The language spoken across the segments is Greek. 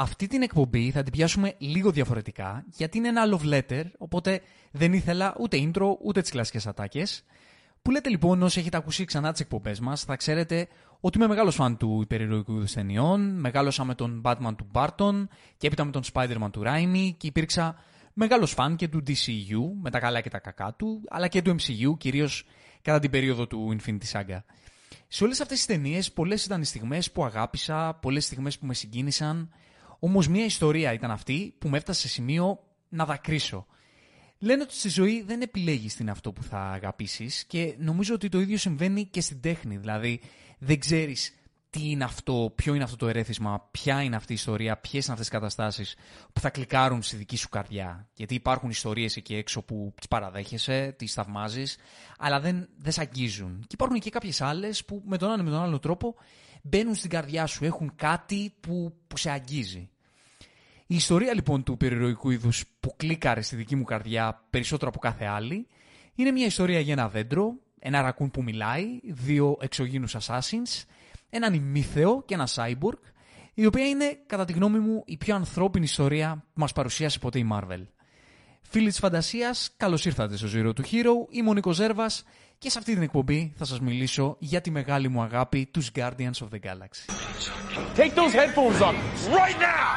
αυτή την εκπομπή θα την πιάσουμε λίγο διαφορετικά, γιατί είναι ένα love letter, οπότε δεν ήθελα ούτε intro ούτε τις κλασικές ατάκες. Που λέτε λοιπόν, όσοι έχετε ακούσει ξανά τις εκπομπές μας, θα ξέρετε ότι είμαι μεγάλος φαν του υπερηρωικού είδους ταινιών, μεγάλωσα με τον Batman του Barton και έπειτα με τον Spider-Man του Raimi και υπήρξα μεγάλος φαν και του DCU, με τα καλά και τα κακά του, αλλά και του MCU, κυρίως κατά την περίοδο του Infinity Saga. Σε όλες αυτές τις ταινίες, πολλές ήταν οι στιγμές που αγάπησα, πολλές στιγμές που με συγκίνησαν, όμως μια ιστορία ήταν αυτή που με έφτασε σε σημείο να δακρύσω. Λένε ότι στη ζωή δεν επιλέγεις την αυτό που θα αγαπήσεις και νομίζω ότι το ίδιο συμβαίνει και στην τέχνη. Δηλαδή δεν ξέρεις τι είναι αυτό, ποιο είναι αυτό το ερέθισμα, ποια είναι αυτή η ιστορία, ποιες είναι αυτές οι καταστάσεις που θα κλικάρουν στη δική σου καρδιά. Γιατί υπάρχουν ιστορίες εκεί έξω που τις παραδέχεσαι, τις θαυμάζεις, αλλά δεν, δεν σε αγγίζουν. Και υπάρχουν και κάποιες άλλες που με τον ένα με τον άλλο τρόπο μπαίνουν στην καρδιά σου, έχουν κάτι που, που σε αγγίζει. Η ιστορία λοιπόν του περιρροϊκού είδους που κλίκαρε στη δική μου καρδιά περισσότερο από κάθε άλλη είναι μια ιστορία για ένα δέντρο, ένα ρακούν που μιλάει, δύο εξωγήνους assassins, έναν ημίθεο και ένα cyborg, η οποία είναι, κατά τη γνώμη μου, η πιο ανθρώπινη ιστορία που μας παρουσίασε ποτέ η Marvel. Φίλοι της φαντασίας, καλώς ήρθατε στο Zero to Hero, είμαι ο Νίκος Ζέρβας και σε αυτή την εκπομπή θα σας μιλήσω για τη μεγάλη μου αγάπη, τους Guardians of the Galaxy. Take those headphones off right now!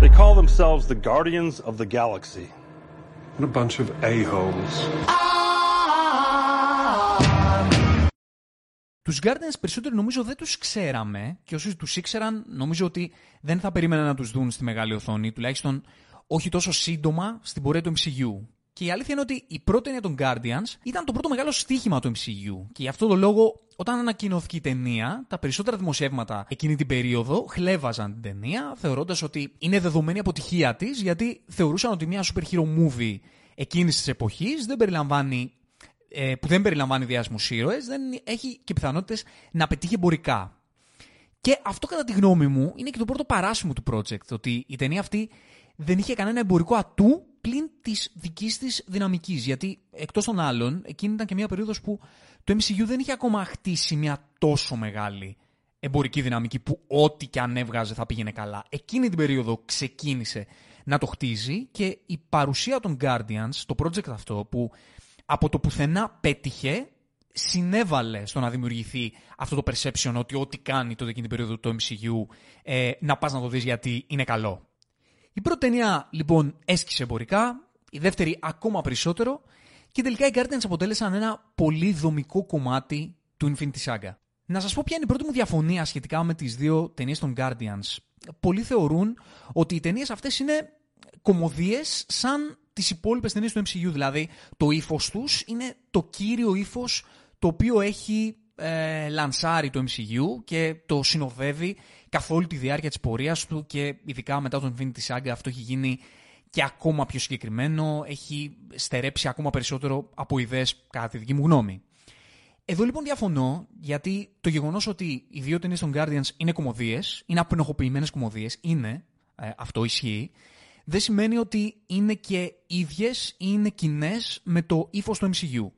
They call themselves the Guardians of the Galaxy. What a bunch of a-holes. Τους Guardians περισσότερο νομίζω δεν τους ξέραμε και όσοι τους ήξεραν νομίζω ότι δεν θα περίμεναν να τους δουν στη μεγάλη οθόνη, τουλάχιστον όχι τόσο σύντομα στην πορεία του MCU. Και η αλήθεια είναι ότι η πρώτη ταινία των Guardians ήταν το πρώτο μεγάλο στοίχημα του MCU. Και γι' αυτό το λόγο, όταν ανακοινώθηκε η ταινία, τα περισσότερα δημοσιεύματα εκείνη την περίοδο χλέβαζαν την ταινία, θεωρώντας ότι είναι δεδομένη αποτυχία της, γιατί θεωρούσαν ότι μια super hero movie εκείνης της εποχής δεν περιλαμβάνει ε, που δεν περιλαμβάνει διάσημους ήρωες, δεν έχει και πιθανότητες να πετύχει εμπορικά. Και αυτό, κατά τη γνώμη μου, είναι και το πρώτο παράσημο του project. Ότι η ταινία αυτή δεν είχε κανένα εμπορικό ατού πλην της δικής της δυναμικής. Γιατί εκτός των άλλων, εκείνη ήταν και μια περίοδος που το MCU δεν είχε ακόμα χτίσει μια τόσο μεγάλη εμπορική δυναμική που ό,τι και αν έβγαζε θα πήγαινε καλά. Εκείνη την περίοδο ξεκίνησε να το χτίζει και η παρουσία των Guardians, το project αυτό που από το πουθενά πέτυχε, συνέβαλε στο να δημιουργηθεί αυτό το perception ότι ό,τι κάνει τότε εκείνη την περίοδο το MCU ε, να πας να το δεις γιατί είναι καλό. Η πρώτη ταινία λοιπόν έσκησε εμπορικά, η δεύτερη ακόμα περισσότερο και τελικά οι Guardians αποτέλεσαν ένα πολύ δομικό κομμάτι του Infinity Saga. Να σας πω ποια είναι η πρώτη μου διαφωνία σχετικά με τις δύο ταινίες των Guardians. Πολλοί θεωρούν ότι οι ταινίες αυτές είναι κομμωδίες σαν τις υπόλοιπες ταινίες του MCU. Δηλαδή το ύφος τους είναι το κύριο ύφος το οποίο έχει ε, λανσάρει το MCU και το συνοδεύει καθ' όλη τη διάρκεια της πορείας του και ειδικά μετά τον Infinity Saga αυτό έχει γίνει και ακόμα πιο συγκεκριμένο, έχει στερέψει ακόμα περισσότερο από ιδέες κατά τη δική μου γνώμη. Εδώ λοιπόν διαφωνώ, γιατί το γεγονός ότι οι δύο ταινίες των Guardians είναι κομμωδίες, είναι απενοχοποιημένες κομμωδίες, είναι, ε, αυτό ισχύει, δεν σημαίνει ότι είναι και ίδιες ή είναι κοινές με το ύφος του MCU.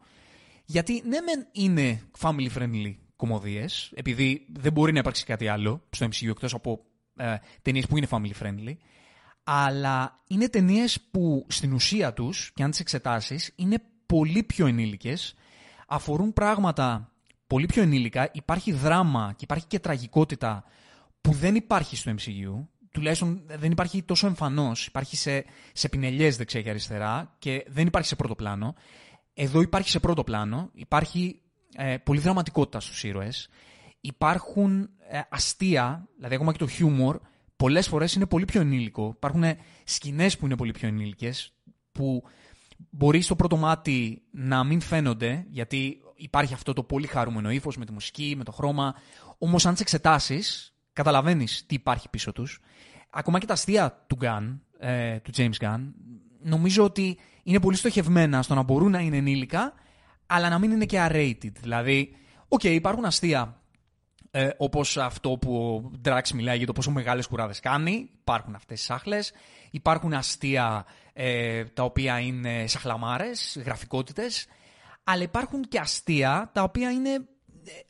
Γιατί ναι μεν είναι family friendly κομμωδίες, επειδή δεν μπορεί να υπάρξει κάτι άλλο στο MCU εκτός από ε, ταινίες που είναι family friendly, αλλά είναι ταινίες που στην ουσία τους, και αν τις εξετάσεις, είναι πολύ πιο ενήλικες, αφορούν πράγματα πολύ πιο ενήλικα, υπάρχει δράμα και υπάρχει και τραγικότητα που δεν υπάρχει στο MCU, τουλάχιστον δεν υπάρχει τόσο εμφανώς. Υπάρχει σε, σε πινελιές δεξιά και αριστερά και δεν υπάρχει σε πρώτο πλάνο. Εδώ υπάρχει σε πρώτο πλάνο, υπάρχει ε, πολύ δραματικότητα στους ήρωες, υπάρχουν ε, αστεία, δηλαδή ακόμα και το χιούμορ, πολλές φορές είναι πολύ πιο ενήλικο. Υπάρχουν σκηνές που είναι πολύ πιο ενήλικες, που μπορεί στο πρώτο μάτι να μην φαίνονται, γιατί υπάρχει αυτό το πολύ χαρούμενο ύφος με τη μουσική, με το χρώμα, όμως αν τις εξετάσεις, καταλαβαίνεις τι υπάρχει πίσω τους. Ακόμα και τα αστεία του Gunn, ε, του James Gunn, νομίζω ότι είναι πολύ στοχευμένα στο να μπορούν να είναι ενήλικα, αλλά να μην είναι και R-rated. Δηλαδή, OK, okay, υπάρχουν αστεία Ε, Όπως αυτό που ο Ντράξ μιλάει για το πόσο μεγάλες κουράδες κάνει. Υπάρχουν αυτές τις σάχλες. Υπάρχουν αστεία ε, τα οποία είναι σαχλαμάρες, γραφικότητες. Αλλά υπάρχουν και αστεία τα οποία είναι, ε,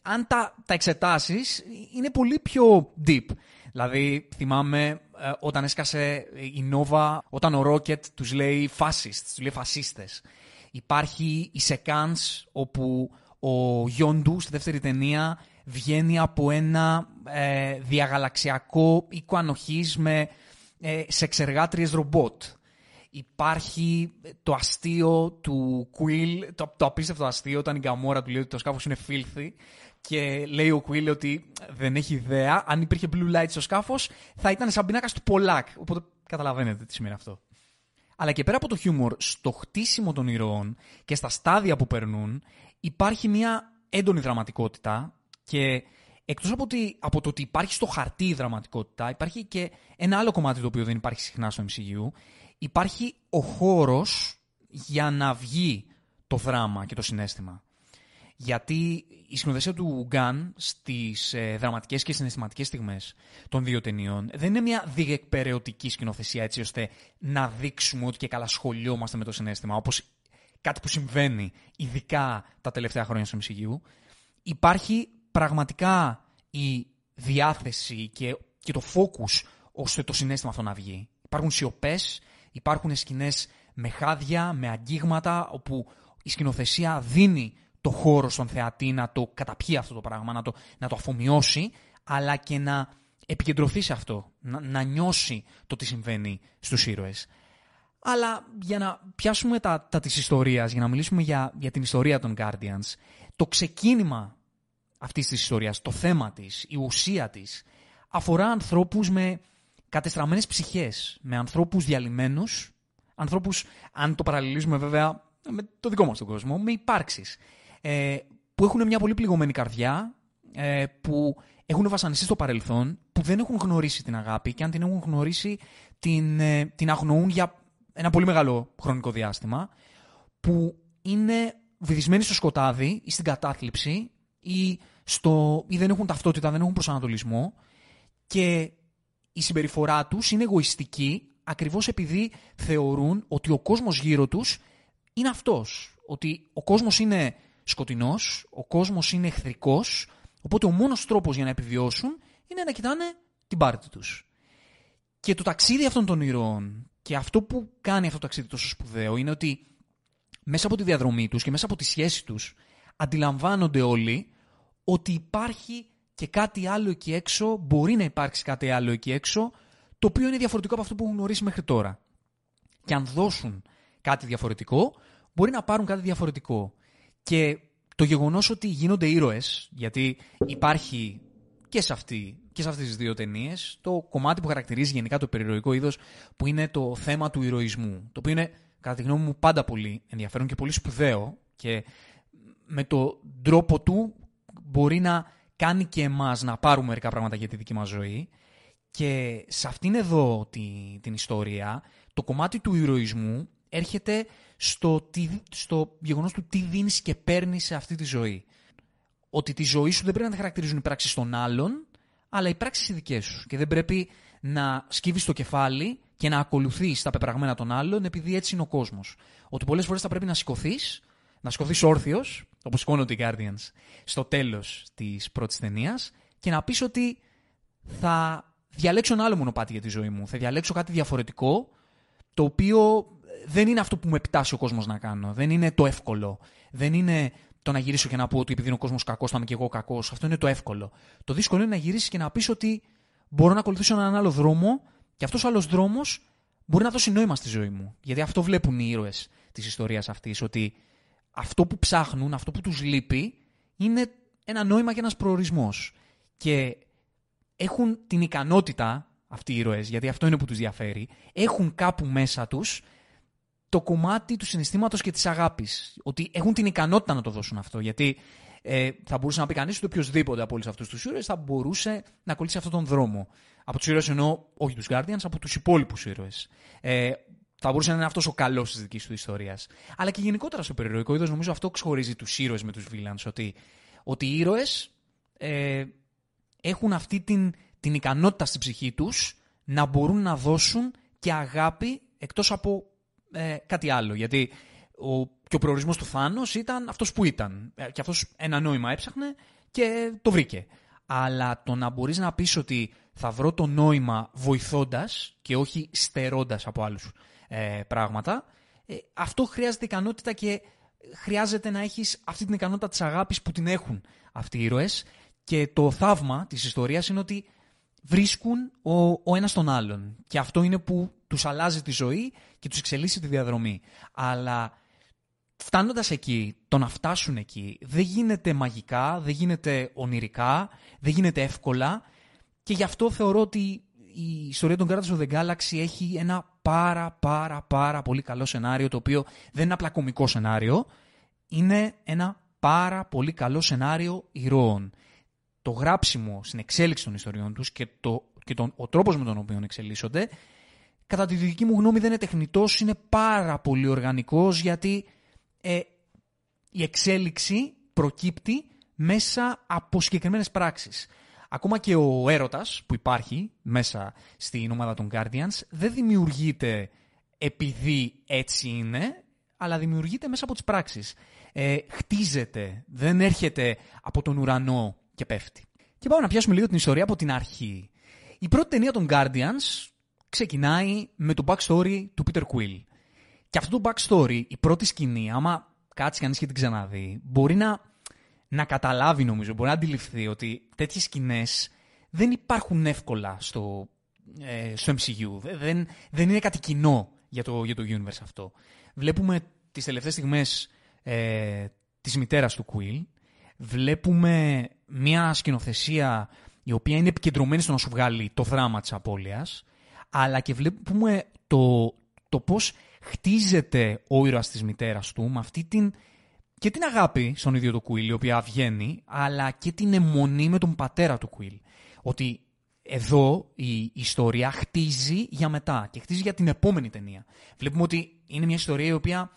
αν τα, τα εξετάσεις, είναι πολύ πιο deep. Δηλαδή, θυμάμαι ε, όταν έσκασε η Νόβα, όταν ο Ρόκετ τους λέει fascists, τους λέει φασίστες. Υπάρχει η Σεκάνς όπου ο Γιόντου στη δεύτερη ταινία βγαίνει από ένα ε, διαγαλαξιακό οίκο ανοχής με ε, σεξεργάτριες ρομπότ. Υπάρχει το αστείο του Quill, το, το απίστευτο αστείο όταν η Γκαμόρα του λέει ότι το σκάφος είναι filthy και λέει ο Quill ότι δεν έχει ιδέα. Αν υπήρχε blue light στο σκάφος θα ήταν σαν πινάκα του Πολάκ. Οπότε καταλαβαίνετε τι σημαίνει αυτό. Αλλά και πέρα από το χιούμορ, στο χτίσιμο των ηρώων και στα στάδια που περνούν υπάρχει μια έντονη δραματικότητα και εκτός από, ότι, από το ότι υπάρχει στο χαρτί η δραματικότητα, υπάρχει και ένα άλλο κομμάτι το οποίο δεν υπάρχει συχνά στο MCU. Υπάρχει ο χώρος για να βγει το δράμα και το συνέστημα. Γιατί η σκηνοθεσία του Γκάν στις ε, δραματικές και συναισθηματικές στιγμές των δύο ταινιών δεν είναι μια διεκπαιρεωτική σκηνοθεσία έτσι ώστε να δείξουμε ότι και καλά σχολιόμαστε με το συνέστημα, όπως κάτι που συμβαίνει ειδικά τα τελευταία χρόνια στο MCU. Υπάρχει πραγματικά η διάθεση και, και το focus ώστε το συνέστημα αυτό να βγει. Υπάρχουν σιωπές, υπάρχουν σκηνές με χάδια, με αγγίγματα, όπου η σκηνοθεσία δίνει το χώρο στον θεατή να το καταπιεί αυτό το πράγμα, να το, να το αφομοιώσει, αλλά και να επικεντρωθεί σε αυτό, να, να νιώσει το τι συμβαίνει στους ήρωες. Αλλά για να πιάσουμε τα, τα της ιστορίας, για να μιλήσουμε για, για την ιστορία των Guardians, το ξεκίνημα αυτής της ιστορίας, το θέμα της, η ουσία της, αφορά ανθρώπους με κατεστραμμένες ψυχές, με ανθρώπους διαλυμένους, ανθρώπους, αν το παραλληλίζουμε βέβαια με το δικό μας τον κόσμο, με υπάρξεις, ε, που έχουν μια πολύ πληγωμένη καρδιά, ε, που έχουν βασανιστεί στο παρελθόν, που δεν έχουν γνωρίσει την αγάπη και αν την έχουν γνωρίσει την, ε, την αγνοούν για ένα πολύ μεγάλο χρονικό διάστημα, που είναι βυθισμένοι στο σκοτάδι ή στην κατάθλιψη ή, στο, ή δεν έχουν ταυτότητα, δεν έχουν προσανατολισμό και η συμπεριφορά τους είναι εγωιστική ακριβώς επειδή θεωρούν ότι ο κόσμος γύρω τους είναι αυτός. Ότι ο κόσμος είναι σκοτεινός, ο κόσμος είναι εχθρικός, οπότε ο μόνος τρόπος για να επιβιώσουν είναι να κοιτάνε την πάρτη τους. Και το ταξίδι αυτών των ηρώων και αυτό που κάνει αυτό το ταξίδι τόσο σπουδαίο είναι ότι μέσα από τη διαδρομή τους και μέσα από τη σχέση τους αντιλαμβάνονται όλοι ότι υπάρχει και κάτι άλλο εκεί έξω, μπορεί να υπάρξει κάτι άλλο εκεί έξω, το οποίο είναι διαφορετικό από αυτό που έχουν γνωρίσει μέχρι τώρα. Και αν δώσουν κάτι διαφορετικό, μπορεί να πάρουν κάτι διαφορετικό. Και το γεγονός ότι γίνονται ήρωες, γιατί υπάρχει και σε, αυτή, και σε αυτές τις δύο ταινίες, το κομμάτι που χαρακτηρίζει γενικά το περιρροϊκό είδος, που είναι το θέμα του ηρωισμού. Το οποίο είναι, κατά τη γνώμη μου, πάντα πολύ ενδιαφέρον και πολύ σπουδαίο και με τον τρόπο του μπορεί να κάνει και εμάς να πάρουμε μερικά πράγματα για τη δική μας ζωή. Και σε αυτήν εδώ τη, την ιστορία, το κομμάτι του ηρωισμού έρχεται στο, τι, στο γεγονός του τι δίνεις και παίρνεις σε αυτή τη ζωή. Ότι τη ζωή σου δεν πρέπει να τη χαρακτηρίζουν οι πράξεις των άλλων, αλλά οι πράξεις οι δικές σου. Και δεν πρέπει να σκύβεις το κεφάλι και να ακολουθείς τα πεπραγμένα των άλλων, επειδή έτσι είναι ο κόσμος. Ότι πολλές φορές θα πρέπει να σηκωθείς, να σηκωθείς όρθιος, όπως σηκώνονται οι Guardians, στο τέλος της πρώτης ταινίας, και να πεις ότι θα διαλέξω ένα άλλο μονοπάτι για τη ζωή μου. Θα διαλέξω κάτι διαφορετικό, το οποίο δεν είναι αυτό που με επιτάσσει ο κόσμος να κάνω. Δεν είναι το εύκολο. Δεν είναι το να γυρίσω και να πω ότι επειδή είναι ο κόσμος κακός, θα είμαι και εγώ κακός. Αυτό είναι το εύκολο. Το δύσκολο είναι να γυρίσεις και να πεις ότι μπορώ να ακολουθήσω έναν άλλο δρόμο και αυτός ο άλλος δρόμος μπορεί να δώσει νόημα στη ζωή μου. Γιατί αυτό βλέπουν οι ήρωες της ιστορίας αυτής. Ότι αυτό που ψάχνουν, αυτό που τους λείπει, είναι ένα νόημα και ένας προορισμός. Και έχουν την ικανότητα, αυτοί οι ήρωες, γιατί αυτό είναι που τους διαφέρει, έχουν κάπου μέσα τους το κομμάτι του συναισθήματος και της αγάπης. Ότι έχουν την ικανότητα να το δώσουν αυτό. Γιατί ε, θα μπορούσε να πει κανείς ότι οποιοδήποτε από όλους αυτούς τους ήρωες θα μπορούσε να ακολουθήσει αυτόν τον δρόμο. Από τους ήρωες εννοώ όχι τους Guardians, από τους υπόλοιπους ήρωες. Ε, θα μπορούσε να είναι αυτός ο καλός της δικής του ιστορίας. Αλλά και γενικότερα στο περιρροϊκό είδος, νομίζω αυτό ξεχωρίζει τους ήρωες με τους villains. Ότι, ότι οι ήρωες ε, έχουν αυτή την, την ικανότητα στην ψυχή τους να μπορούν να δώσουν και αγάπη εκτός από ε, κάτι άλλο. Γιατί ο, και ο προορισμός του Θάνος ήταν αυτός που ήταν. Ε, και αυτός ένα νόημα έψαχνε και το βρήκε. Αλλά το να μπορείς να πεις ότι θα βρω το νόημα βοηθώντας και όχι στερώντας από άλλους ε, πράγματα, ε, αυτό χρειάζεται ικανότητα και χρειάζεται να έχεις αυτή την ικανότητα της αγάπης που την έχουν αυτοί οι ήρωες και το θαύμα της ιστορίας είναι ότι βρίσκουν ο, ο ένας τον άλλον και αυτό είναι που τους αλλάζει τη ζωή και τους εξελίσσει τη διαδρομή. Αλλά φτάνοντας εκεί, το να φτάσουν εκεί, δεν γίνεται μαγικά, δεν γίνεται ονειρικά, δεν γίνεται εύκολα και γι' αυτό θεωρώ ότι η ιστορία των Guardians of the Galaxy έχει ένα πάρα πάρα πάρα πολύ καλό σενάριο το οποίο δεν είναι απλά κομικό σενάριο, είναι ένα πάρα πολύ καλό σενάριο ηρώων. Το γράψιμο στην εξέλιξη των ιστοριών τους και, το, και τον, ο τρόπος με τον οποίο εξελίσσονται, κατά τη δική μου γνώμη δεν είναι τεχνητός, είναι πάρα πολύ οργανικός γιατί ε, η εξέλιξη προκύπτει μέσα από συγκεκριμένες πράξεις. Ακόμα και ο έρωτας που υπάρχει μέσα στην ομάδα των Guardians δεν δημιουργείται επειδή έτσι είναι, αλλά δημιουργείται μέσα από τις πράξεις. Ε, χτίζεται, δεν έρχεται από τον ουρανό και πέφτει. Και πάμε να πιάσουμε λίγο την ιστορία από την αρχή. Η πρώτη ταινία των Guardians ξεκινάει με το backstory του Peter Quill. Και αυτό το backstory, η πρώτη σκηνή, άμα κάτσει κανείς και την ξαναδεί, μπορεί να να καταλάβει νομίζω, μπορεί να αντιληφθεί ότι τέτοιες σκηνές δεν υπάρχουν εύκολα στο, ε, στο MCU. Δεν, δεν είναι κάτι κοινό για το, για το universe αυτό. Βλέπουμε τις τελευταίες στιγμές ε, της μητέρας του Quill. Βλέπουμε μια σκηνοθεσία η οποία είναι επικεντρωμένη στο να σου βγάλει το δράμα της απώλειας, αλλά και βλέπουμε το, το πώς χτίζεται ο ήρωας της μητέρας του με αυτή την και την αγάπη στον ίδιο το Quill, η οποία βγαίνει, αλλά και την αιμονή με τον πατέρα του Quill. Ότι εδώ η ιστορία χτίζει για μετά και χτίζει για την επόμενη ταινία. Βλέπουμε ότι είναι μια ιστορία η οποία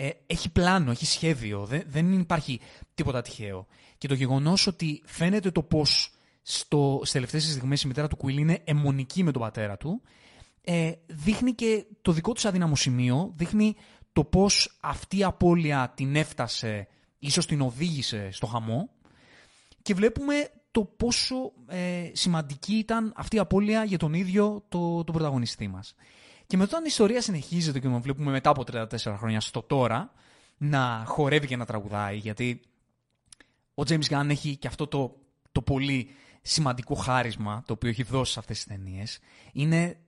ε, έχει πλάνο, έχει σχέδιο, δεν, δεν υπάρχει τίποτα τυχαίο. Και το γεγονός ότι φαίνεται το πώ στις τελευταίες στιγμές η μητέρα του Quill είναι αιμονική με τον πατέρα του, ε, δείχνει και το δικό του αδύναμο σημείο, δείχνει το πώς αυτή η απώλεια την έφτασε, ίσως την οδήγησε στο χαμό και βλέπουμε το πόσο ε, σημαντική ήταν αυτή η απώλεια για τον ίδιο το, τον πρωταγωνιστή μας. Και μετά όταν η ιστορία συνεχίζεται και τον βλέπουμε μετά από 34 χρόνια στο τώρα να χορεύει και να τραγουδάει γιατί ο James Gunn έχει και αυτό το, το πολύ σημαντικό χάρισμα το οποίο έχει δώσει σε αυτές τις ταινίες είναι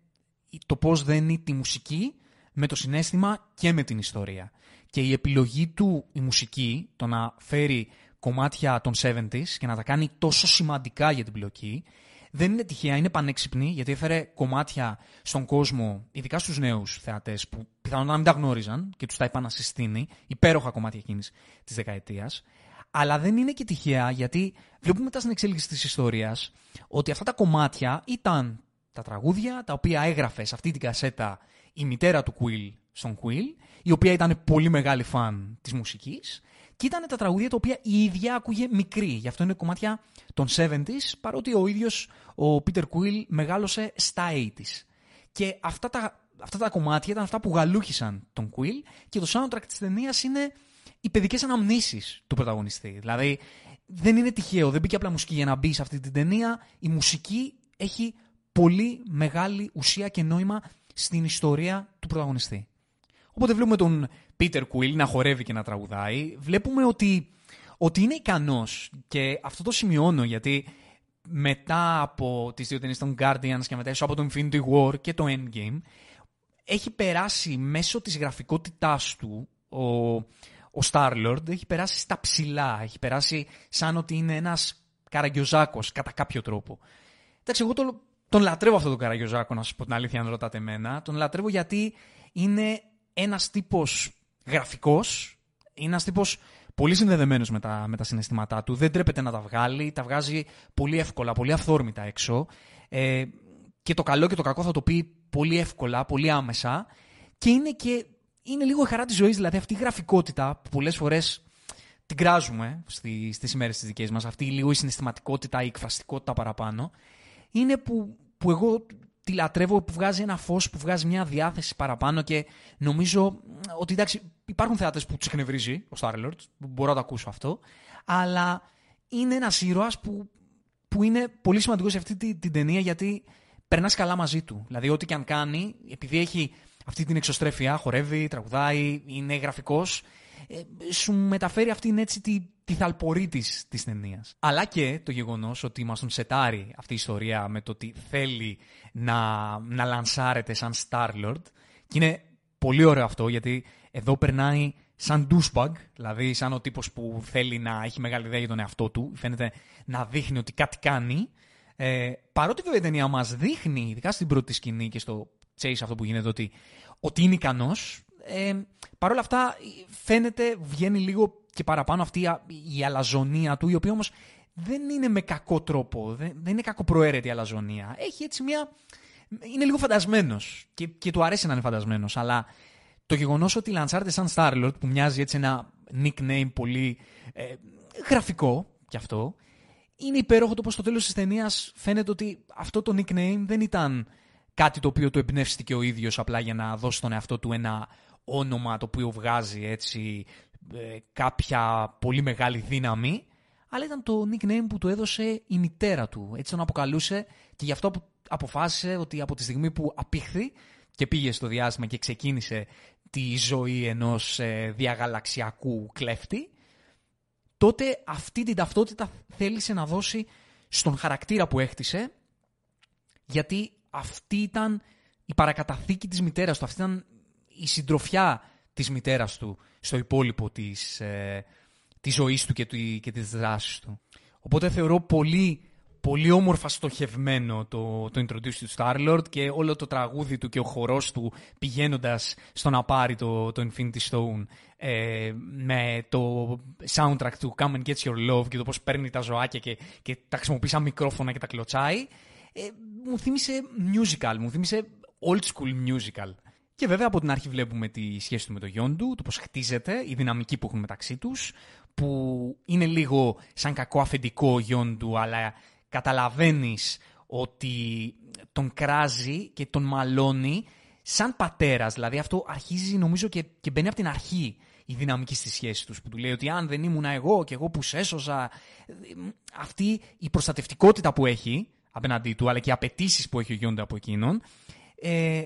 το πώς δένει τη μουσική με το συνέστημα και με την ιστορία. Και η επιλογή του η μουσική, το να φέρει κομμάτια των 70s και να τα κάνει τόσο σημαντικά για την πλοκή, δεν είναι τυχαία, είναι πανέξυπνη, γιατί έφερε κομμάτια στον κόσμο, ειδικά στους νέους θεατές, που πιθανόν να μην τα γνώριζαν και τους τα είπαν να συστήνει, υπέροχα κομμάτια εκείνης της δεκαετίας. Αλλά δεν είναι και τυχαία, γιατί βλέπουμε μετά στην εξέλιξη της ιστορίας ότι αυτά τα κομμάτια ήταν τα τραγούδια τα οποία έγραφε σε αυτή την κασέτα η μητέρα του Quill στον Quill, η οποία ήταν πολύ μεγάλη φαν της μουσικής και ήταν τα τραγούδια τα οποία η ίδια άκουγε μικρή. Γι' αυτό είναι κομμάτια των 70s, παρότι ο ίδιος ο Peter Quill μεγάλωσε στα 80s. Και αυτά τα, αυτά τα κομμάτια ήταν αυτά που γαλούχησαν τον Quill και το soundtrack της ταινίας είναι οι παιδικές αναμνήσεις του πρωταγωνιστή. Δηλαδή δεν είναι τυχαίο, δεν μπήκε απλά μουσική για να μπει σε αυτή την ταινία. Η μουσική έχει πολύ μεγάλη ουσία και νόημα στην ιστορία του πρωταγωνιστή. Οπότε βλέπουμε τον Peter Quill να χορεύει και να τραγουδάει. Βλέπουμε ότι, ότι είναι ικανός και αυτό το σημειώνω γιατί μετά από τις δύο ταινίες των Guardians και μετά από το Infinity War και το Endgame έχει περάσει μέσω της γραφικότητάς του ο, ο Star-Lord έχει περάσει στα ψηλά, έχει περάσει σαν ότι είναι ένας καραγκιόζάκος κατά κάποιο τρόπο. Εντάξει, εγώ το, τον λατρεύω αυτό τον Καραγιοζάκο, να σας πω την αλήθεια, αν ρωτάτε εμένα. Τον λατρεύω γιατί είναι ένας τύπος γραφικός, είναι ένας τύπος πολύ συνδεδεμένος με τα, με τα συναισθήματά του. Δεν τρέπεται να τα βγάλει, τα βγάζει πολύ εύκολα, πολύ αυθόρμητα έξω. Ε, και το καλό και το κακό θα το πει πολύ εύκολα, πολύ άμεσα. Και είναι και είναι λίγο η χαρά της ζωής, δηλαδή αυτή η γραφικότητα που πολλές φορές την κράζουμε στι, στις ημέρες τις δικές μας, αυτή λίγο η συναισθηματικότητα, η εκφραστικότητα παραπάνω, είναι που, που εγώ τη λατρεύω, που βγάζει ένα φως, που βγάζει μια διάθεση παραπάνω και νομίζω ότι εντάξει, υπάρχουν θεάτες που τους εκνευρίζει ο Starlord, μπορώ να το ακούσω αυτό, αλλά είναι ένας ήρωας που, που είναι πολύ σημαντικός σε αυτή την, την ταινία γιατί περνάς καλά μαζί του. Δηλαδή ό,τι και αν κάνει, επειδή έχει αυτή την εξωστρέφεια, χορεύει, τραγουδάει, είναι γραφικός, ε, σου μεταφέρει αυτήν έτσι τη, τη θαλπορή της, της ταινίας. Αλλά και το γεγονός ότι μας τον σετάρει αυτή η ιστορία με το ότι θέλει να, να λανσάρεται σαν Star-Lord και είναι πολύ ωραίο αυτό γιατί εδώ περνάει σαν douchebag, δηλαδή σαν ο τύπος που θέλει να έχει μεγάλη ιδέα για τον εαυτό του, φαίνεται να δείχνει ότι κάτι κάνει. Ε, παρότι βέβαια η ταινία μας δείχνει, ειδικά στην πρώτη σκηνή και στο chase αυτό που γίνεται, ότι, ότι είναι ικανός, ε, Παρ' όλα αυτά φαίνεται, βγαίνει λίγο και παραπάνω αυτή η αλαζονία του, η οποία όμως δεν είναι με κακό τρόπο, δεν, δεν είναι κακοπροαίρετη η αλαζονία. Έχει έτσι μια... Είναι λίγο φαντασμένος και, και του αρέσει να είναι φαντασμένος, αλλά το γεγονός ότι λανσάρεται σαν Starlord, που μοιάζει έτσι ένα nickname πολύ ε, γραφικό κι αυτό, είναι υπέροχο το πως στο τέλος της ταινίας φαίνεται ότι αυτό το nickname δεν ήταν κάτι το οποίο το εμπνεύστηκε ο ίδιος απλά για να δώσει στον εαυτό του ένα όνομα το οποίο βγάζει έτσι ε, κάποια πολύ μεγάλη δύναμη, αλλά ήταν το nickname που του έδωσε η μητέρα του. Έτσι τον αποκαλούσε και γι' αυτό αποφάσισε ότι από τη στιγμή που απήχθη και πήγε στο διάστημα και ξεκίνησε τη ζωή ενός ε, διαγαλαξιακού κλέφτη, τότε αυτή την ταυτότητα θέλησε να δώσει στον χαρακτήρα που έχτισε, γιατί αυτή ήταν η παρακαταθήκη της μητέρας του, αυτή ήταν η συντροφιά της μητέρας του στο υπόλοιπο της, ε, της ζωής του και, του και της δράσης του. Οπότε θεωρώ πολύ, πολύ όμορφα στοχευμένο το, το introduce του Star-Lord και όλο το τραγούδι του και ο χορός του πηγαίνοντας στο να πάρει το, το Infinity Stone ε, με το soundtrack του Come and Get Your Love και το πώς παίρνει τα ζωάκια και, και τα χρησιμοποιεί σαν μικρόφωνα και τα κλωτσάει ε, μου θύμισε musical, μου θύμισε old school musical. Και βέβαια από την αρχή βλέπουμε τη σχέση του με το γιον του, το πώς χτίζεται, η δυναμική που έχουν μεταξύ τους, που είναι λίγο σαν κακό αφεντικό γιον του, αλλά καταλαβαίνεις ότι τον κράζει και τον μαλώνει σαν πατέρας. Δηλαδή αυτό αρχίζει νομίζω και, και μπαίνει από την αρχή η δυναμική στη σχέση τους που του λέει ότι αν δεν ήμουν εγώ και εγώ που σε έσωζα αυτή η προστατευτικότητα που έχει απέναντί του αλλά και οι απαιτήσεις που έχει ο Γιόντα από εκείνον ε,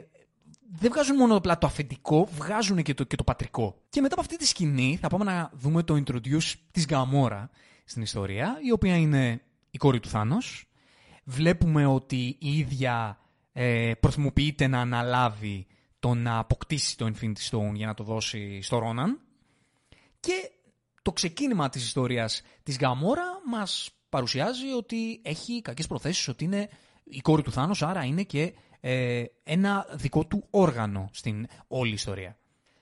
δεν βγάζουν μόνο απλά το αφεντικό, βγάζουν και το, και το πατρικό. Και μετά από αυτή τη σκηνή θα πάμε να δούμε το introduce της Γαμόρα στην ιστορία, η οποία είναι η κόρη του Θάνος. Βλέπουμε ότι η ίδια ε, προθυμοποιείται να αναλάβει το να αποκτήσει το Infinity Stone για να το δώσει στο Ρόναν. Και το ξεκίνημα της ιστορίας της Γαμόρα μας παρουσιάζει ότι έχει κακές προθέσεις, ότι είναι η κόρη του Θάνος, άρα είναι και ε, ένα δικό του όργανο στην όλη ιστορία.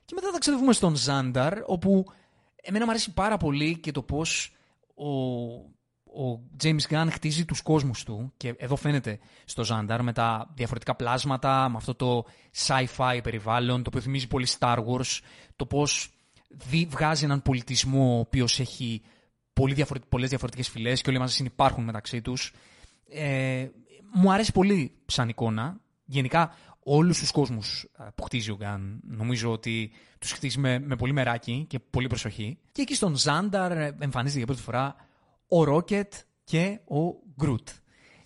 Και μετά θα ξεδεύουμε στον Ζάνταρ, όπου εμένα μου αρέσει πάρα πολύ και το πώς ο, ο James Gunn χτίζει τους κόσμους του και εδώ φαίνεται στο Ζάνταρ με τα διαφορετικά πλάσματα, με αυτό το sci-fi περιβάλλον, το οποίο θυμίζει πολύ Star Wars, το πώς δι, βγάζει έναν πολιτισμό ο οποίος έχει πολύ διαφορετικ, πολλές διαφορετικές φυλές και όλοι μαζί συνυπάρχουν μεταξύ τους. Ε, μου αρέσει πολύ σαν εικόνα γενικά όλους τους κόσμους που χτίζει ο Γκάν νομίζω ότι τους χτίζει με, με πολύ μεράκι και πολύ προσοχή. Και εκεί στον Ζάνταρ εμφανίζεται για πρώτη φορά ο Ρόκετ και ο Γκρουτ.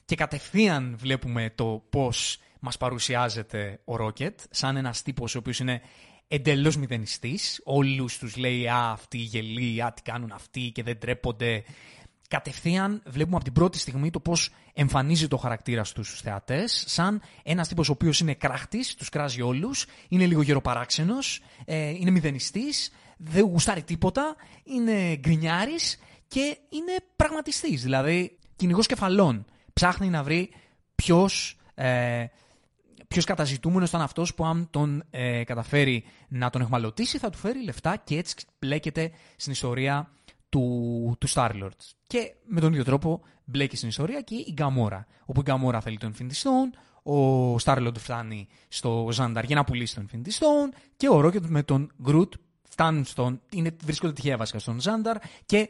Και κατευθείαν βλέπουμε το πώς μας παρουσιάζεται ο Ρόκετ σαν ένας τύπος ο οποίος είναι εντελώς μηδενιστής. Όλους τους λέει «Α, αυτοί γελοί, α, τι κάνουν αυτοί και δεν τρέπονται» κατευθείαν βλέπουμε από την πρώτη στιγμή το πώς εμφανίζει το χαρακτήρα στους θεατές σαν ένας τύπος ο οποίος είναι κράχτης, τους κράζει όλους, είναι λίγο γεροπαράξενος, ε, είναι μηδενιστής, δεν γουστάρει τίποτα, είναι γκρινιάρης και είναι πραγματιστής, δηλαδή κυνηγός κεφαλών. Ψάχνει να βρει ποιος, ε, ποιος καταζητούμενος ήταν αυτός που αν τον ε, καταφέρει να τον εχμαλωτήσει θα του φέρει λεφτά και έτσι πλέκεται στην ιστορία του, του Star-Lord. Και με τον ίδιο τρόπο μπλέκει στην ιστορία και η Γκαμόρα. Όπου η Γκαμόρα θέλει το Infinity Stone, ο Star-Lord φτάνει στο Ζάνταρ για να πουλήσει το Infinity Stone και ο Rocket με τον Groot φτάνουν στον. Είναι, βρίσκονται τυχαία βασικά στον Ζάνταρ και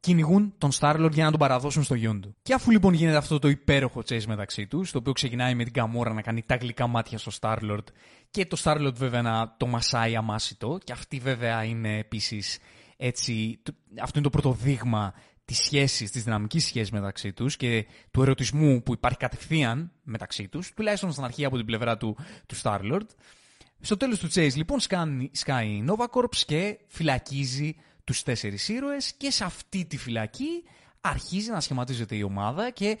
κυνηγούν τον Starlord για να τον παραδώσουν στο γιον του. Και αφού λοιπόν γίνεται αυτό το υπέροχο chase μεταξύ τους, το οποίο ξεκινάει με την Καμόρα να κάνει τα γλυκά μάτια στο Starlord και το Starlord βέβαια να το μασάει αμάσιτο, και αυτή βέβαια είναι επίσης έτσι. Αυτό είναι το πρώτο δείγμα της σχέσης, της δυναμικής σχέσης μεταξύ τους και του ερωτισμού που υπάρχει κατευθείαν μεταξύ τους, τουλάχιστον στην αρχή από την πλευρά του, του Starlord. Στο τέλος του Chase λοιπόν σκάει η Nova Corps και φυλακίζει τους τέσσερις ήρωες και σε αυτή τη φυλακή αρχίζει να σχηματίζεται η ομάδα και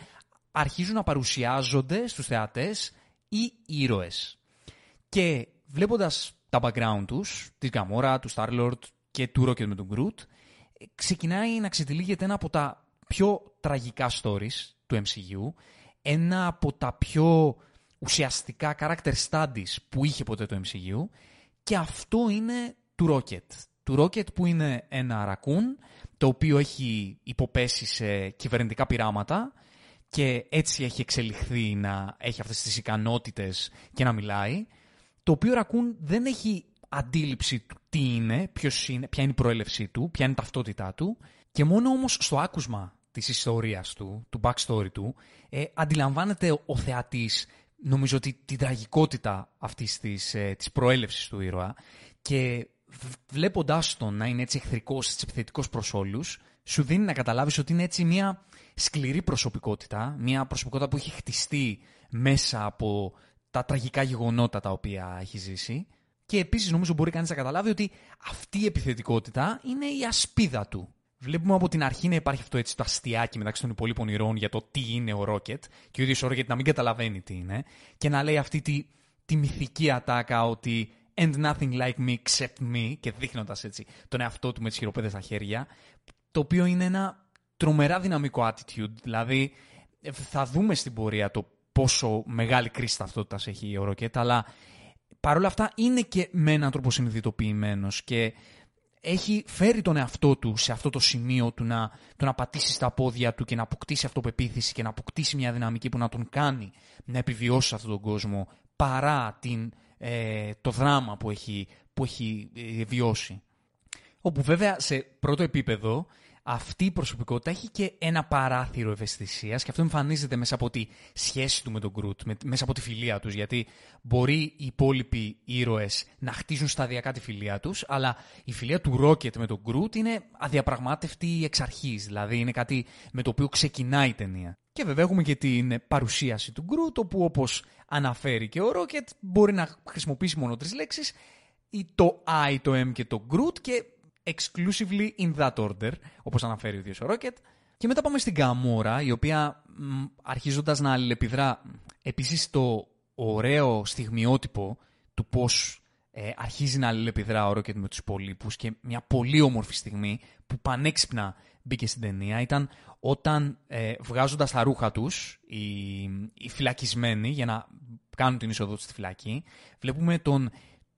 αρχίζουν να παρουσιάζονται στους θεατές οι ήρωες. Και βλέποντας τα background τους, της Gamora, του Star-Lord και του Rocket με τον Groot, ξεκινάει να ξετυλίγεται ένα από τα πιο τραγικά stories του MCU, ένα από τα πιο ουσιαστικά character studies που είχε ποτέ το MCU και αυτό είναι του Rocket. Του Rocket που είναι ένα ρακούν το οποίο έχει υποπέσει σε κυβερνητικά πειράματα και έτσι έχει εξελιχθεί να έχει αυτές τις ικανότητες και να μιλάει το οποίο ρακούν δεν έχει αντίληψη του τι είναι, ποιος είναι, ποια είναι η προέλευσή του, ποια είναι η ταυτότητά του και μόνο όμως στο άκουσμα της ιστορίας του, του backstory του, ε, αντιλαμβάνεται ο θεατής νομίζω ότι την τραγικότητα αυτής της, ε, της προέλευσης του ήρωα και βλέποντάς τον να είναι έτσι εχθρικός, επιθετικός προς όλους, σου δίνει να καταλάβεις ότι είναι έτσι μια σκληρή προσωπικότητα, μια προσωπικότητα που έχει χτιστεί μέσα από τα τραγικά γεγονότα τα οποία έχει ζήσει. Και επίσης νομίζω μπορεί κανείς να καταλάβει ότι αυτή η επιθετικότητα είναι η ασπίδα του. Βλέπουμε από την αρχή να υπάρχει αυτό έτσι το αστιάκι μεταξύ των υπολείπων ηρώων για το τι είναι ο Ρόκετ και ο ίδιος ο Ρόκετ να μην καταλαβαίνει τι είναι και να λέει αυτή τη, τη μυθική ατάκα ότι and nothing like me except me και δείχνοντας έτσι τον εαυτό του με τις χειροπέδες στα χέρια, το οποίο είναι ένα τρομερά δυναμικό attitude. Δηλαδή, θα δούμε στην πορεία το πόσο μεγάλη κρίση ταυτότητας έχει ο Ροκέτ, αλλά παρόλα αυτά είναι και με έναν τρόπο συνειδητοποιημένος και έχει φέρει τον εαυτό του σε αυτό το σημείο του να, του να πατήσει στα πόδια του και να αποκτήσει αυτοπεποίθηση και να αποκτήσει μια δυναμική που να τον κάνει να επιβιώσει σε αυτόν τον κόσμο παρά την ε, το δράμα που έχει, που έχει ε, βιώσει. Όπου βέβαια σε πρώτο επίπεδο αυτή η προσωπικότητα έχει και ένα παράθυρο ευαισθησίας και αυτό εμφανίζεται μέσα από τη σχέση του με τον Γκρουτ, μέσα από τη φιλία τους. Γιατί μπορεί οι υπόλοιποι ήρωες να χτίζουν σταδιακά τη φιλία τους, αλλά η φιλία του Ρόκετ με τον Γκρουτ είναι αδιαπραγμάτευτη εξ αρχής. Δηλαδή είναι κάτι με το οποίο ξεκινάει η ταινία. Και βέβαια έχουμε και την παρουσίαση του Γκρουτ, όπου όπως αναφέρει και ο Ρόκετ, μπορεί να χρησιμοποιήσει μόνο τρεις λέξεις, το I, το M και το Groot και exclusively in that order, όπως αναφέρει ο ίδιος ο Rocket. Και μετά πάμε στην Gamora, η οποία αρχίζοντας να αλληλεπιδρά επίσης το ωραίο στιγμιότυπο του πώς ε, αρχίζει να αλληλεπιδρά ο Rocket με τους υπολείπους και μια πολύ όμορφη στιγμή που πανέξυπνα μπήκε στην ταινία ήταν όταν ε, βγάζοντας τα ρούχα τους οι, οι φυλακισμένοι για να κάνουν την είσοδο στη φυλακή βλέπουμε τον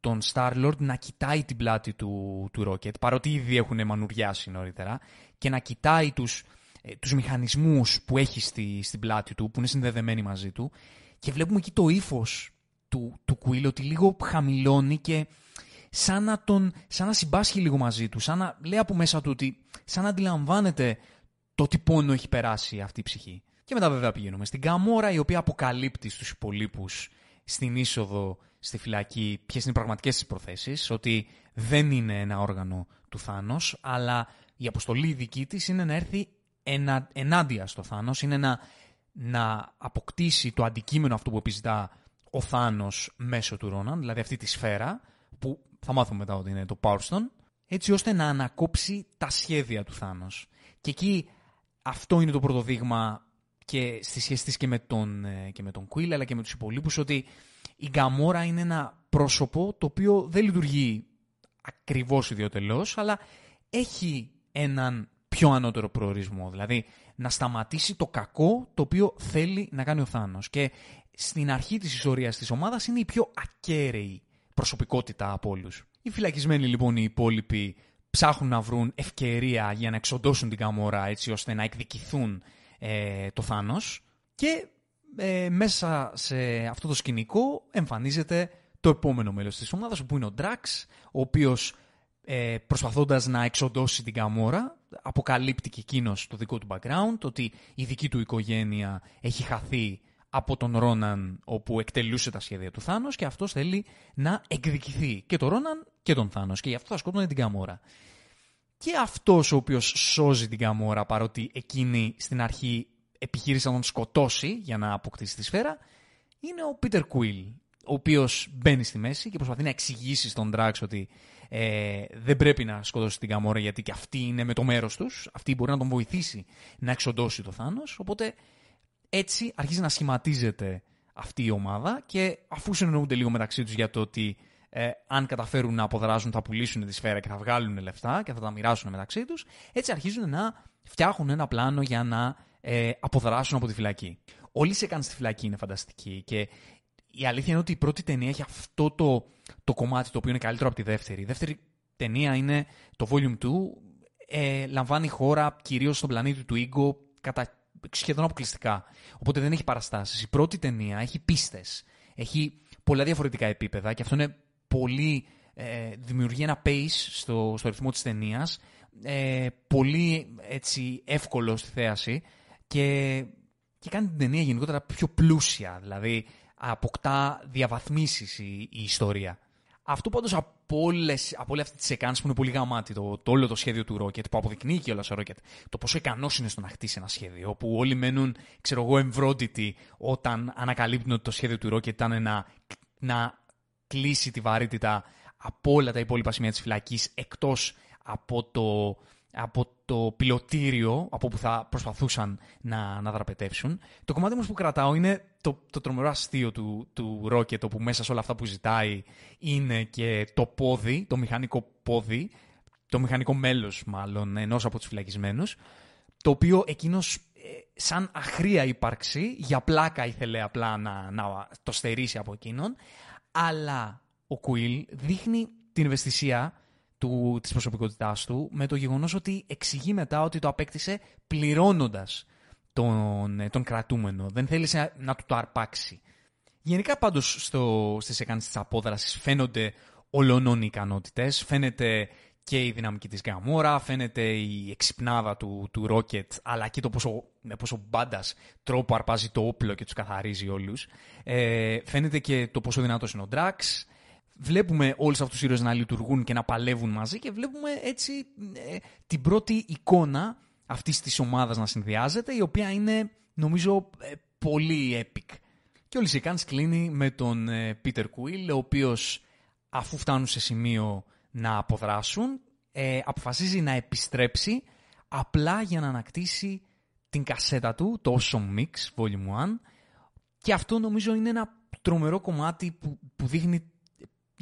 τον Star-Lord να κοιτάει την πλάτη του, του Rocket, παρότι ήδη έχουν μανουριάσει νωρίτερα, και να κοιτάει τους, ε, τους μηχανισμούς που έχει στη, στην πλάτη του, που είναι συνδεδεμένοι μαζί του, και βλέπουμε εκεί το ύφος του, του Quill, ότι λίγο χαμηλώνει και σαν να, τον, σαν να συμπάσχει λίγο μαζί του, σαν να λέει από μέσα του ότι, σαν να αντιλαμβάνεται το τι πόνο έχει περάσει αυτή η ψυχή. Και μετά βέβαια πηγαίνουμε στην Καμόρα, η οποία αποκαλύπτει στους υπολείπους στην είσοδο στη φυλακή ποιες είναι οι πραγματικές της προθέσεις, ότι δεν είναι ένα όργανο του Θάνος, αλλά η αποστολή δική της είναι να έρθει ενα, ενάντια στο Θάνος, είναι να, να αποκτήσει το αντικείμενο αυτό που επιζητά ο Θάνος μέσω του Ρόναν, δηλαδή αυτή τη σφαίρα, που θα μάθουμε μετά ότι είναι το Power Stone, έτσι ώστε να ανακόψει τα σχέδια του Θάνος. Και εκεί αυτό είναι το πρώτο δείγμα και στη σχέση της και με τον, ε, και με τον Quill αλλά και με τους υπολείπους ότι η Γκαμόρα είναι ένα πρόσωπο το οποίο δεν λειτουργεί ακριβώς ιδιωτελώς αλλά έχει έναν πιο ανώτερο προορισμό. Δηλαδή να σταματήσει το κακό το οποίο θέλει να κάνει ο Θάνος. Και στην αρχή της ιστορίας της ομάδας είναι η πιο ακέραιη προσωπικότητα από όλους. Οι φυλακισμένοι λοιπόν οι υπόλοιποι ψάχνουν να βρουν ευκαιρία για να εξοντώσουν την Καμόρα έτσι ώστε να εκδικηθούν ε, το Θάνος και ε, μέσα σε αυτό το σκηνικό εμφανίζεται το επόμενο μέλος της ομάδας που είναι ο Drax ο οποίος ε, προσπαθώντας να εξοντώσει την Καμόρα, αποκαλύπτει και εκείνος το δικό του background, ότι η δική του οικογένεια έχει χαθεί από τον Ρόναν όπου εκτελούσε τα σχέδια του Θάνος και αυτός θέλει να εκδικηθεί και τον Ρόναν και τον Θάνος και γι' αυτό θα σκότωνε την Καμόρα. Και αυτός ο οποίος σώζει την Καμόρα παρότι εκείνη στην αρχή επιχείρησε να τον σκοτώσει για να αποκτήσει τη σφαίρα είναι ο Πίτερ Κουίλ ο οποίος μπαίνει στη μέση και προσπαθεί να εξηγήσει στον Ντράξ ότι ε, δεν πρέπει να σκοτώσει την Καμόρα γιατί και αυτή είναι με το μέρος τους, αυτή μπορεί να τον βοηθήσει να εξοντώσει το Θάνος, οπότε έτσι αρχίζει να σχηματίζεται αυτή η ομάδα και αφού συνεννοούνται λίγο μεταξύ τους για το ότι ε, αν καταφέρουν να αποδράσουν θα πουλήσουν τη σφαίρα και θα βγάλουν λεφτά και θα τα μοιράσουν μεταξύ τους, έτσι αρχίζουν να φτιάχνουν ένα πλάνο για να ε, αποδράσουν από τη φυλακή. Όλοι σε έκανε στη φυλακή είναι φανταστική και η αλήθεια είναι ότι η πρώτη ταινία έχει αυτό το, το κομμάτι το οποίο είναι καλύτερο από τη δεύτερη. Η δεύτερη ταινία είναι το Volume 2, ε, λαμβάνει χώρα κυρίως στον πλανήτη του Ίγκο κατά σχεδόν αποκλειστικά. Οπότε δεν έχει παραστάσεις. Η πρώτη ταινία έχει πίστες. Έχει πολλά διαφορετικά επίπεδα και αυτό είναι πολύ... Ε, δημιουργεί ένα pace στο, στο ρυθμό της ταινίας. Ε, πολύ έτσι εύκολο στη θέαση και, και κάνει την ταινία γενικότερα πιο πλούσια. Δηλαδή αποκτά διαβαθμίσεις η, η ιστορία. Αυτό πάντως από, όλες, από όλη αυτή τη σεκάνση που είναι πολύ γαμάτι, το, το όλο το σχέδιο του Rocket, που αποδεικνύει και όλα ο Rocket, το πόσο ικανός είναι στο να χτίσει ένα σχέδιο, όπου όλοι μένουν, ξέρω εγώ, εμβρόντιτοι όταν ανακαλύπτουν ότι το σχέδιο του Rocket ήταν να, να κλείσει τη βαρύτητα από όλα τα υπόλοιπα σημεία της φυλακής εκτός από το, από το πιλωτήριο από που θα προσπαθούσαν να, να δραπετεύσουν. Το κομμάτι όμως που κρατάω είναι το, το τρομερό αστείο του, του Rocket, όπου μέσα σε όλα αυτά που ζητάει είναι και το πόδι, το μηχανικό πόδι, το μηχανικό μέλος μάλλον ενός από τους φυλακισμένους, το οποίο εκείνος ε, σαν αχρία ύπαρξη, για πλάκα ήθελε απλά να, να το στερήσει από εκείνον, αλλά ο Κουίλ δείχνει την ευαισθησία του, της προσωπικότητάς του με το γεγονός ότι εξηγεί μετά ότι το απέκτησε πληρώνοντας τον, ε, τον κρατούμενο. Δεν θέλησε να, του το αρπάξει. Γενικά πάντως στο, στις εκάνσεις της απόδρασης φαίνονται ολονών οι ικανότητες, φαίνεται και η δυναμική της Γκαμόρα, φαίνεται η εξυπνάδα του, του Rocket, αλλά και το πόσο, με πόσο μπάντας τρόπο αρπάζει το όπλο και τους καθαρίζει όλους. Ε, φαίνεται και το πόσο δυνατός είναι ο Drax, βλέπουμε όλους αυτούς τους ήρωες να λειτουργούν και να παλεύουν μαζί και βλέπουμε έτσι ε, την πρώτη εικόνα αυτής της ομάδας να συνδυάζεται, η οποία είναι νομίζω ε, πολύ epic. Και όλη η σεκάνς κλείνει με τον ε, Peter Quill, ο οποίος αφού φτάνουν σε σημείο να αποδράσουν, αποφασίζει να επιστρέψει απλά για να ανακτήσει την κασέτα του, το Awesome Mix Volume 1, και αυτό νομίζω είναι ένα τρομερό κομμάτι που, που δείχνει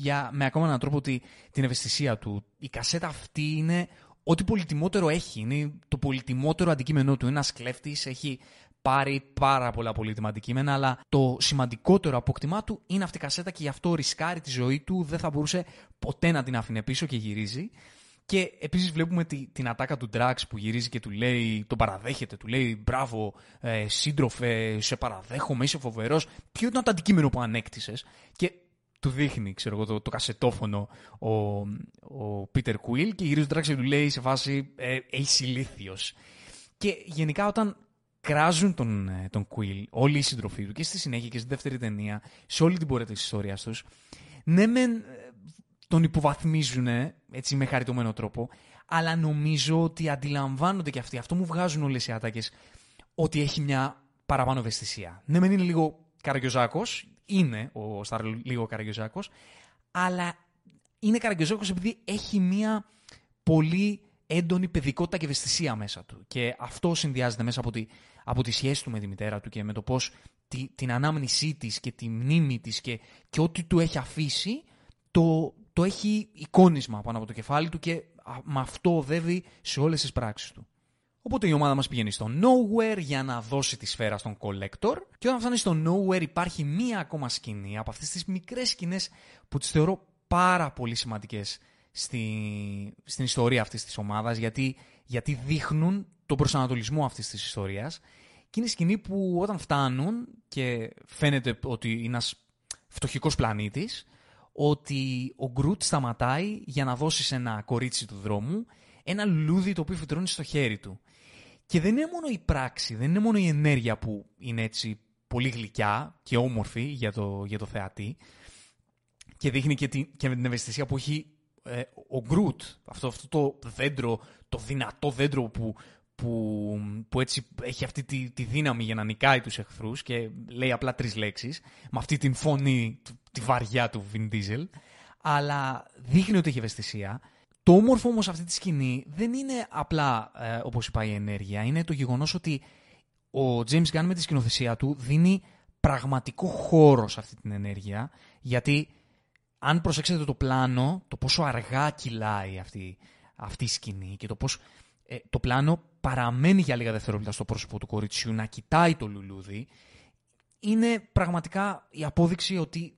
για, με ακόμα έναν τρόπο ότι, την ευαισθησία του. Η κασέτα αυτή είναι ό,τι πολυτιμότερο έχει. Είναι το πολυτιμότερο αντικείμενό του. Ένας κλέφτης έχει πάρει πάρα πολλά πολύτιμα αντικείμενα, αλλά το σημαντικότερο αποκτημά του είναι αυτή η κασέτα και γι' αυτό ρισκάρει τη ζωή του. Δεν θα μπορούσε ποτέ να την άφηνε πίσω και γυρίζει. Και επίσης βλέπουμε τη, την ατάκα του Drax που γυρίζει και του λέει, τον παραδέχεται, του λέει μπράβο, ε, σύντροφε, σε παραδέχομαι, είσαι φοβερός. Ποιο ήταν το αντικείμενο που ανέκτησες. Και του δείχνει ξέρω εγώ, το, το κασετόφωνο ο, ο Peter Quill και γυρίζει τον και του λέει σε φάση ε, είσαι ηλίθιος. Και γενικά όταν κράζουν τον, ε, τον Quill όλοι οι συντροφοί του και στη συνέχεια και στη δεύτερη ταινία σε όλη την πορεία της ιστορίας τους ναι μεν ε, τον υποβαθμίζουν έτσι με χαριτωμένο τρόπο αλλά νομίζω ότι αντιλαμβάνονται και αυτοί αυτό μου βγάζουν όλες οι άτακες ότι έχει μια παραπάνω ευαισθησία. Ναι μεν είναι λίγο καραγκιόζάκος είναι ο Σταρ λίγο Καραγκιόζάκος, αλλά είναι Καραγκιόζάκος επειδή έχει μια πολύ έντονη παιδικότητα και ευαισθησία μέσα του. Και αυτό συνδυάζεται μέσα από τη, από τη σχέση του με τη μητέρα του και με το πώς τη, την ανάμνησή της και τη μνήμη της και, και ό,τι του έχει αφήσει, το, το έχει εικόνισμα πάνω από το κεφάλι του και με αυτό οδεύει σε όλες τις πράξεις του. Οπότε η ομάδα μας πηγαίνει στο Nowhere για να δώσει τη σφαίρα στον Collector και όταν φτάνει στο Nowhere υπάρχει μία ακόμα σκηνή από αυτές τις μικρές σκηνές που τις θεωρώ πάρα πολύ σημαντικές στη, στην ιστορία αυτής της ομάδας γιατί, γιατί δείχνουν τον προσανατολισμό αυτής της ιστορίας και είναι σκηνή που όταν φτάνουν και φαίνεται ότι είναι ένας φτωχικός πλανήτης ότι ο Γκρουτ σταματάει για να δώσει σε ένα κορίτσι του δρόμου ένα λουλούδι το οποίο φυτρώνει στο χέρι του. Και δεν είναι μόνο η πράξη, δεν είναι μόνο η ενέργεια που είναι έτσι πολύ γλυκιά και όμορφη για το, για το θεατή και δείχνει και την, και την ευαισθησία που έχει ε, ο Γκρουτ, αυτό, αυτό το δέντρο, το δυνατό δέντρο που, που, που έτσι έχει αυτή τη, τη δύναμη για να νικάει τους εχθρούς και λέει απλά τρεις λέξεις, με αυτή την φωνή, τη βαριά του Vin Diesel, αλλά δείχνει ότι έχει ευαισθησία. Το όμορφο όμως αυτή τη σκηνή δεν είναι απλά, ε, όπως είπα, η ενέργεια, είναι το γεγονός ότι ο James Gunn με τη σκηνοθεσία του δίνει πραγματικό χώρο σε αυτή την ενέργεια, γιατί αν προσέξετε το πλάνο, το πόσο αργά κυλάει αυτή, αυτή η σκηνή και το πώς ε, το πλάνο παραμένει για λίγα δευτερόλεπτα στο πρόσωπο του κοριτσιού να κοιτάει το λουλούδι, είναι πραγματικά η απόδειξη ότι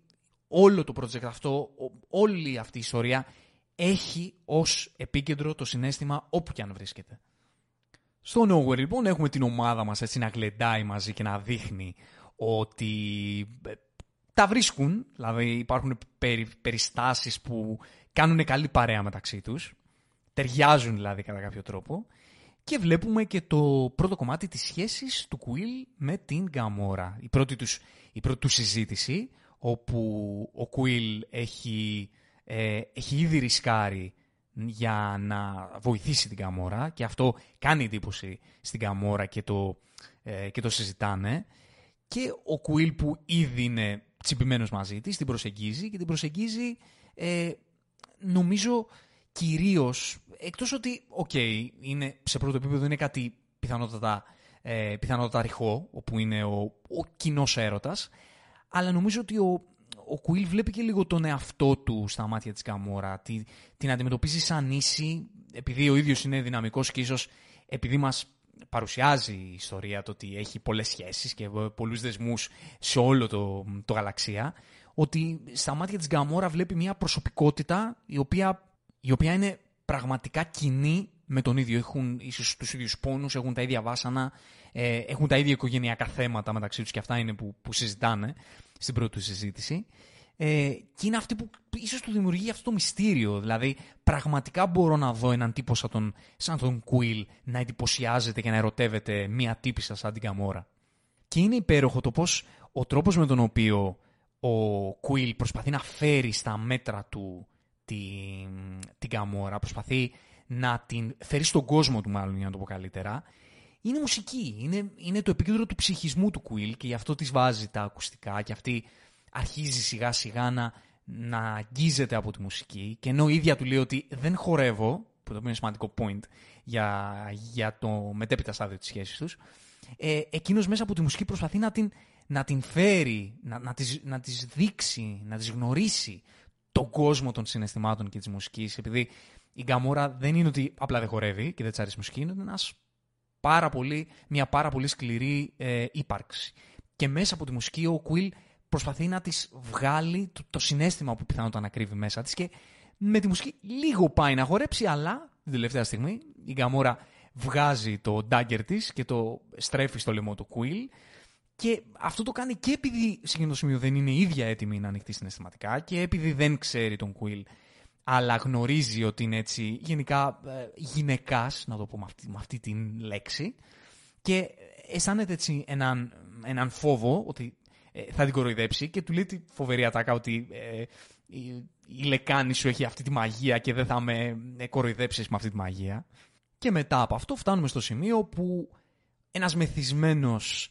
όλο το project αυτό, όλη αυτή η ιστορία έχει ως επίκεντρο το συνέστημα όπου και αν βρίσκεται. Στο Nowhere λοιπόν έχουμε την ομάδα μας έτσι να γλεντάει μαζί και να δείχνει ότι ε, τα βρίσκουν, δηλαδή υπάρχουν περι, περιστάσεις που κάνουν καλή παρέα μεταξύ τους, ταιριάζουν δηλαδή κατά κάποιο τρόπο και βλέπουμε και το πρώτο κομμάτι της σχέσης του Κουίλ με την Γκαμόρα. Η πρώτη, τους, η πρώτη τους συζήτηση, όπου ο Κουίλ έχει, ε, έχει ήδη ρισκάρει για να βοηθήσει την Καμόρα και αυτό κάνει εντύπωση στην Καμόρα και το, ε, και το συζητάνε και ο Κουίλ που ήδη είναι τσιμπημένος μαζί της την προσεγγίζει και την προσεγγίζει ε, νομίζω κυρίως εκτός ότι οκ, είναι, σε πρώτο επίπεδο είναι κάτι πιθανότατα, ε, πιθανότατα ρηχό όπου είναι ο, ο κοινός έρωτας αλλά νομίζω ότι ο, ο Κουίλ βλέπει και λίγο τον εαυτό του στα μάτια της Γκαμόρα. Τη, την αντιμετωπίζει σαν ίση, επειδή ο ίδιος είναι δυναμικός και ίσως επειδή μας παρουσιάζει η ιστορία το ότι έχει πολλές σχέσεις και πολλούς δεσμούς σε όλο το, το γαλαξία, ότι στα μάτια της Γκαμόρα βλέπει μια προσωπικότητα η οποία, η οποία είναι πραγματικά κοινή με τον ίδιο. Έχουν ίσως τους ίδιους πόνους, έχουν τα ίδια βάσανα, ε, έχουν τα ίδια οικογενειακά θέματα μεταξύ τους και αυτά είναι που, που συζητάνε στην πρώτη τους συζήτηση. Ε, και είναι αυτή που ίσως του δημιουργεί αυτό το μυστήριο. Δηλαδή, πραγματικά μπορώ να δω έναν τύπο σαν τον, σαν τον Κουίλ να εντυπωσιάζεται και να ερωτεύεται μία τύπησα σαν την Καμόρα. Και είναι υπέροχο το πώς ο τρόπος με τον οποίο ο Κουίλ προσπαθεί να φέρει στα μέτρα του την, την Καμόρα, προσπαθεί να την φέρει στον κόσμο του μάλλον για να το πω καλύτερα, είναι μουσική. Είναι, είναι το επίκεντρο του ψυχισμού του Quill και γι' αυτό της βάζει τα ακουστικά και αυτή αρχίζει σιγά σιγά να, να αγγίζεται από τη μουσική και ενώ η ίδια του λέει ότι δεν χορεύω, που το είναι σημαντικό point για, για το μετέπειτα στάδιο της σχέσης τους, ε, εκείνος μέσα από τη μουσική προσπαθεί να την, να την φέρει, να, να, της, να της δείξει, να της γνωρίσει τον κόσμο των συναισθημάτων και της μουσικής, επειδή η Γκαμόρα δεν είναι ότι απλά δεν χορεύει και δεν της μουσική, είναι ένας πάρα πολύ, μια πάρα πολύ σκληρή ε, ύπαρξη. Και μέσα από τη μουσική ο Quill προσπαθεί να της βγάλει το, το συνέστημα που πιθανότατα να κρύβει μέσα της και με τη μουσική λίγο πάει να χορέψει, αλλά την τελευταία στιγμή η Γκαμόρα βγάζει το dagger της και το στρέφει στο λαιμό του Quill και αυτό το κάνει και επειδή σε εκείνο το σημείο δεν είναι ίδια έτοιμη να ανοιχτεί συναισθηματικά και επειδή δεν ξέρει τον Quill αλλά γνωρίζει ότι είναι έτσι γενικά ε, γυναικάς, να το πω με αυτή, με αυτή την λέξη, και αισθάνεται έτσι έναν, έναν φόβο ότι ε, θα την κοροϊδέψει και του λέει τη φοβερή ατάκα ότι ε, η, η λεκάνη σου έχει αυτή τη μαγεία και δεν θα με ε, κοροϊδέψεις με αυτή τη μαγεία. Και μετά από αυτό φτάνουμε στο σημείο που ένας μεθυσμένος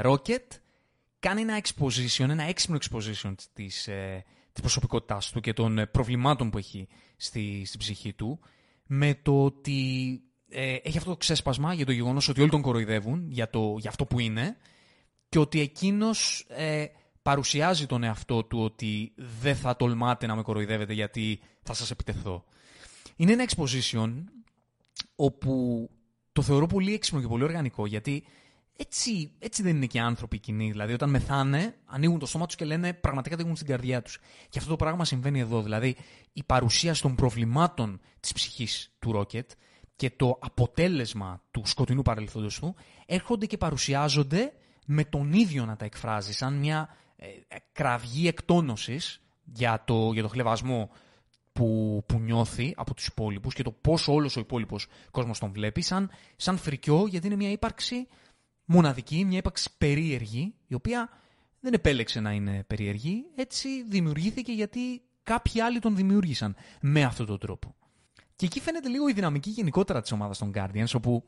ρόκετ κάνει ένα exposition, ένα έξυπνο exposition της, της προσωπικότητάς του και των ε, προβλημάτων που έχει στη, στην ψυχή του με το ότι ε, έχει αυτό το ξέσπασμα για το γεγονός ότι όλοι τον κοροϊδεύουν για, το, για αυτό που είναι και ότι εκείνος ε, παρουσιάζει τον εαυτό του ότι δεν θα τολμάτε να με κοροϊδεύετε γιατί θα σας επιτεθώ. Είναι ένα exposition όπου το θεωρώ πολύ έξυπνο και πολύ οργανικό γιατί έτσι, έτσι δεν είναι και άνθρωποι κοινοί. Δηλαδή, όταν μεθάνε, ανοίγουν το στόμα τους και λένε πραγματικά έχουν στην καρδιά τους. Και αυτό το πράγμα συμβαίνει εδώ. Δηλαδή, η παρουσίαση των προβλημάτων της ψυχής του Ρόκετ και το αποτέλεσμα του σκοτεινού παρελθόντος του έρχονται και παρουσιάζονται με τον ίδιο να τα εκφράζει, σαν μια ε, κραυγή εκτόνωσης για το, για το χλεβασμό που, που νιώθει από τους υπόλοιπους και το πόσο όλος ο υπόλοιπος κόσμος τον βλέπει σαν, σαν φρικιό γιατί είναι μια ύπαρξη μοναδική, μια ύπαρξη περίεργη η οποία δεν επέλεξε να είναι περίεργη, έτσι δημιουργήθηκε γιατί κάποιοι άλλοι τον δημιούργησαν με αυτόν τον τρόπο. Και εκεί φαίνεται λίγο η δυναμική γενικότερα της ομάδας των Guardians, όπου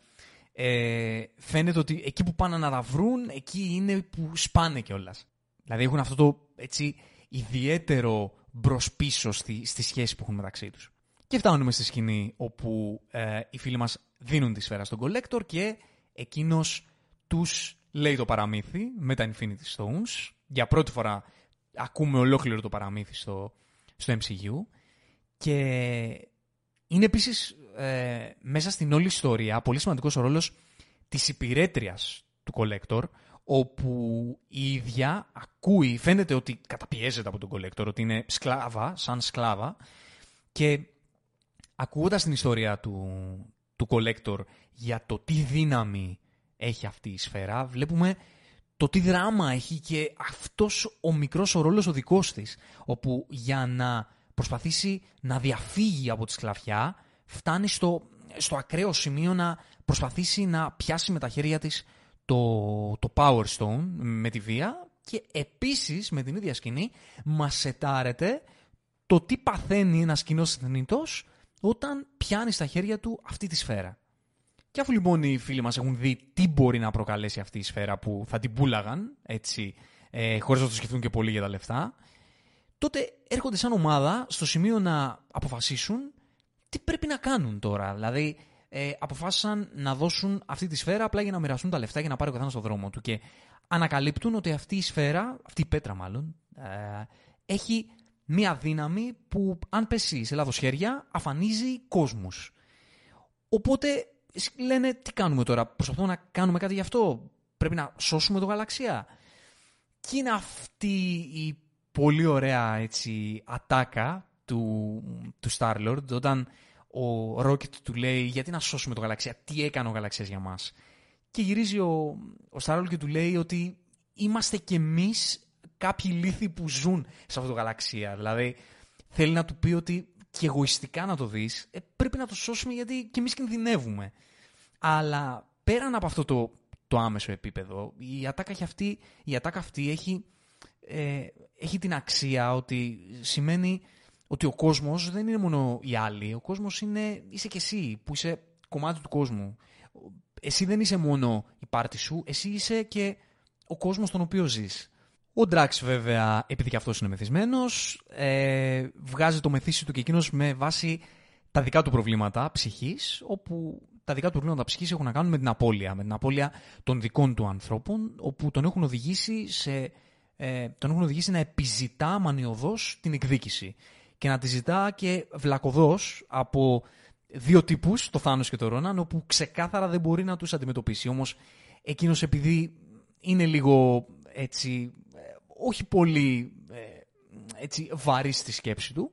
ε, φαίνεται ότι εκεί που πάνε να τα βρουν, εκεί είναι που σπάνε κιόλας. Δηλαδή έχουν αυτό το έτσι, ιδιαίτερο μπρος πίσω στη, στη σχέση που έχουν μεταξύ τους. Και φτάνουμε στη σκηνή όπου ε, οι φίλοι μας δίνουν τη σφαίρα στον Collector και εκείνος τους λέει το παραμύθι με τα Infinity Stones. Για πρώτη φορά ακούμε ολόκληρο το παραμύθι στο, στο MCU. Και είναι επίσης ε, μέσα στην όλη ιστορία πολύ σημαντικός ο ρόλος της υπηρέτριας του Collector, όπου η ίδια ακούει, φαίνεται ότι καταπιέζεται από τον Collector, ότι είναι σκλάβα, σαν σκλάβα, και ακούγοντας την ιστορία του, του Collector για το τι δύναμη έχει αυτή η σφαίρα, βλέπουμε το τι δράμα έχει και αυτός ο μικρός ο ρόλος ο δικός της, όπου για να προσπαθήσει να διαφύγει από τη σκλαβιά, φτάνει στο, στο ακραίο σημείο να προσπαθήσει να πιάσει με τα χέρια της το, το Power Stone με τη βία και επίσης με την ίδια σκηνή μας σετάρεται το τι παθαίνει ένας κοινός θνήτος όταν πιάνει στα χέρια του αυτή τη σφαίρα. Και αφού λοιπόν οι φίλοι μας έχουν δει τι μπορεί να προκαλέσει αυτή η σφαίρα που θα την πούλαγαν, έτσι, ε, χωρίς να το σκεφτούν και πολύ για τα λεφτά, τότε έρχονται σαν ομάδα στο σημείο να αποφασίσουν τι πρέπει να κάνουν τώρα. Δηλαδή, ε, αποφάσισαν να δώσουν αυτή τη σφαίρα απλά για να μοιραστούν τα λεφτά για να πάρει ο καθένας στο δρόμο του. Και ανακαλύπτουν ότι αυτή η σφαίρα, αυτή η πέτρα μάλλον, ε, έχει μία δύναμη που αν πέσει σε λάθος χέρια αφανίζει κόσμους. Οπότε λένε τι κάνουμε τώρα, προσπαθούμε να κάνουμε κάτι γι' αυτό, πρέπει να σώσουμε το γαλαξία. Και είναι αυτή η πολύ ωραία έτσι, ατάκα του, του Star-Lord όταν ο Rocket του λέει γιατί να σώσουμε το γαλαξία, τι έκανε ο γαλαξίας για μας; Και γυρίζει ο, ο Star-Lord και του λέει ότι είμαστε κι εμείς κάποιοι λύθοι που ζουν σε αυτό το γαλαξία. Δηλαδή θέλει να του πει ότι και εγωιστικά να το δεις, ε, πρέπει να το σώσουμε γιατί κι εμείς κινδυνεύουμε. Αλλά πέραν από αυτό το, το άμεσο επίπεδο, η ατάκα αυτή, η ατάκα αυτή έχει, ε, έχει την αξία ότι σημαίνει ότι ο κόσμος δεν είναι μόνο οι άλλοι, ο κόσμος είναι, είσαι και εσύ που είσαι κομμάτι του κόσμου. Εσύ δεν είσαι μόνο η πάρτη σου, εσύ είσαι και ο κόσμος στον οποίο ζεις. Ο Ντράξ βέβαια, επειδή και αυτός είναι μεθυσμένος, ε, βγάζει το μεθύσι του και εκείνος με βάση τα δικά του προβλήματα ψυχής, όπου τα δικά του προβλήματα ψυχής έχουν να κάνουν με την απώλεια, με την απώλεια των δικών του ανθρώπων, όπου τον έχουν οδηγήσει, σε, ε, τον έχουν οδηγήσει να επιζητά μανιωδώς την εκδίκηση και να τη ζητά και βλακοδός από δύο τύπους, το Θάνος και το Ρόναν, όπου ξεκάθαρα δεν μπορεί να τους αντιμετωπίσει. Όμως εκείνος επειδή είναι λίγο έτσι, ε, όχι πολύ ε, έτσι, βαρύ στη σκέψη του,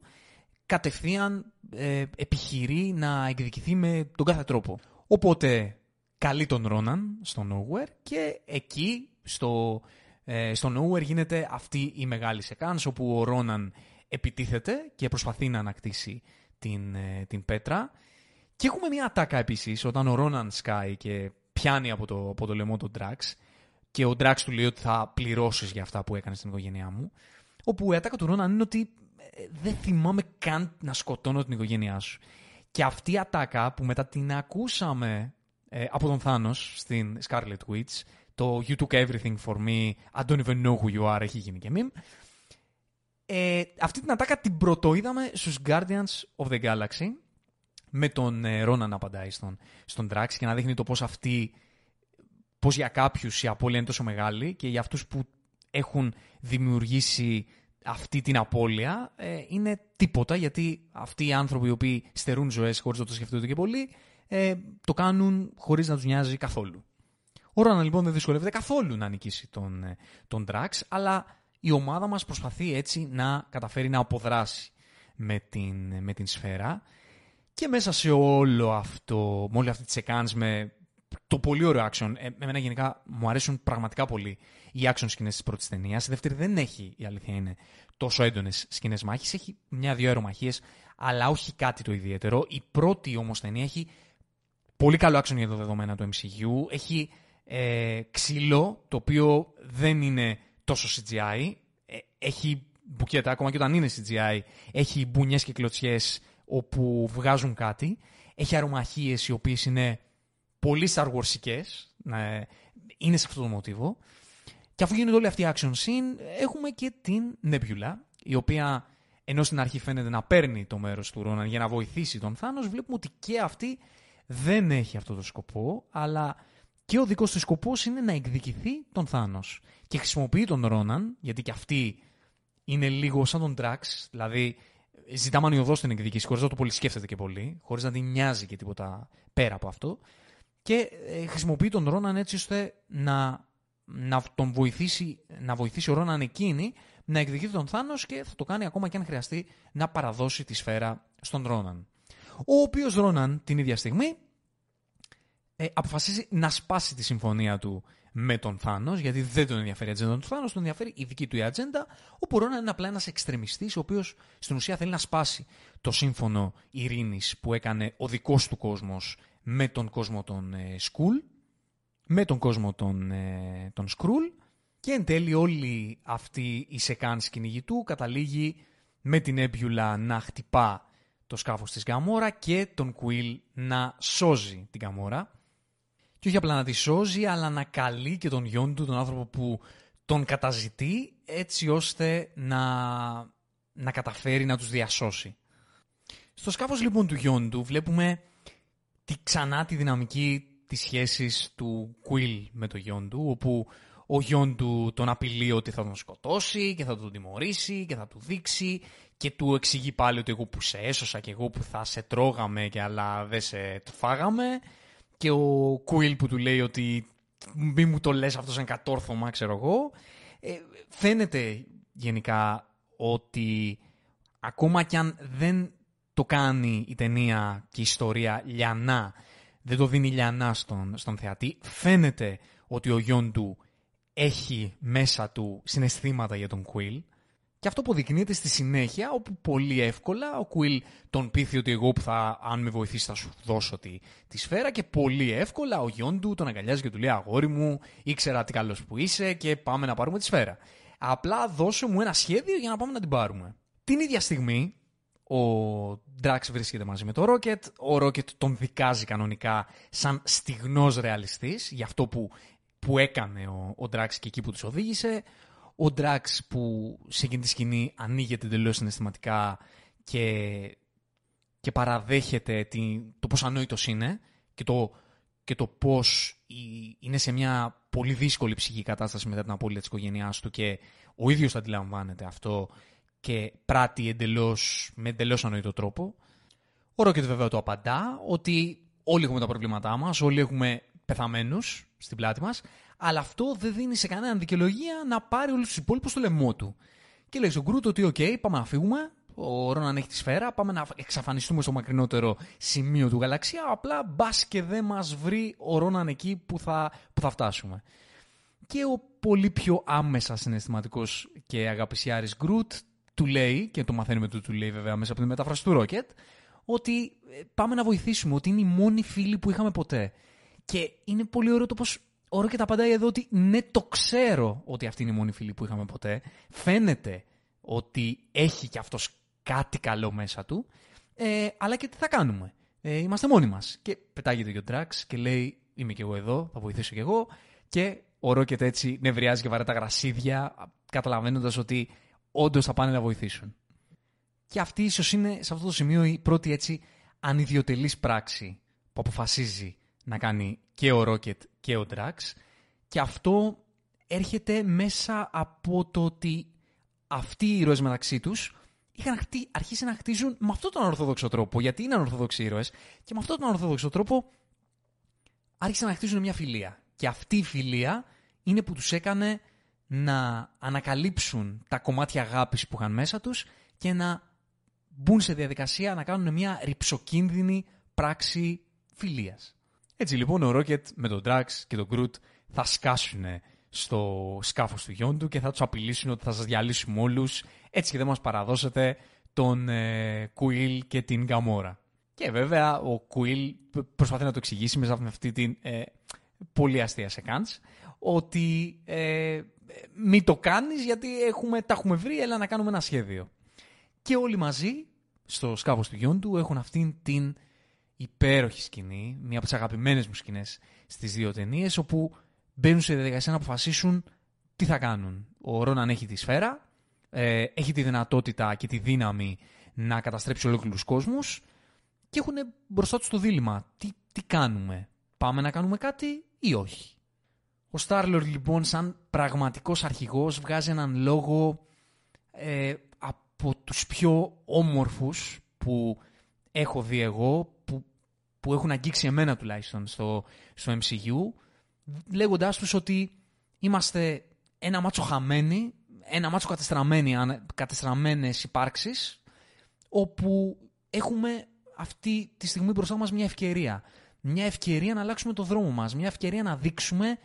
κατευθείαν ε, επιχειρεί να εκδικηθεί με τον κάθε τρόπο. Οπότε καλεί τον Ρόναν στο Nowhere και εκεί στο, ε, στο Nowhere γίνεται αυτή η μεγάλη σεκάνς όπου ο Ρόναν επιτίθεται και προσπαθεί να ανακτήσει την, ε, την πέτρα. Και έχουμε μια ατάκα επίσης όταν ο Ρόναν σκάει και πιάνει από το, από το λαιμό τον Ντράξ και ο Ντράξ του λέει ότι θα πληρώσεις για αυτά που έκανες στην οικογένειά μου. Όπου η ατάκα του Ρόναν είναι ότι ε, δεν θυμάμαι καν να σκοτώνω την οικογένειά σου. Και αυτή η ατάκα που μετά την ακούσαμε ε, από τον Θάνος στην Scarlet Witch, το You took everything for me, I don't even know who you are, έχει γίνει και meme. Ε, αυτή την ατάκα την πρωτοείδαμε στους Guardians of the Galaxy με τον ε, Ronan να απαντάει στον, στον Drax και να δείχνει το πώς αυτή, πώς για κάποιους η απώλεια είναι τόσο μεγάλη και για αυτούς που έχουν δημιουργήσει αυτή την απώλεια ε, είναι τίποτα γιατί αυτοί οι άνθρωποι οι οποίοι στερούν ζωές χωρίς να το σκεφτούνται και πολύ ε, το κάνουν χωρίς να τους νοιάζει καθόλου. Ο Ronan λοιπόν δεν δυσκολεύεται καθόλου να νικήσει τον, ε, τον Drax αλλά η ομάδα μας προσπαθεί έτσι να καταφέρει να αποδράσει με την, με την σφαίρα και μέσα σε όλο αυτό, με όλη αυτή τη σεκάνς με το πολύ ωραίο action. Ε, εμένα γενικά μου αρέσουν πραγματικά πολύ οι action σκηνές της πρώτης ταινίας. Η δεύτερη δεν έχει, η αλήθεια είναι, τόσο έντονες σκηνές μάχης. Έχει μια-δύο αερομαχίες, αλλά όχι κάτι το ιδιαίτερο. Η πρώτη όμως ταινία έχει πολύ καλό action για το δεδομένα του MCU. Έχει ε, ξύλο, το οποίο δεν είναι τόσο CGI. Ε, έχει μπουκέτα, ακόμα και όταν είναι CGI. Έχει μπουνιές και κλωτσιές όπου βγάζουν κάτι. Έχει αερομαχίες οι οποίες είναι πολύ Star ε, είναι σε αυτό το μοτίβο. Και αφού γίνεται όλη αυτή η action scene, έχουμε και την Nebula, η οποία ενώ στην αρχή φαίνεται να παίρνει το μέρος του Ρόναν για να βοηθήσει τον Θάνος, βλέπουμε ότι και αυτή δεν έχει αυτό το σκοπό, αλλά και ο δικός του σκοπός είναι να εκδικηθεί τον Θάνος. Και χρησιμοποιεί τον Ρόναν, γιατί και αυτή είναι λίγο σαν τον Drax, δηλαδή ζητά μανιωδώς την εκδίκηση, χωρίς να το πολύ σκέφτεται και πολύ, χωρίς να την νοιάζει και τίποτα πέρα από αυτό. Και ε, χρησιμοποιεί τον Ρόναν έτσι ώστε να, να τον βοηθήσει, να βοηθήσει ο Ρόναν εκείνη να εκδικηθεί τον Θάνος και θα το κάνει ακόμα και αν χρειαστεί να παραδώσει τη σφαίρα στον Ρόναν. Ο οποίος Ρόναν την ίδια στιγμή ε, αποφασίζει να σπάσει τη συμφωνία του με τον Θάνος, γιατί δεν τον ενδιαφέρει η ατζέντα του Θάνος, τον ενδιαφέρει η δική του η ατζέντα. Ο Ρόναν είναι απλά ένας εξτρεμιστής, ο οποίος στην ουσία θέλει να σπάσει το σύμφωνο ειρήνης που έκανε ο δικός του κόσμος με τον κόσμο των ε, Σκουλ, με τον κόσμο των, ε, των Σκρούλ. Και εν τέλει όλη αυτή η σεκάν του καταλήγει με την έμπιουλα να χτυπά το σκάφος της Γαμόρα και τον Κουίλ να σώζει την Γαμόρα. Και όχι απλά να τη σώζει, αλλά να καλεί και τον γιον του, τον άνθρωπο που τον καταζητεί, έτσι ώστε να, να καταφέρει να τους διασώσει. Στο σκάφος λοιπόν του γιον του βλέπουμε τη, ξανά τη δυναμική της σχέσης του Quill με το γιον του, όπου ο γιον του τον απειλεί ότι θα τον σκοτώσει και θα τον τιμωρήσει και θα του δείξει και του εξηγεί πάλι ότι εγώ που σε έσωσα και εγώ που θα σε τρώγαμε και αλλά δεν σε φάγαμε και ο Κουίλ που του λέει ότι μη μου το λες αυτό σαν κατόρθωμα, ξέρω εγώ. Ε, φαίνεται γενικά ότι ακόμα κι αν δεν το κάνει η ταινία και η ιστορία λιανά, δεν το δίνει λιανά στον, στον θεατή, φαίνεται ότι ο γιον του έχει μέσα του συναισθήματα για τον Κουίλ και αυτό αποδεικνύεται στη συνέχεια, όπου πολύ εύκολα ο Κουίλ τον πείθει ότι εγώ που θα, αν με βοηθήσει θα σου δώσω τη, τη σφαίρα και πολύ εύκολα ο γιον του τον αγκαλιάζει και του λέει αγόρι μου, ήξερα τι καλός που είσαι και πάμε να πάρουμε τη σφαίρα. Απλά δώσε μου ένα σχέδιο για να πάμε να την πάρουμε. Την ίδια στιγμή ο Ντράξ βρίσκεται μαζί με το Ρόκετ. Ο Ρόκετ τον δικάζει κανονικά σαν στιγνός ρεαλιστής για αυτό που, που έκανε ο, ο Ντράξ και εκεί που τους οδήγησε ο Ντράξ που σε εκείνη τη σκηνή ανοίγεται εντελώς συναισθηματικά και, και παραδέχεται το πόσο ανόητος είναι και το, και το πώς είναι σε μια πολύ δύσκολη ψυχική κατάσταση μετά την απώλεια της οικογένειάς του και ο ίδιος το αντιλαμβάνεται αυτό και πράττει εντελώς, με εντελώς ανόητο τρόπο. Ο Ρόκετ βέβαια το απαντά ότι όλοι έχουμε τα προβλήματά μας, όλοι έχουμε πεθαμένους στην πλάτη μας, αλλά αυτό δεν δίνει σε κανέναν δικαιολογία να πάρει όλους τους υπόλοιπους στο λαιμό του. Και λέει στον Γκρούτ ότι, OK, πάμε να φύγουμε. Ο Ρόναν έχει τη σφαίρα. Πάμε να εξαφανιστούμε στο μακρινότερο σημείο του γαλαξία. Απλά μπας και δεν μας βρει ο Ρόναν εκεί που θα, που θα φτάσουμε. Και ο πολύ πιο άμεσα συναισθηματικός και αγαπησιάρης Γκρούτ του λέει, και το μαθαίνουμε του, του λέει βέβαια μέσα από τη μετάφραση του Ρόκετ, ότι ε, πάμε να βοηθήσουμε, ότι είναι οι μόνοι φίλοι που είχαμε ποτέ. Και είναι πολύ ωραίο το πώ ο Ρόκετ απαντάει εδώ ότι ναι, το ξέρω ότι αυτή είναι η μόνη φίλη που είχαμε ποτέ. Φαίνεται ότι έχει κι αυτός κάτι καλό μέσα του. Ε, αλλά και τι θα κάνουμε. Ε, είμαστε μόνοι μας. Και πετάγεται και ο Ντράξ και λέει είμαι κι εγώ εδώ, θα βοηθήσω κι εγώ. Και ο Ρόκετ έτσι νευριάζει και βαρέ τα γρασίδια, καταλαβαίνοντας ότι όντως θα πάνε να βοηθήσουν. Και αυτή ίσως είναι σε αυτό το σημείο η πρώτη έτσι ανιδιοτελής πράξη που αποφασίζει να κάνει και ο Ρόκετ και ο Drax και αυτό έρχεται μέσα από το ότι αυτοί οι ήρωες μεταξύ τους είχαν αρχίσει να χτίζουν με αυτόν τον ορθόδοξο τρόπο, γιατί είναι ορθόδοξοι ήρωες και με αυτόν τον ορθόδοξο τρόπο άρχισαν να χτίζουν μια φιλία. Και αυτή η φιλία είναι που τους έκανε να ανακαλύψουν τα κομμάτια αγάπης που είχαν μέσα τους και να μπουν σε διαδικασία να κάνουν μια ρηψοκίνδυνη πράξη φιλίας. Έτσι λοιπόν ο Ρόκετ με τον Drax και τον Groot θα σκάσουν στο σκάφος του γιόντου και θα τους απειλήσουν ότι θα σας διαλύσουμε όλους έτσι και δεν μας παραδώσετε τον ε, Κουίλ και την Γκαμόρα. Και βέβαια ο Κουίλ προσπαθεί να το εξηγήσει μέσα από αυτή την ε, πολύ αστεία σεκάντς ότι ε, μη το κάνεις γιατί έχουμε, τα έχουμε βρει, έλα να κάνουμε ένα σχέδιο. Και όλοι μαζί στο σκάφος του γιόντου έχουν αυτήν την υπέροχη σκηνή, μία από τις αγαπημένες μου σκηνές στις δύο ταινίες, όπου μπαίνουν σε διαδικασία να αποφασίσουν τι θα κάνουν. Ο Ρόναν έχει τη σφαίρα, ε, έχει τη δυνατότητα και τη δύναμη να καταστρέψει ολόκληρους κόσμους και έχουν μπροστά τους το δίλημα. Τι, τι κάνουμε, πάμε να κάνουμε κάτι ή όχι. Ο Στάρλορ λοιπόν σαν πραγματικός αρχηγός βγάζει έναν λόγο ε, από τους πιο όμορφους που έχω δει εγώ, που, που έχουν αγγίξει εμένα τουλάχιστον στο, στο MCU, λέγοντάς τους ότι είμαστε ένα μάτσο χαμένοι, ένα μάτσο κατεστραμμένοι, κατεστραμμένες υπάρξεις, όπου έχουμε αυτή τη στιγμή μπροστά μας μια ευκαιρία. Μια ευκαιρία να αλλάξουμε το δρόμο μας, μια ευκαιρία να δείξουμε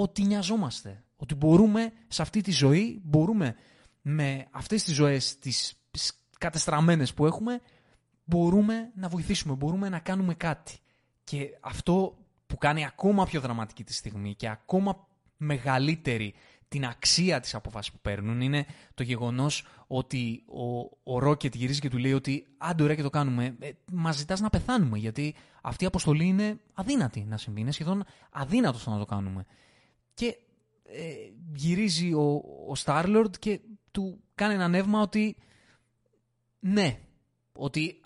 ότι νοιαζόμαστε. Ότι μπορούμε σε αυτή τη ζωή, μπορούμε με αυτές τις ζωές, τις κατεστραμμένες που έχουμε, μπορούμε να βοηθήσουμε, μπορούμε να κάνουμε κάτι. Και αυτό που κάνει ακόμα πιο δραματική τη στιγμή και ακόμα μεγαλύτερη την αξία της απόφασης που παίρνουν είναι το γεγονός ότι ο, ο Ρόκετ γυρίζει και του λέει ότι άντε ωραία και το κάνουμε, ε, μας ζητάς να πεθάνουμε γιατί αυτή η αποστολή είναι αδύνατη να συμβεί, είναι σχεδόν αδύνατο να το κάνουμε. Και ε, γυρίζει ο, ο Starlord και του κάνει ένα νεύμα ότι ναι, ότι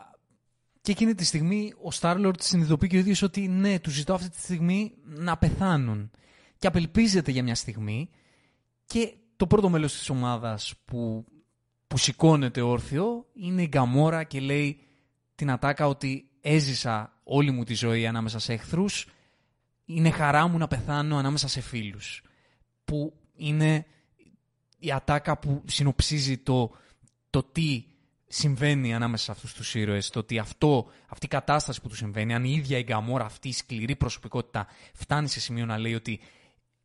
και εκείνη τη στιγμή ο Starlord συνειδητοποιεί και ο ίδιος ότι ναι, του ζητώ αυτή τη στιγμή να πεθάνουν. Και απελπίζεται για μια στιγμή και το πρώτο μέλος της ομάδας που, που σηκώνεται όρθιο είναι η Γκαμόρα και λέει την ατάκα ότι έζησα όλη μου τη ζωή ανάμεσα σε εχθρούς, είναι χαρά μου να πεθάνω ανάμεσα σε φίλους. Που είναι η ατάκα που συνοψίζει το, το τι συμβαίνει ανάμεσα σε αυτούς τους ήρωες, το ότι αυτό, αυτή η κατάσταση που τους συμβαίνει, αν η ίδια η Γκαμόρα, αυτή η σκληρή προσωπικότητα φτάνει σε σημείο να λέει ότι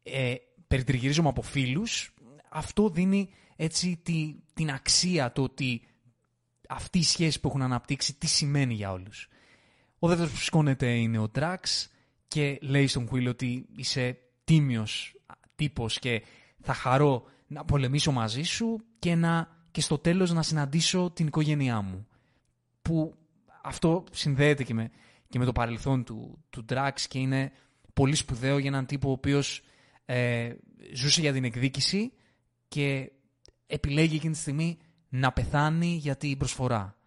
ε, περιτριγυρίζομαι από φίλους, αυτό δίνει έτσι τη, την αξία το ότι αυτή η σχέση που έχουν αναπτύξει τι σημαίνει για όλους. Ο δεύτερος που σηκώνεται είναι ο Ντράξ και λέει στον Κουίλ ότι είσαι τίμιος τύπος και θα χαρώ να πολεμήσω μαζί σου και, να, και στο τέλος να συναντήσω την οικογένειά μου. Που αυτό συνδέεται και με, και με το παρελθόν του, του Drax και είναι πολύ σπουδαίο για έναν τύπο ο οποίος ε, ζούσε για την εκδίκηση και επιλέγει εκείνη τη στιγμή να πεθάνει για την προσφορά.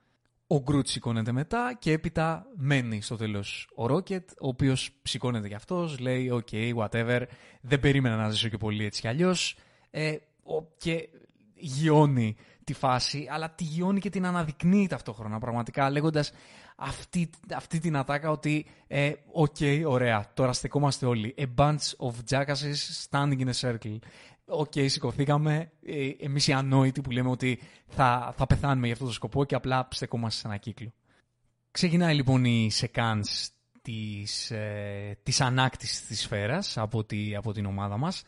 Ο Γκρουτ σηκώνεται μετά και έπειτα μένει στο τέλος ο Ρόκετ, ο οποίος σηκώνεται κι αυτός, λέει: OK, whatever, δεν περίμενα να ζήσω και πολύ έτσι κι αλλιώς. Ε, και γειώνει τη φάση, αλλά τη γειώνει και την αναδεικνύει ταυτόχρονα πραγματικά, λέγοντας αυτή, αυτή την ατάκα ότι ε, «OK, ωραία, τώρα στεκόμαστε όλοι. A bunch of jackasses standing in a circle». OK, okay, σηκωθήκαμε. Ε, Εμείς οι ανόητοι που λέμε ότι θα, θα πεθάνουμε για αυτό το σκοπό και απλά στεκόμαστε σε ένα κύκλο. Ξεκινάει λοιπόν η σεκάνς της, ε, της ανάκτησης της σφαίρας από, τη, από την ομάδα μας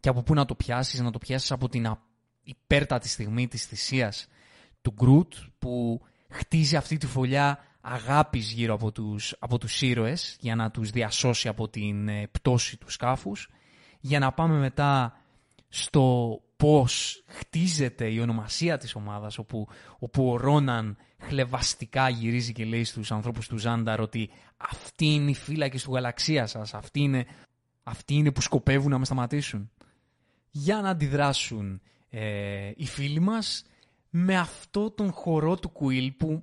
και από πού να το πιάσεις, να το πιάσεις από την υπέρτατη στιγμή της θυσίας του Γκρουτ που χτίζει αυτή τη φωλιά αγάπης γύρω από τους, από τους ήρωες για να τους διασώσει από την ε, πτώση του σκάφους για να πάμε μετά στο πώς χτίζεται η ονομασία της ομάδας όπου, όπου ο Ρόναν χλεβαστικά γυρίζει και λέει στους ανθρώπους του Ζάνταρ ότι αυτή είναι η φύλακη του γαλαξία σας, αυτή είναι, αυτή είναι που σκοπεύουν να με σταματήσουν. Για να αντιδράσουν ε, οι φίλοι μας με αυτό τον χορό του Κουίλ που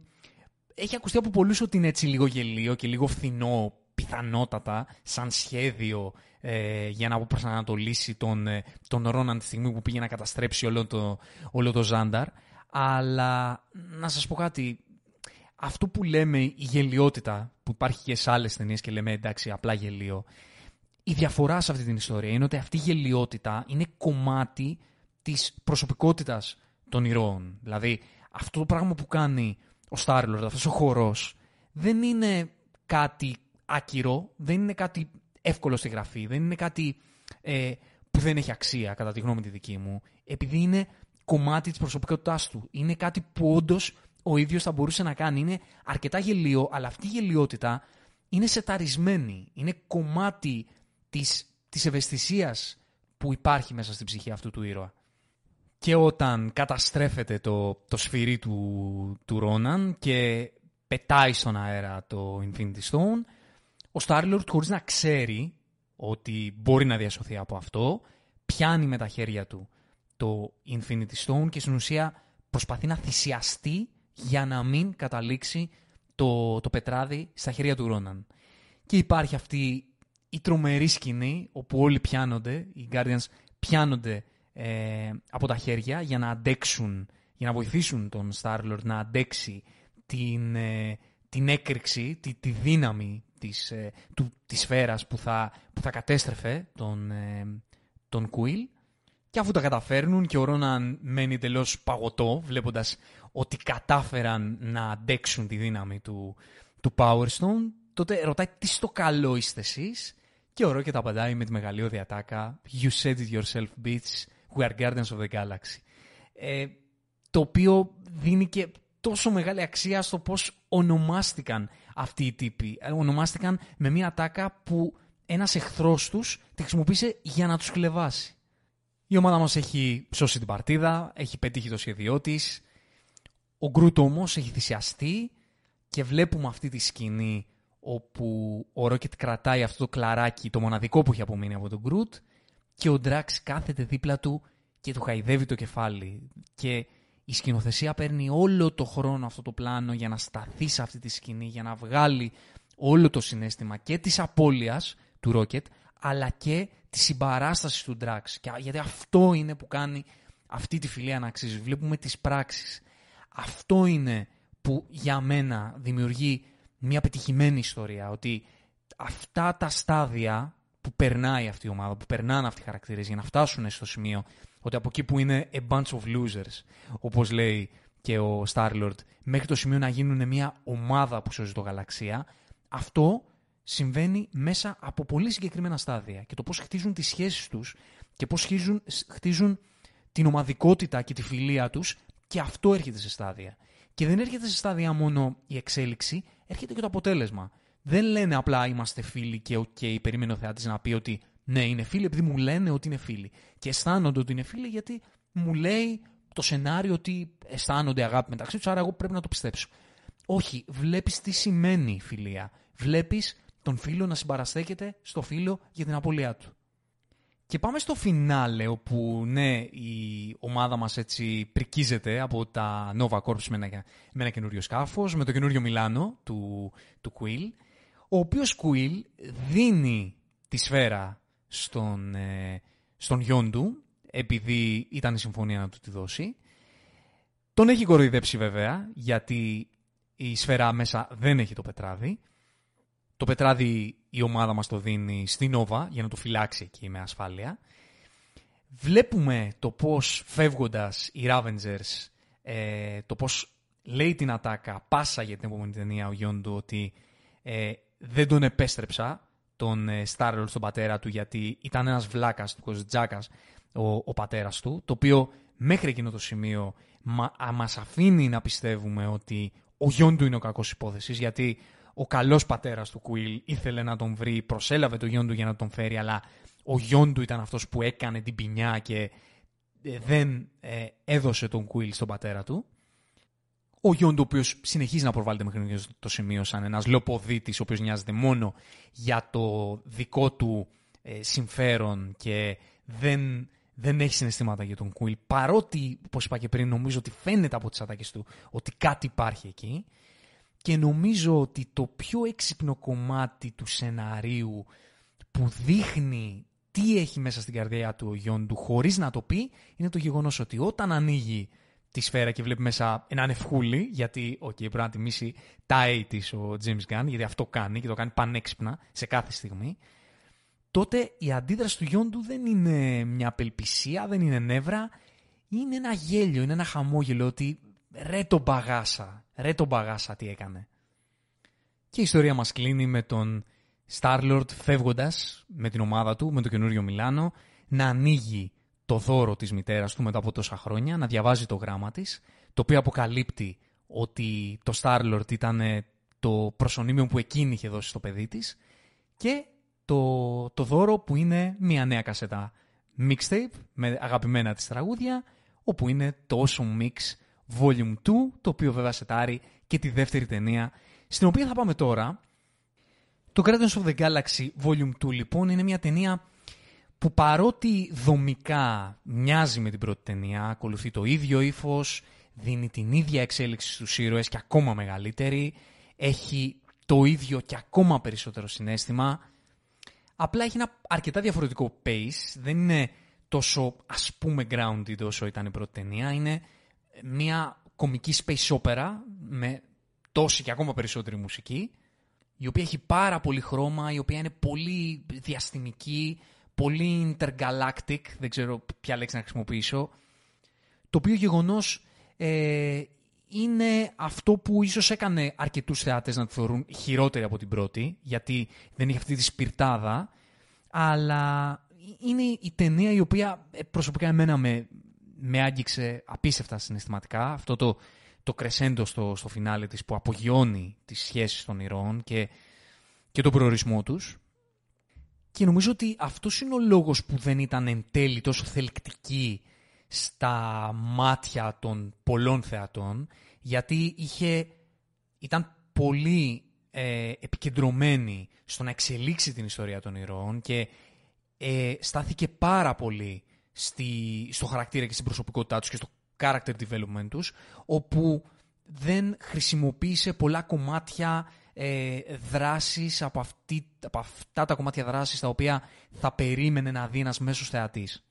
έχει ακουστεί από πολλούς ότι είναι έτσι λίγο γελίο και λίγο φθηνό πιθανότατα σαν σχέδιο ε, για να προσανατολίσει τον, ε, τον Ρόναν τη στιγμή που πήγε να καταστρέψει όλο το, όλο το Ζάνταρ. Αλλά να σας πω κάτι, αυτό που λέμε η γελιότητα που υπάρχει και σε άλλες ταινίες και λέμε εντάξει απλά γελίο, η διαφορά σε αυτή την ιστορία είναι ότι αυτή η γελιότητα είναι κομμάτι της προσωπικότητας των ηρώων. Δηλαδή αυτό το πράγμα που κάνει ο Στάρλορ, αυτός ο χορός, δεν είναι κάτι άκυρο, δεν είναι κάτι εύκολο στη γραφή, δεν είναι κάτι ε, που δεν έχει αξία, κατά τη γνώμη τη δική μου, επειδή είναι κομμάτι της προσωπικότητάς του. Είναι κάτι που όντως ο ίδιος θα μπορούσε να κάνει. Είναι αρκετά γελίο, αλλά αυτή η γελιότητα είναι σεταρισμένη. Είναι κομμάτι της, της ευαισθησίας που υπάρχει μέσα στην ψυχή αυτού του ήρωα. Και όταν καταστρέφεται το, το σφυρί του, του Ρόναν και πετάει στον αέρα το Infinity Stone, ο Star-Lord χωρίς να ξέρει ότι μπορεί να διασωθεί από αυτό, πιάνει με τα χέρια του το Infinity Stone και στην ουσία προσπαθεί να θυσιαστεί για να μην καταλήξει το, το πετράδι στα χέρια του Ρόναν. Και υπάρχει αυτή η τρομερή σκηνή όπου όλοι πιάνονται, οι Guardians πιάνονται ε, από τα χέρια για να αντέξουν, για να βοηθήσουν τον Star-Lord να αντέξει την, ε, την έκρηξη, τη, τη δύναμη της, ε, του, της σφαίρας που θα, που θα κατέστρεφε τον, ε, τον Quill. Και αφού τα καταφέρνουν και ο Ρόναν μένει τελώς παγωτό, βλέποντας ότι κατάφεραν να αντέξουν τη δύναμη του, του Power Stone, τότε ρωτάει τι στο καλό είστε εσείς; Και ο Ρόκετ απαντάει με τη μεγαλειώδη ατάκα «You said it yourself, bitch, we are guardians of the galaxy». Ε, το οποίο δίνει και τόσο μεγάλη αξία στο πώς ονομάστηκαν αυτοί οι τύποι. Ε, ονομάστηκαν με μια ατάκα που ένας εχθρός τους τη χρησιμοποίησε για να τους κλεβάσει. Η ομάδα μας έχει σώσει την παρτίδα, έχει πετύχει το σχέδιό της. Ο Γκρούτ όμως έχει θυσιαστεί και βλέπουμε αυτή τη σκηνή όπου ο Ρόκετ κρατάει αυτό το κλαράκι, το μοναδικό που έχει απομείνει από τον Γκρούτ και ο Ντράξ κάθεται δίπλα του και του χαϊδεύει το κεφάλι. Και η σκηνοθεσία παίρνει όλο το χρόνο αυτό το πλάνο για να σταθεί σε αυτή τη σκηνή, για να βγάλει όλο το συνέστημα και της απώλειας του Ρόκετ, αλλά και της συμπαράστασης του Ντράξ. Γιατί αυτό είναι που κάνει αυτή τη φιλία να αξίζει. Βλέπουμε τις πράξεις. Αυτό είναι που για μένα δημιουργεί μια πετυχημένη ιστορία. Ότι αυτά τα στάδια που περνάει αυτή η ομάδα, που περνάνε αυτοί οι χαρακτήρες για να φτάσουν στο σημείο ότι από εκεί που είναι a bunch of losers, όπως λέει και ο Star-Lord, μέχρι το σημείο να γίνουν μια ομάδα που σώζει το γαλαξία, αυτό συμβαίνει μέσα από πολύ συγκεκριμένα στάδια. Και το πώς χτίζουν τις σχέσεις τους και πώς χτίζουν, χτίζουν την ομαδικότητα και τη φιλία τους και αυτό έρχεται σε στάδια. Και δεν έρχεται σε στάδια μόνο η εξέλιξη, έρχεται και το αποτέλεσμα. Δεν λένε απλά είμαστε φίλοι και OK, okay, περίμενε ο θεατής να πει ότι ναι, είναι φίλοι επειδή μου λένε ότι είναι φίλοι. Και αισθάνονται ότι είναι φίλοι γιατί μου λέει το σενάριο ότι αισθάνονται αγάπη μεταξύ τους, άρα εγώ πρέπει να το πιστέψω. Όχι, βλέπεις τι σημαίνει φιλία. Βλέπεις τον φίλο να συμπαραστέκεται στο φίλο για την απώλειά του. Και πάμε στο φινάλε όπου ναι η ομάδα μας έτσι προικίζεται από τα Nova Corps με ένα, με ένα καινούριο σκάφος, με το καινούριο Μιλάνο του, του Quill, ο οποίος Quill δίνει τη σφαίρα στον, ε, στον γιον του, επειδή ήταν η συμφωνία να του τη δώσει. Τον έχει κοροϊδέψει βέβαια, γιατί η σφαίρα μέσα δεν έχει το πετράδι. Το πετράδι η ομάδα μας το δίνει στην Νόβα για να το φυλάξει εκεί με ασφάλεια. Βλέπουμε το πώς φεύγοντας οι Ravengers, ε, το πώς λέει την ατάκα πάσα για την επόμενη ταινία ο γιον του ότι ε, δεν τον επέστρεψα τον ε, Starlord στον πατέρα του γιατί ήταν ένας βλάκας, του Τζάκας, ο, ο πατέρας του, το οποίο μέχρι εκείνο το σημείο μα, μας αφήνει να πιστεύουμε ότι ο γιον του είναι ο κακός υπόθεσης γιατί ο καλός πατέρας του Κουίλ ήθελε να τον βρει, προσέλαβε το γιον του για να τον φέρει αλλά ο γιον του ήταν αυτός που έκανε την ποινιά και ε, δεν ε, έδωσε τον Κουίλ στον πατέρα του ο Γιόντο, ο οποίος συνεχίζει να προβάλλεται μέχρι το σημείο σαν ένας λοποδίτης, ο οποίος νοιάζεται μόνο για το δικό του ε, συμφέρον και δεν, δεν έχει συναισθήματα για τον Κουίλ. Παρότι, όπως είπα και πριν, νομίζω ότι φαίνεται από τις ατάκες του ότι κάτι υπάρχει εκεί. Και νομίζω ότι το πιο έξυπνο κομμάτι του σεναρίου που δείχνει τι έχει μέσα στην καρδιά του ο Γιόντου χωρίς να το πει είναι το γεγονός ότι όταν ανοίγει τη σφαίρα και βλέπει μέσα έναν ευχούλη, γιατί okay, πρέπει να τιμήσει τα A ο James Gunn, γιατί αυτό κάνει και το κάνει πανέξυπνα σε κάθε στιγμή, τότε η αντίδραση του γιον του δεν είναι μια απελπισία, δεν είναι νεύρα, είναι ένα γέλιο, είναι ένα χαμόγελο ότι ρε τον μπαγάσα, ρε τον μπαγάσα τι έκανε. Και η ιστορία μας κλείνει με τον Starlord φεύγοντας με την ομάδα του, με το καινούριο Μιλάνο, να ανοίγει το δώρο της μητέρας του μετά από τόσα χρόνια, να διαβάζει το γράμμα της, το οποίο αποκαλύπτει ότι το Starlord ήταν το προσωνύμιο που εκείνη είχε δώσει στο παιδί της και το, το δώρο που είναι μια νέα κασέτα mixtape με αγαπημένα της τραγούδια, όπου είναι το Awesome Mix Volume 2, το οποίο βέβαια σετάρει και τη δεύτερη ταινία, στην οποία θα πάμε τώρα. Το Guardians of the Galaxy Volume 2 λοιπόν είναι μια ταινία που παρότι δομικά μοιάζει με την πρώτη ταινία, ακολουθεί το ίδιο ύφος, δίνει την ίδια εξέλιξη στους ήρωες και ακόμα μεγαλύτερη, έχει το ίδιο και ακόμα περισσότερο συνέστημα, απλά έχει ένα αρκετά διαφορετικό pace, δεν είναι τόσο ας πούμε grounded όσο ήταν η πρώτη ταινία, είναι μια κομική space opera με τόση και ακόμα περισσότερη μουσική, η οποία έχει πάρα πολύ χρώμα, η οποία είναι πολύ διαστημική, πολύ intergalactic, δεν ξέρω ποια λέξη να χρησιμοποιήσω, το οποίο γεγονός ε, είναι αυτό που ίσως έκανε αρκετούς θεάτες να τη θεωρούν χειρότερη από την πρώτη, γιατί δεν είχε αυτή τη σπιρτάδα, αλλά είναι η ταινία η οποία ε, προσωπικά εμένα με, με άγγιξε απίστευτα συναισθηματικά. Αυτό το, το κρεσέντο στο, στο φινάλε της που απογειώνει τις σχέσεις των ηρώων και, και τον προορισμό τους. Και νομίζω ότι αυτός είναι ο λόγος που δεν ήταν εν τέλει τόσο θελκτική στα μάτια των πολλών θεατών, γιατί είχε, ήταν πολύ ε, επικεντρωμένη στο να εξελίξει την ιστορία των ηρώων και ε, στάθηκε πάρα πολύ στη, στο χαρακτήρα και στην προσωπικότητά τους και στο character development τους, όπου δεν χρησιμοποίησε πολλά κομμάτια ε, δράσεις από, αυτή, από αυτά τα κομμάτια δράσης τα οποία θα περίμενε να δει ένας μέσος θεατής.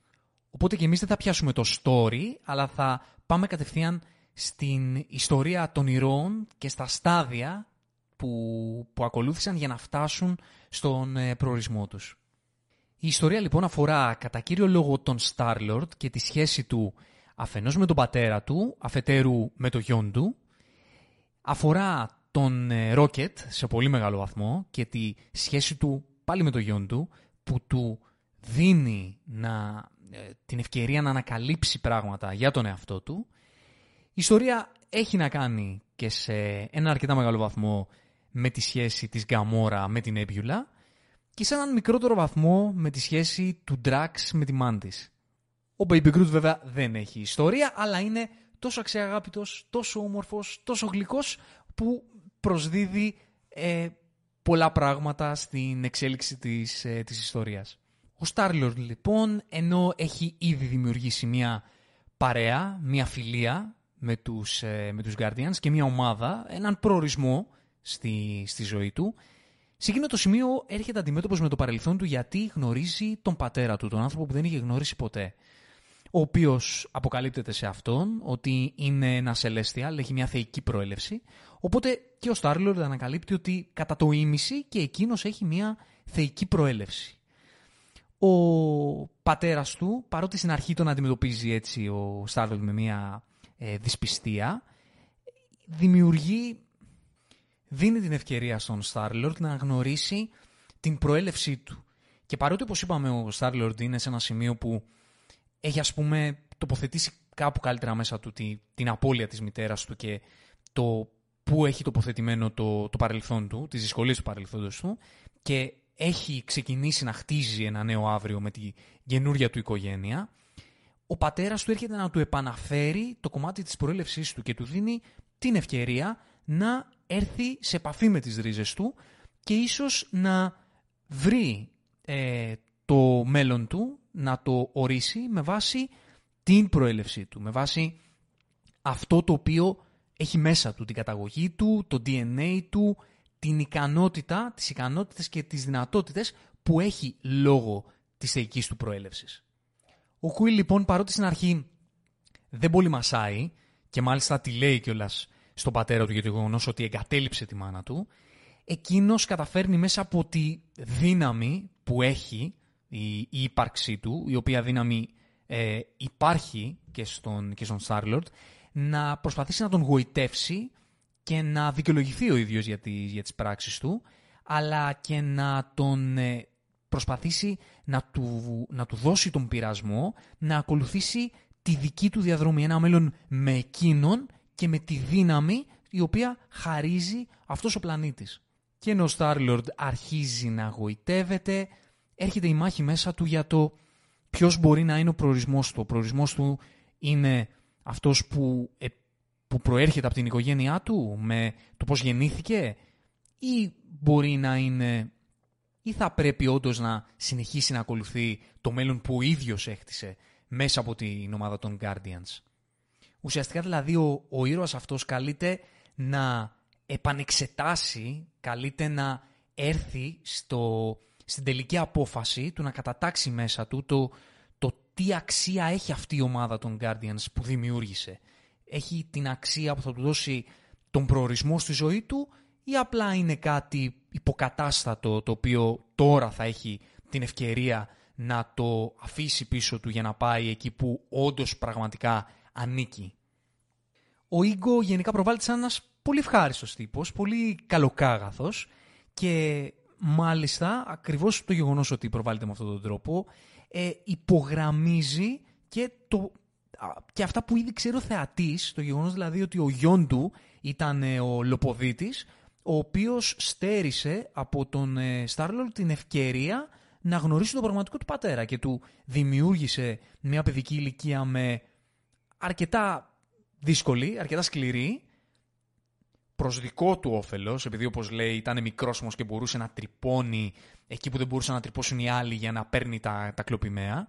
Οπότε και εμείς δεν θα πιάσουμε το story, αλλά θα πάμε κατευθείαν στην ιστορία των ηρώων και στα στάδια που, που ακολούθησαν για να φτάσουν στον ε, προορισμό τους. Η ιστορία λοιπόν αφορά κατά κύριο λόγο τον Starlord και τη σχέση του αφενός με τον πατέρα του, αφετέρου με το γιον του. Αφορά τον ε, Rocket σε πολύ μεγάλο βαθμό και τη σχέση του πάλι με το γιον του που του δίνει να, ε, την ευκαιρία να ανακαλύψει πράγματα για τον εαυτό του. Η ιστορία έχει να κάνει και σε ένα αρκετά μεγάλο βαθμό με τη σχέση της Γκαμόρα με την Έμπιουλα και σε έναν μικρότερο βαθμό με τη σχέση του Drax με τη Mantis. Ο Baby Groot βέβαια δεν έχει ιστορία, αλλά είναι τόσο αξιαγάπητος, τόσο όμορφος, τόσο γλυκός που προσδίδει ε, πολλά πράγματα στην εξέλιξη της, ε, της ιστορίας. Ο Starlord λοιπόν, ενώ έχει ήδη δημιουργήσει μια παρέα, μια φιλία με τους, ε, με τους Guardians και μια ομάδα, έναν προορισμό στη, στη ζωή του, σε εκείνο το σημείο έρχεται αντιμέτωπος με το παρελθόν του γιατί γνωρίζει τον πατέρα του, τον άνθρωπο που δεν είχε γνωρίσει ποτέ. Ο οποίος αποκαλύπτεται σε αυτόν ότι είναι ένα Celestial, έχει μια θεϊκή προέλευση. Οπότε και ο Starlord ανακαλύπτει ότι κατά το ίμιση και εκείνος έχει μια θεϊκή προέλευση. Ο πατέρας του, παρότι στην αρχή τον αντιμετωπίζει έτσι ο Starlord με μια ε, δυσπιστία, δημιουργεί δίνει την ευκαιρία στον Starlord να γνωρίσει την προέλευσή του. Και παρότι, όπως είπαμε, ο Starlord είναι σε ένα σημείο που έχει, ας πούμε, τοποθετήσει κάπου καλύτερα μέσα του την απώλεια της μητέρας του και το πού έχει τοποθετημένο το, το παρελθόν του, τις δυσκολίες του παρελθόντος του και έχει ξεκινήσει να χτίζει ένα νέο αύριο με τη καινούρια του οικογένεια, ο πατέρας του έρχεται να του επαναφέρει το κομμάτι της προέλευσής του και του δίνει την ευκαιρία να έρθει σε επαφή με τις ρίζες του και ίσως να βρει ε, το μέλλον του, να το ορίσει με βάση την προέλευσή του, με βάση αυτό το οποίο έχει μέσα του, την καταγωγή του, το DNA του, την ικανότητα, τις ικανότητες και τις δυνατότητες που έχει λόγω της θεϊκής του προέλευσης. Ο Κουίλ λοιπόν παρότι στην αρχή δεν πολύ μασάει και μάλιστα τη λέει κιόλας στον πατέρα του για το γεγονός ότι εγκατέλειψε τη μάνα του, εκείνος καταφέρνει μέσα από τη δύναμη που έχει η, η ύπαρξή του, η οποία δύναμη ε, υπάρχει και στον, και στον Starlord, να προσπαθήσει να τον γοητεύσει και να δικαιολογηθεί ο ίδιος για τις, για τις πράξεις του, αλλά και να τον ε, προσπαθήσει να του, να του δώσει τον πειρασμό, να ακολουθήσει τη δική του διαδρομή, ένα μέλλον με εκείνον και με τη δύναμη η οποία χαρίζει αυτός ο πλανήτης. Και ενώ ο Star-Lord αρχίζει να γοητεύεται, έρχεται η μάχη μέσα του για το ποιος μπορεί να είναι ο προορισμός του. Ο προορισμός του είναι αυτός που, ε, που προέρχεται από την οικογένειά του, με το πώς γεννήθηκε, ή μπορεί να είναι ή θα πρέπει όντως να συνεχίσει να ακολουθεί το μέλλον που ο ίδιος έχτισε μέσα από την ομάδα των Guardians; Ουσιαστικά δηλαδή ο, ο ήρωας αυτός καλείται να επανεξετάσει, καλείται να έρθει στο, στην τελική απόφαση του να κατατάξει μέσα του το, το τι αξία έχει αυτή η ομάδα των Guardians που δημιούργησε. Έχει την αξία που θα του δώσει τον προορισμό στη ζωή του ή απλά είναι κάτι υποκατάστατο το οποίο τώρα θα έχει την ευκαιρία να το αφήσει πίσω του για να πάει εκεί που όντως πραγματικά ανήκει. Ο Ίγκο γενικά προβάλλεται σαν ένας πολύ ευχάριστος τύπος, πολύ καλοκάγαθος και μάλιστα ακριβώς το γεγονός ότι προβάλλεται με αυτόν τον τρόπο ε, υπογραμμίζει και, το, και αυτά που ήδη ξέρει ο θεατής, το γεγονός δηλαδή ότι ο γιον του ήταν ε, ο Λοποδίτης, ο οποίος στέρισε από τον ε, την ευκαιρία να γνωρίσει τον πραγματικό του πατέρα και του δημιούργησε μια παιδική ηλικία με αρκετά δύσκολη, αρκετά σκληρή, προς δικό του όφελος, επειδή όπως λέει ήταν μικρός όμως και μπορούσε να τρυπώνει εκεί που δεν μπορούσαν να τρυπώσουν οι άλλοι για να παίρνει τα, τα κλοπημαία.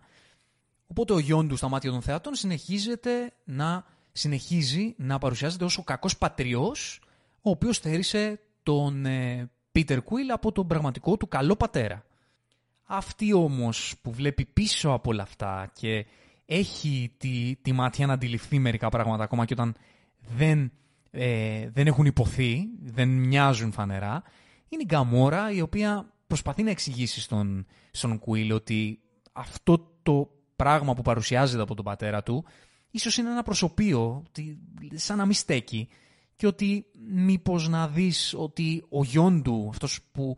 Οπότε ο γιον του στα μάτια των θεατών συνεχίζεται να, συνεχίζει να παρουσιάζεται ως ο κακός πατριός, ο οποίος στέρισε τον ε, Peter Quill από τον πραγματικό του καλό πατέρα. Αυτή όμως που βλέπει πίσω από όλα αυτά και έχει τη, τη μάτια να αντιληφθεί μερικά πράγματα ακόμα και όταν δεν, ε, δεν έχουν υποθεί, δεν μοιάζουν φανερά, είναι η Γκαμόρα η οποία προσπαθεί να εξηγήσει στον, στον Quill ότι αυτό το πράγμα που παρουσιάζεται από τον πατέρα του ίσως είναι ένα προσωπείο, σαν να μην στέκει και ότι μήπως να δεις ότι ο γιον του, αυτός που,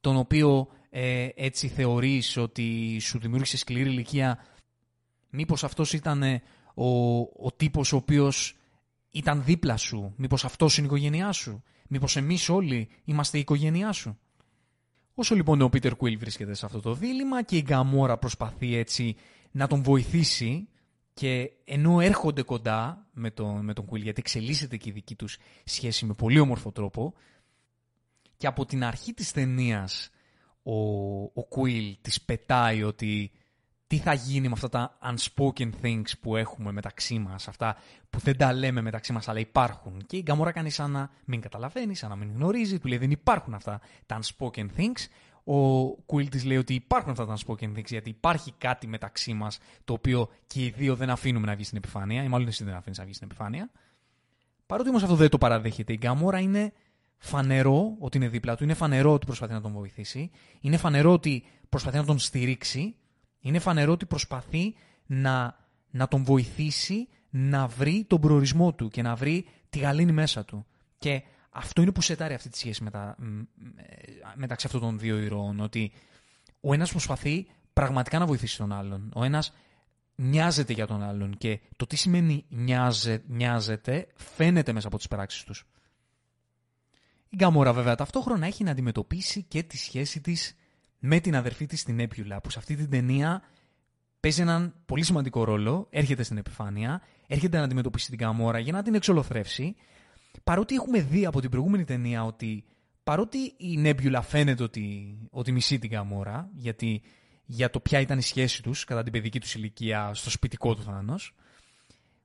τον οποίο ε, έτσι θεωρείς ότι σου δημιούργησε σκληρή ηλικία, μήπως αυτός ήταν ε, ο, ο τύπος ο οποίος ήταν δίπλα σου, μήπως αυτός είναι η οικογένειά σου, μήπως εμείς όλοι είμαστε η οικογένειά σου. Όσο λοιπόν ο Πίτερ Κουίλ βρίσκεται σε αυτό το δίλημα και η Γκαμόρα προσπαθεί έτσι να τον βοηθήσει και ενώ έρχονται κοντά με τον, με τον Quill, γιατί εξελίσσεται και η δική τους σχέση με πολύ όμορφο τρόπο, και από την αρχή της ταινίας ο, ο Quill της πετάει ότι τι θα γίνει με αυτά τα unspoken things που έχουμε μεταξύ μας, αυτά που δεν τα λέμε μεταξύ μας αλλά υπάρχουν. Και η Γκαμόρα κάνει σαν να μην καταλαβαίνει, σαν να μην γνωρίζει, του λέει δεν υπάρχουν αυτά τα unspoken things, ο Κουίλ της λέει ότι υπάρχουν αυτά τα unspoken things, γιατί υπάρχει κάτι μεταξύ μας το οποίο και οι δύο δεν αφήνουμε να βγει στην επιφάνεια, ή μάλλον εσύ δεν αφήνεις να βγει στην επιφάνεια. Παρότι όμως αυτό δεν το παραδέχεται, η Γκαμόρα είναι φανερό ότι είναι δίπλα του, είναι φανερό ότι προσπαθεί να τον βοηθήσει, είναι φανερό ότι προσπαθεί να τον στηρίξει, είναι φανερό ότι προσπαθεί να, να τον βοηθήσει να βρει τον προορισμό του και να βρει τη γαλήνη μέσα του. Και αυτό είναι που σετάρει αυτή τη σχέση μετα... μεταξύ αυτών των δύο ηρώων. Ότι ο ένας προσπαθεί πραγματικά να βοηθήσει τον άλλον. Ο ένας νοιάζεται για τον άλλον και το τι σημαίνει νοιάζε, νοιάζεται φαίνεται μέσα από τις πράξεις τους. Η Γκαμόρα βέβαια ταυτόχρονα έχει να αντιμετωπίσει και τη σχέση της με την αδερφή της στην Έπιουλα που σε αυτή την ταινία παίζει έναν πολύ σημαντικό ρόλο, έρχεται στην επιφάνεια, έρχεται να αντιμετωπίσει την Γκαμόρα για να την εξολοθρεύσει παρότι έχουμε δει από την προηγούμενη ταινία ότι παρότι η Νέμπιουλα φαίνεται ότι, ότι μισεί την Καμόρα γιατί, για το ποια ήταν η σχέση τους κατά την παιδική τους ηλικία στο σπιτικό του Θάνος,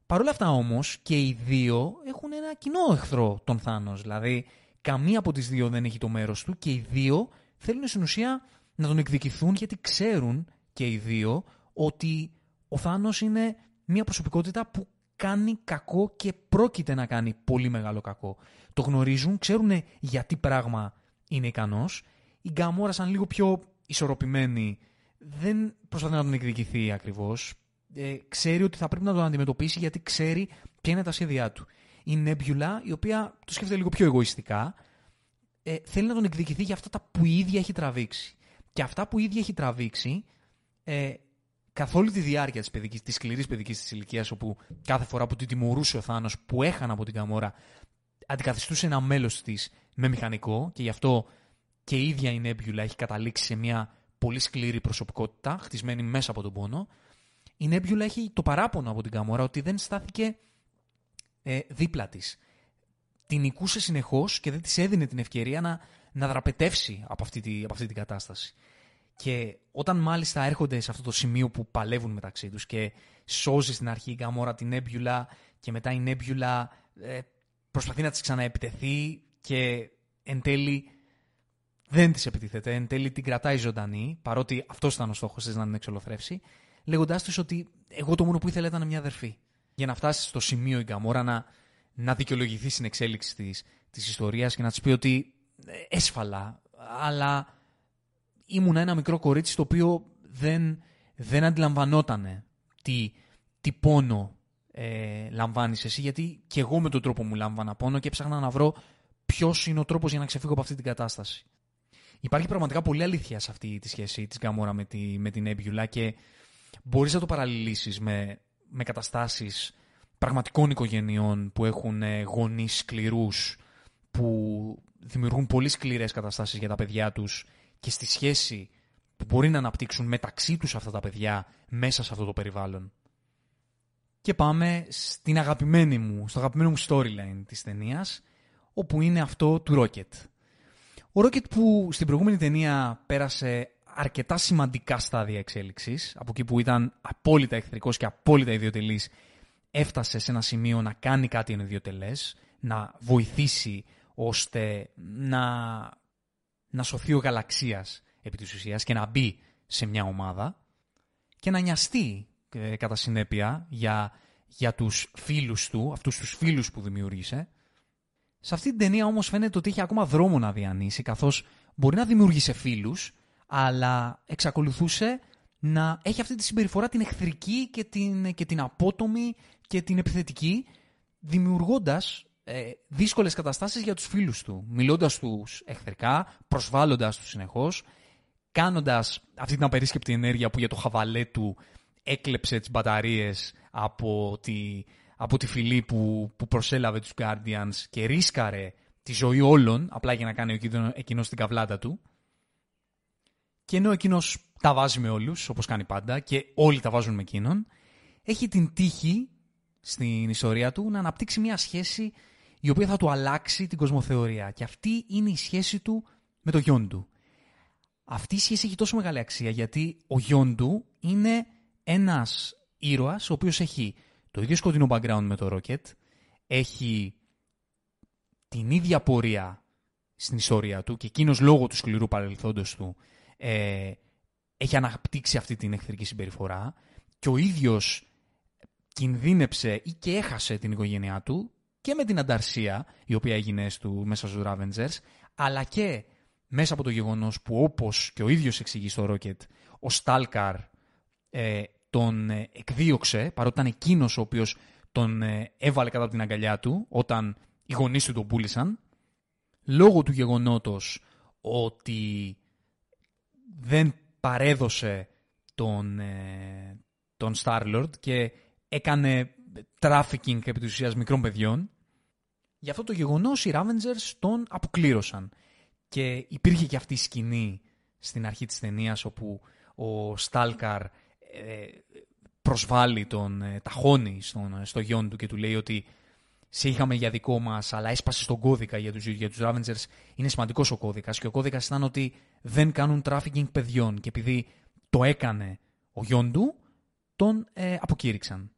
παρόλα αυτά όμως και οι δύο έχουν ένα κοινό εχθρό τον Θάνος. Δηλαδή καμία από τις δύο δεν έχει το μέρος του και οι δύο θέλουν στην ουσία να τον εκδικηθούν γιατί ξέρουν και οι δύο ότι ο Θάνος είναι μια προσωπικότητα που κάνει κακό και πρόκειται να κάνει πολύ μεγάλο κακό. Το γνωρίζουν, ξέρουν γιατί πράγμα είναι ικανός. Η Γκαμόρα, σαν λίγο πιο ισορροπημένη, δεν προσπαθεί να τον εκδικηθεί ακριβώς. Ε, ξέρει ότι θα πρέπει να τον αντιμετωπίσει γιατί ξέρει ποια είναι τα σχέδιά του. Η Νέμπιουλα, η οποία το σκέφτεται λίγο πιο εγωιστικά, ε, θέλει να τον εκδικηθεί για αυτά τα που η ίδια έχει τραβήξει. Και αυτά που η ίδια έχει τραβήξει ε, καθ' όλη τη διάρκεια της, παιδικής, της σκληρής παιδικής της ηλικίας όπου κάθε φορά που την τιμωρούσε ο Θάνος που έχανε από την Καμόρα αντικαθιστούσε ένα μέλος της με μηχανικό και γι' αυτό και η ίδια η Νέμπιουλα έχει καταλήξει σε μια πολύ σκληρή προσωπικότητα χτισμένη μέσα από τον πόνο. Η Νέμπιουλα έχει το παράπονο από την Καμόρα ότι δεν στάθηκε ε, δίπλα της. Την νικούσε συνεχώς και δεν της έδινε την ευκαιρία να, να δραπετεύσει από αυτή, τη, από αυτή την κατάσταση. Και όταν μάλιστα έρχονται σε αυτό το σημείο που παλεύουν μεταξύ τους και σώζει στην αρχή η Γκαμόρα την Νέμπιουλα και μετά η Νέμπιουλα ε, προσπαθεί να της ξαναεπιτεθεί και εν τέλει δεν της επιτίθεται, εν τέλει την κρατάει ζωντανή, παρότι αυτός ήταν ο στόχος της να την εξολοθρεύσει, λέγοντάς της ότι εγώ το μόνο που ήθελα ήταν μια αδερφή. Για να φτάσει στο σημείο η Γκαμόρα να, να δικαιολογηθεί στην εξέλιξη της, της ιστορίας και να της πει ότι ε, έσφαλα, αλλά ήμουν ένα μικρό κορίτσι το οποίο δεν, δεν αντιλαμβανότανε τι, τι πόνο ε, λαμβάνεις εσύ, γιατί και εγώ με τον τρόπο μου λάμβανα πόνο και έψαχνα να βρω ποιος είναι ο τρόπος για να ξεφύγω από αυτή την κατάσταση. Υπάρχει πραγματικά πολλή αλήθεια σε αυτή τη σχέση της Γκαμόρα με, τη, με την Έμπιουλα και μπορείς να το παραλληλήσεις με, με καταστάσεις πραγματικών οικογενειών που έχουν ε, γονείς σκληρούς, που δημιουργούν πολύ σκληρές καταστάσεις για τα παιδιά τους και στη σχέση που μπορεί να αναπτύξουν μεταξύ τους αυτά τα παιδιά μέσα σε αυτό το περιβάλλον. Και πάμε στην αγαπημένη μου, στο αγαπημένο μου storyline της ταινίας, όπου είναι αυτό του Rocket. Ο Rocket που στην προηγούμενη ταινία πέρασε αρκετά σημαντικά στάδια εξέλιξης, από εκεί που ήταν απόλυτα εχθρικός και απόλυτα ιδιωτελής, έφτασε σε ένα σημείο να κάνει κάτι ιδιωτελές, να βοηθήσει ώστε να να σωθεί ο γαλαξίας επί της ουσίας και να μπει σε μια ομάδα και να νοιαστεί ε, κατά συνέπεια για, για τους φίλους του, αυτούς τους φίλους που δημιούργησε. Σε αυτή την ταινία όμως φαίνεται ότι έχει ακόμα δρόμο να διανύσει καθώς μπορεί να δημιούργησε φίλους αλλά εξακολουθούσε να έχει αυτή τη συμπεριφορά την εχθρική και την, και την απότομη και την επιθετική δημιουργώντας ε, δύσκολες καταστάσεις για τους φίλους του, μιλώντας τους εχθρικά, προσβάλλοντας τους συνεχώς, κάνοντας αυτή την απερίσκεπτη ενέργεια που για το χαβαλέ του έκλεψε τις μπαταρίες από τη, από τη φυλή που, που προσέλαβε τους Guardians και ρίσκαρε τη ζωή όλων, απλά για να κάνει εκείνος την καβλάτα του. Και ενώ εκείνος τα βάζει με όλους, όπως κάνει πάντα, και όλοι τα βάζουν με εκείνον, έχει την τύχη στην ιστορία του να αναπτύξει μια σχέση η οποία θα του αλλάξει την κοσμοθεωρία. Και αυτή είναι η σχέση του με το γιον του. Αυτή η σχέση έχει τόσο μεγάλη αξία γιατί ο γιον του είναι ένας ήρωας ο οποίος έχει το ίδιο σκοτεινό background με το Rocket, έχει την ίδια πορεία στην ιστορία του και εκείνος λόγω του σκληρού παρελθόντος του ε, έχει αναπτύξει αυτή την εχθρική συμπεριφορά και ο ίδιος κινδύνεψε ή και έχασε την οικογένειά του και με την ανταρσία η οποία έγινε στου, μέσα στους Ravengers, αλλά και μέσα από το γεγονός που όπως και ο ίδιος εξηγεί στο Rocket, ο Στάλκαρ ε, τον ε, εκδίωξε, παρότι ήταν εκείνος ο οποίος τον ε, έβαλε κατά την αγκαλιά του όταν οι γονείς του τον πούλησαν, λόγω του γεγονότος ότι δεν παρέδωσε τον, ε, τον Starlord και έκανε trafficking επί της ουσίας μικρών παιδιών. Γι' αυτό το γεγονός οι Ravengers τον αποκλήρωσαν. Και υπήρχε και αυτή η σκηνή στην αρχή της ταινίας όπου ο Στάλκαρ ε, προσβάλλει τον ε, ταχώνει στον, στο γιον του και του λέει ότι σε είχαμε για δικό μας αλλά έσπασε τον κώδικα για τους, για τους Ravengers. Είναι σημαντικός ο κώδικας και ο κώδικας ήταν ότι δεν κάνουν trafficking παιδιών και επειδή το έκανε ο γιον του τον ε, αποκήρυξαν.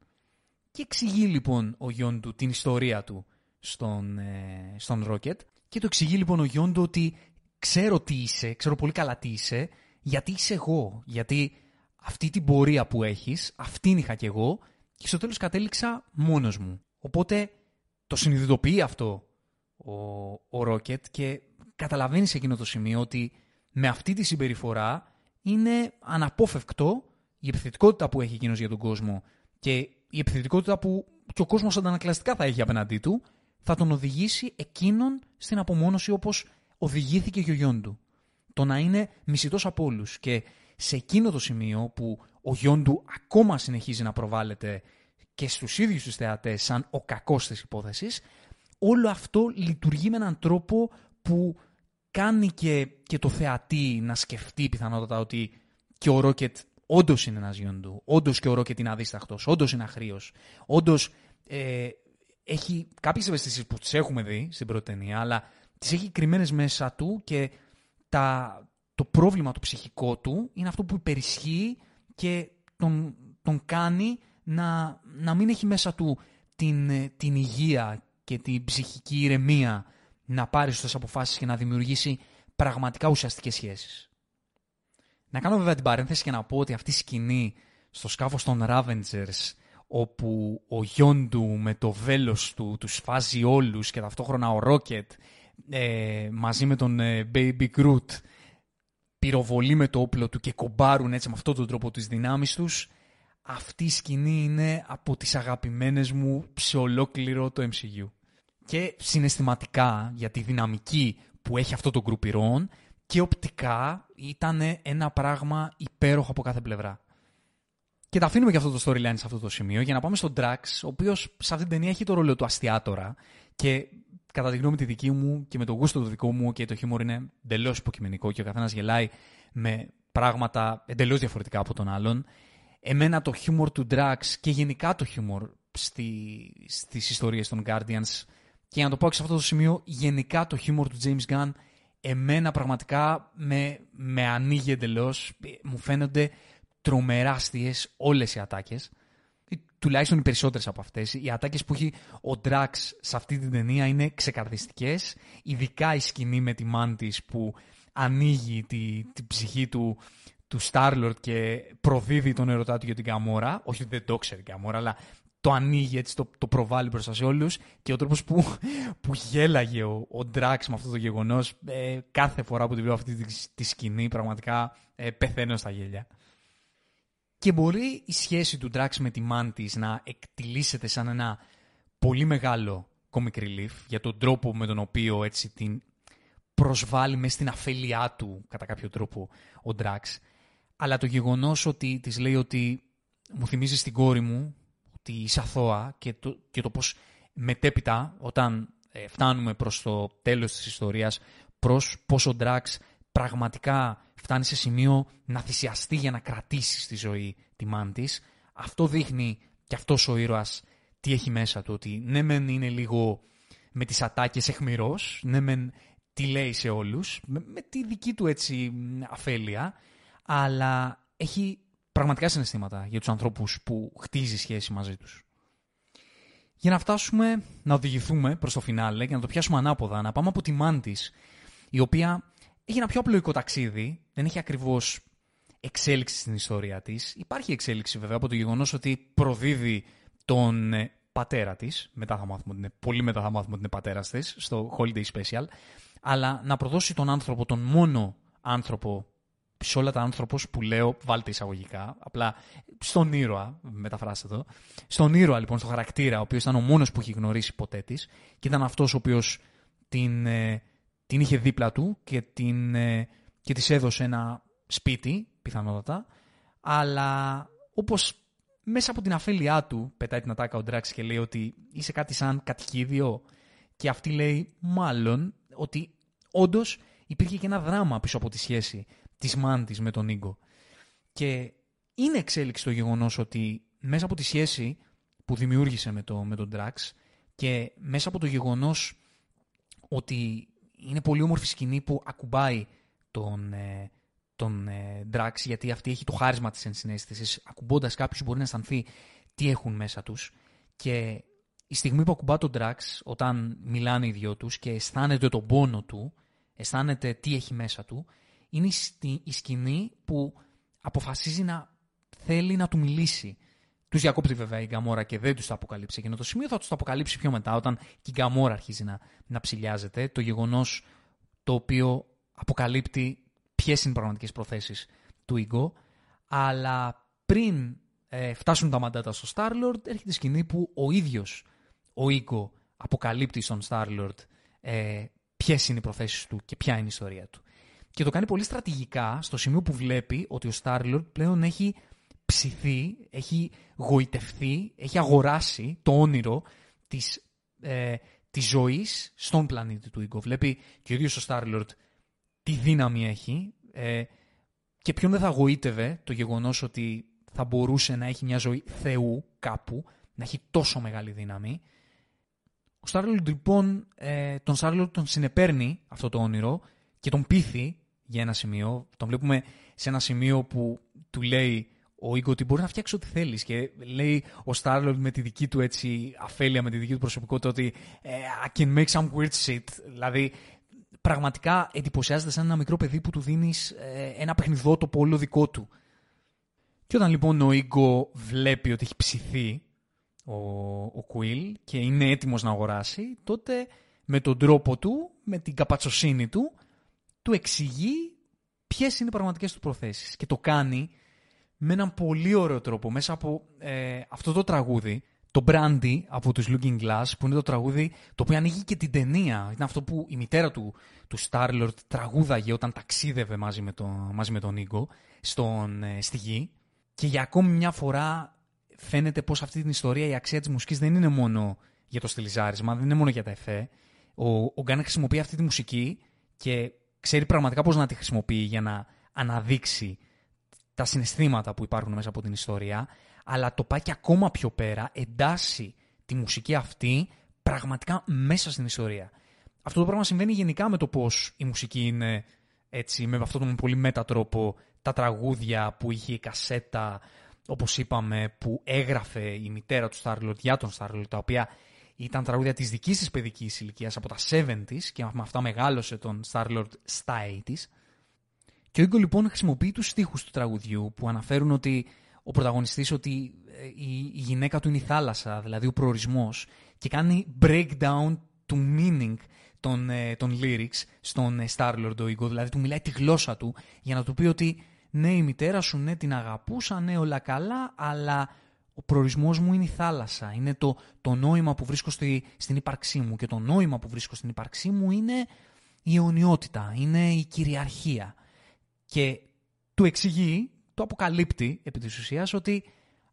Και εξηγεί λοιπόν ο γιον του την ιστορία του στον, ε, στον Rocket. Και το εξηγεί λοιπόν ο γιον του ότι ξέρω τι είσαι, ξέρω πολύ καλά τι είσαι, γιατί είσαι εγώ, γιατί αυτή την πορεία που έχεις, αυτήν είχα κι εγώ και στο τέλος κατέληξα μόνος μου. Οπότε το συνειδητοποιεί αυτό ο, ο Rocket και καταλαβαίνεις σε εκείνο το σημείο ότι με αυτή τη συμπεριφορά είναι αναπόφευκτο η επιθετικότητα που έχει εκείνος για τον κόσμο και η επιθετικότητα που και ο κόσμος αντανακλαστικά θα έχει απέναντί του, θα τον οδηγήσει εκείνον στην απομόνωση όπως οδηγήθηκε και ο Γιόντου. Το να είναι μισητός από όλους. Και σε εκείνο το σημείο που ο Γιόντου ακόμα συνεχίζει να προβάλλεται και στους ίδιους τους θεατές σαν ο κακός της υπόθεσης, όλο αυτό λειτουργεί με έναν τρόπο που κάνει και, και το θεατή να σκεφτεί πιθανότατα ότι και ο Ρόκετ όντως είναι ένας Γιόντου, όντως και ο Ρόκετ είναι αδίσταχτος, όντως είναι αχρήο, όντως ε, έχει κάποιες ευαισθησίες που τις έχουμε δει στην πρώτη ταινία, αλλά τις έχει κρυμμένες μέσα του και τα, το πρόβλημα το ψυχικό του είναι αυτό που υπερισχύει και τον, τον κάνει να, να μην έχει μέσα του την, την υγεία και την ψυχική ηρεμία να πάρει σωστές αποφάσεις και να δημιουργήσει πραγματικά ουσιαστικές σχέσεις. Να κάνω βέβαια την παρένθεση και να πω ότι αυτή η σκηνή στο σκάφος των Ravengers όπου ο Γιόντου με το βέλος του τους φάζει όλους και ταυτόχρονα ο Ρόκετ ε, μαζί με τον ε, Baby Groot πυροβολεί με το όπλο του και κομπάρουν έτσι με αυτόν τον τρόπο τις δυνάμεις τους αυτή η σκηνή είναι από τις αγαπημένες μου σε ολόκληρο το MCU. Και συναισθηματικά για τη δυναμική που έχει αυτό το γκρουπ και οπτικά ήταν ένα πράγμα υπέροχο από κάθε πλευρά. Και τα αφήνουμε και αυτό το storyline σε αυτό το σημείο για να πάμε στον Drax, ο οποίος σε αυτή την ταινία έχει το ρόλο του αστιάτορα και κατά τη γνώμη τη δική μου και με το γούστο του δικό μου και το χιούμορ είναι εντελώς υποκειμενικό και ο καθένας γελάει με πράγματα εντελώς διαφορετικά από τον άλλον. Εμένα το χιούμορ του Drax και γενικά το χιούμορ στη, στις ιστορίες των Guardians και να το πω και σε αυτό το σημείο, γενικά το χιούμορ του James Gunn εμένα πραγματικά με, με ανοίγει εντελώς. Μου φαίνονται τρομερά αστείες όλες οι ατάκες. Τουλάχιστον οι περισσότερες από αυτές. Οι ατάκες που έχει ο Drax σε αυτή την ταινία είναι ξεκαρδιστικές. Ειδικά η σκηνή με τη Mantis που ανοίγει τη, την ψυχή του του Starlord και προδίδει τον ερωτά του για την Καμόρα. Όχι ότι δεν το ξέρει η Καμόρα, αλλά το ανοίγει έτσι, το, το προβάλλει μπροστά σε όλους. Και ο τρόπος που, που γέλαγε ο, ο Drax με αυτό το γεγονός, ε, κάθε φορά που τη βλέπω αυτή τη, τη σκηνή, πραγματικά ε, πεθαίνω στα γέλια. Και μπορεί η σχέση του Drax με τη Mantis να εκτιλήσεται σαν ένα πολύ μεγάλο comic relief για τον τρόπο με τον οποίο έτσι την προσβάλλει μέσα στην αφέλειά του κατά κάποιο τρόπο ο Drax. Αλλά το γεγονός ότι της λέει ότι μου θυμίζεις στην κόρη μου ότι είσαι αθώα και το, και το πώς μετέπειτα όταν ε, φτάνουμε προς το τέλος της ιστορίας προς πώς ο Ντράξ πραγματικά φτάνει σε σημείο να θυσιαστεί για να κρατήσει στη ζωή τη Μάντης. Αυτό δείχνει και αυτός ο ήρωας τι έχει μέσα του, ότι ναι μεν είναι λίγο με τις ατάκες εχμηρός, ναι μεν τι λέει σε όλους, με, με τη δική του έτσι αφέλεια, αλλά έχει πραγματικά συναισθήματα για τους ανθρώπους που χτίζει σχέση μαζί τους. Για να φτάσουμε να οδηγηθούμε προς το φινάλε και να το πιάσουμε ανάποδα, να πάμε από τη Μάντης, η οποία έχει ένα πιο απλοϊκό ταξίδι, δεν έχει ακριβώς εξέλιξη στην ιστορία της. Υπάρχει εξέλιξη βέβαια από το γεγονός ότι προδίδει τον ε, πατέρα της, μετά θα μάθουμε ότι είναι, πολύ μετά θα μάθουμε ότι είναι πατέρας της, στο Holiday Special, αλλά να προδώσει τον άνθρωπο, τον μόνο άνθρωπο σε όλα τα άνθρωπος που λέω, βάλτε εισαγωγικά, απλά στον ήρωα, μεταφράστε το, στον ήρωα λοιπόν, στο χαρακτήρα, ο οποίος ήταν ο μόνος που έχει γνωρίσει ποτέ της και ήταν αυτός ο οποίος την, ε, την είχε δίπλα του και, την, ε, και της έδωσε ένα σπίτι, πιθανότατα, αλλά όπως μέσα από την αφέλειά του πετάει την ατάκα ο Ντράξ και λέει ότι είσαι κάτι σαν κατοικίδιο και αυτή λέει μάλλον ότι όντως υπήρχε και ένα δράμα πίσω από τη σχέση της Μάντης με τον Νίγκο. Και είναι εξέλιξη το γεγονός ότι μέσα από τη σχέση που δημιούργησε με, το, με τον Drax και μέσα από το γεγονός ότι είναι πολύ όμορφη σκηνή που ακουμπάει τον, ε, τον ε, Drax γιατί αυτή έχει το χάρισμα της ενσυναίσθησης ακουμπώντας κάποιους μπορεί να αισθανθεί τι έχουν μέσα τους και η στιγμή που ακουμπά τον Drax όταν μιλάνε οι δυο τους και αισθάνεται τον πόνο του αισθάνεται τι έχει μέσα του, είναι η σκηνή που αποφασίζει να θέλει να του μιλήσει. Τους διακόπτει βέβαια η Γκαμόρα και δεν τους τα αποκαλύψει εκείνο το σημείο. Θα τους το αποκαλύψει πιο μετά, όταν και η Γκαμόρα αρχίζει να, να ψηλιάζεται. Το γεγονός το οποίο αποκαλύπτει ποιες είναι οι πραγματικές προθέσεις του Ιγκο. Αλλά πριν ε, φτάσουν τα μαντάτα στο Starlord, έρχεται η σκηνή που ο ίδιος ο Ιγκο αποκαλύπτει στον Starlord ε, ποιες είναι οι προθέσεις του και ποια είναι η ιστορία του. Και το κάνει πολύ στρατηγικά στο σημείο που βλέπει ότι ο Starlord πλέον έχει ψηθεί, έχει γοητευθεί, έχει αγοράσει το όνειρο της, ε, της ζωής στον πλανήτη του Ίγκο. Βλέπει και ο ίδιος ο Starlord τι δύναμη έχει ε, και ποιον δεν θα γοήτευε το γεγονός ότι θα μπορούσε να έχει μια ζωή θεού κάπου, να έχει τόσο μεγάλη δύναμη. Ο Starlord λοιπόν, ε, τον Starlord τον συνεπέρνει αυτό το όνειρο και τον πείθει για ένα σημείο. Τον βλέπουμε σε ένα σημείο που του λέει ο Ίγκο ότι μπορεί να φτιάξει ό,τι θέλεις. Και λέει ο Starlord με τη δική του έτσι αφέλεια, με τη δική του προσωπικότητα ότι ε, I can make some weird shit. Δηλαδή, πραγματικά εντυπωσιάζεται σαν ένα μικρό παιδί που του δίνεις ε, ένα παιχνιδότοπο όλο δικό του. Και όταν λοιπόν ο Ίγκο βλέπει ότι έχει ψηθεί ο, ο Κουίλ και είναι έτοιμος να αγοράσει, τότε με τον τρόπο του, με την καπατσοσύνη του, του εξηγεί ποιες είναι οι πραγματικές του προθέσεις. Και το κάνει με έναν πολύ ωραίο τρόπο μέσα από ε, αυτό το τραγούδι, το Brandy από τους Looking Glass, που είναι το τραγούδι το οποίο ανοίγει και την ταινία. Είναι αυτό που η μητέρα του, του Starlord τραγούδαγε όταν ταξίδευε μαζί με, το, μαζί με τον Ίγκο στον, ε, στη γη. Και για ακόμη μια φορά φαίνεται πως αυτή την ιστορία η αξία της μουσικής δεν είναι μόνο για το στυλιζάρισμα, δεν είναι μόνο για τα εφέ. Ο, ο Γκάνε χρησιμοποιεί αυτή τη μουσική και ξέρει πραγματικά πώς να τη χρησιμοποιεί για να αναδείξει τα συναισθήματα που υπάρχουν μέσα από την ιστορία, αλλά το πάει και ακόμα πιο πέρα, εντάσσει τη μουσική αυτή πραγματικά μέσα στην ιστορία. Αυτό το πράγμα συμβαίνει γενικά με το πώς η μουσική είναι έτσι, με αυτόν τον πολύ μέτατρόπο, τα τραγούδια που είχε η κασέτα, όπως είπαμε, που έγραφε η μητέρα του Starlord για τον Starlord, τα οποία ήταν τραγούδια της δικής της παιδικής ηλικίας από τα 70s και με αυτά μεγάλωσε τον Starlord στα 80s. Και ο Ίγκο λοιπόν χρησιμοποιεί τους στίχους του τραγουδιού που αναφέρουν ότι ο πρωταγωνιστής ότι ε, η, γυναίκα του είναι η θάλασσα, δηλαδή ο προορισμός και κάνει breakdown του meaning των, ε, των lyrics στον ε, Starlord ο Ίγκο, δηλαδή του μιλάει τη γλώσσα του για να του πει ότι ναι η μητέρα σου ναι την αγαπούσα, ναι όλα καλά, αλλά ο προορισμός μου είναι η θάλασσα, είναι το, το νόημα που βρίσκω στη, στην ύπαρξή μου και το νόημα που βρίσκω στην ύπαρξή μου είναι η αιωνιότητα, είναι η κυριαρχία. Και του εξηγεί, το αποκαλύπτει επί της ουσίας ότι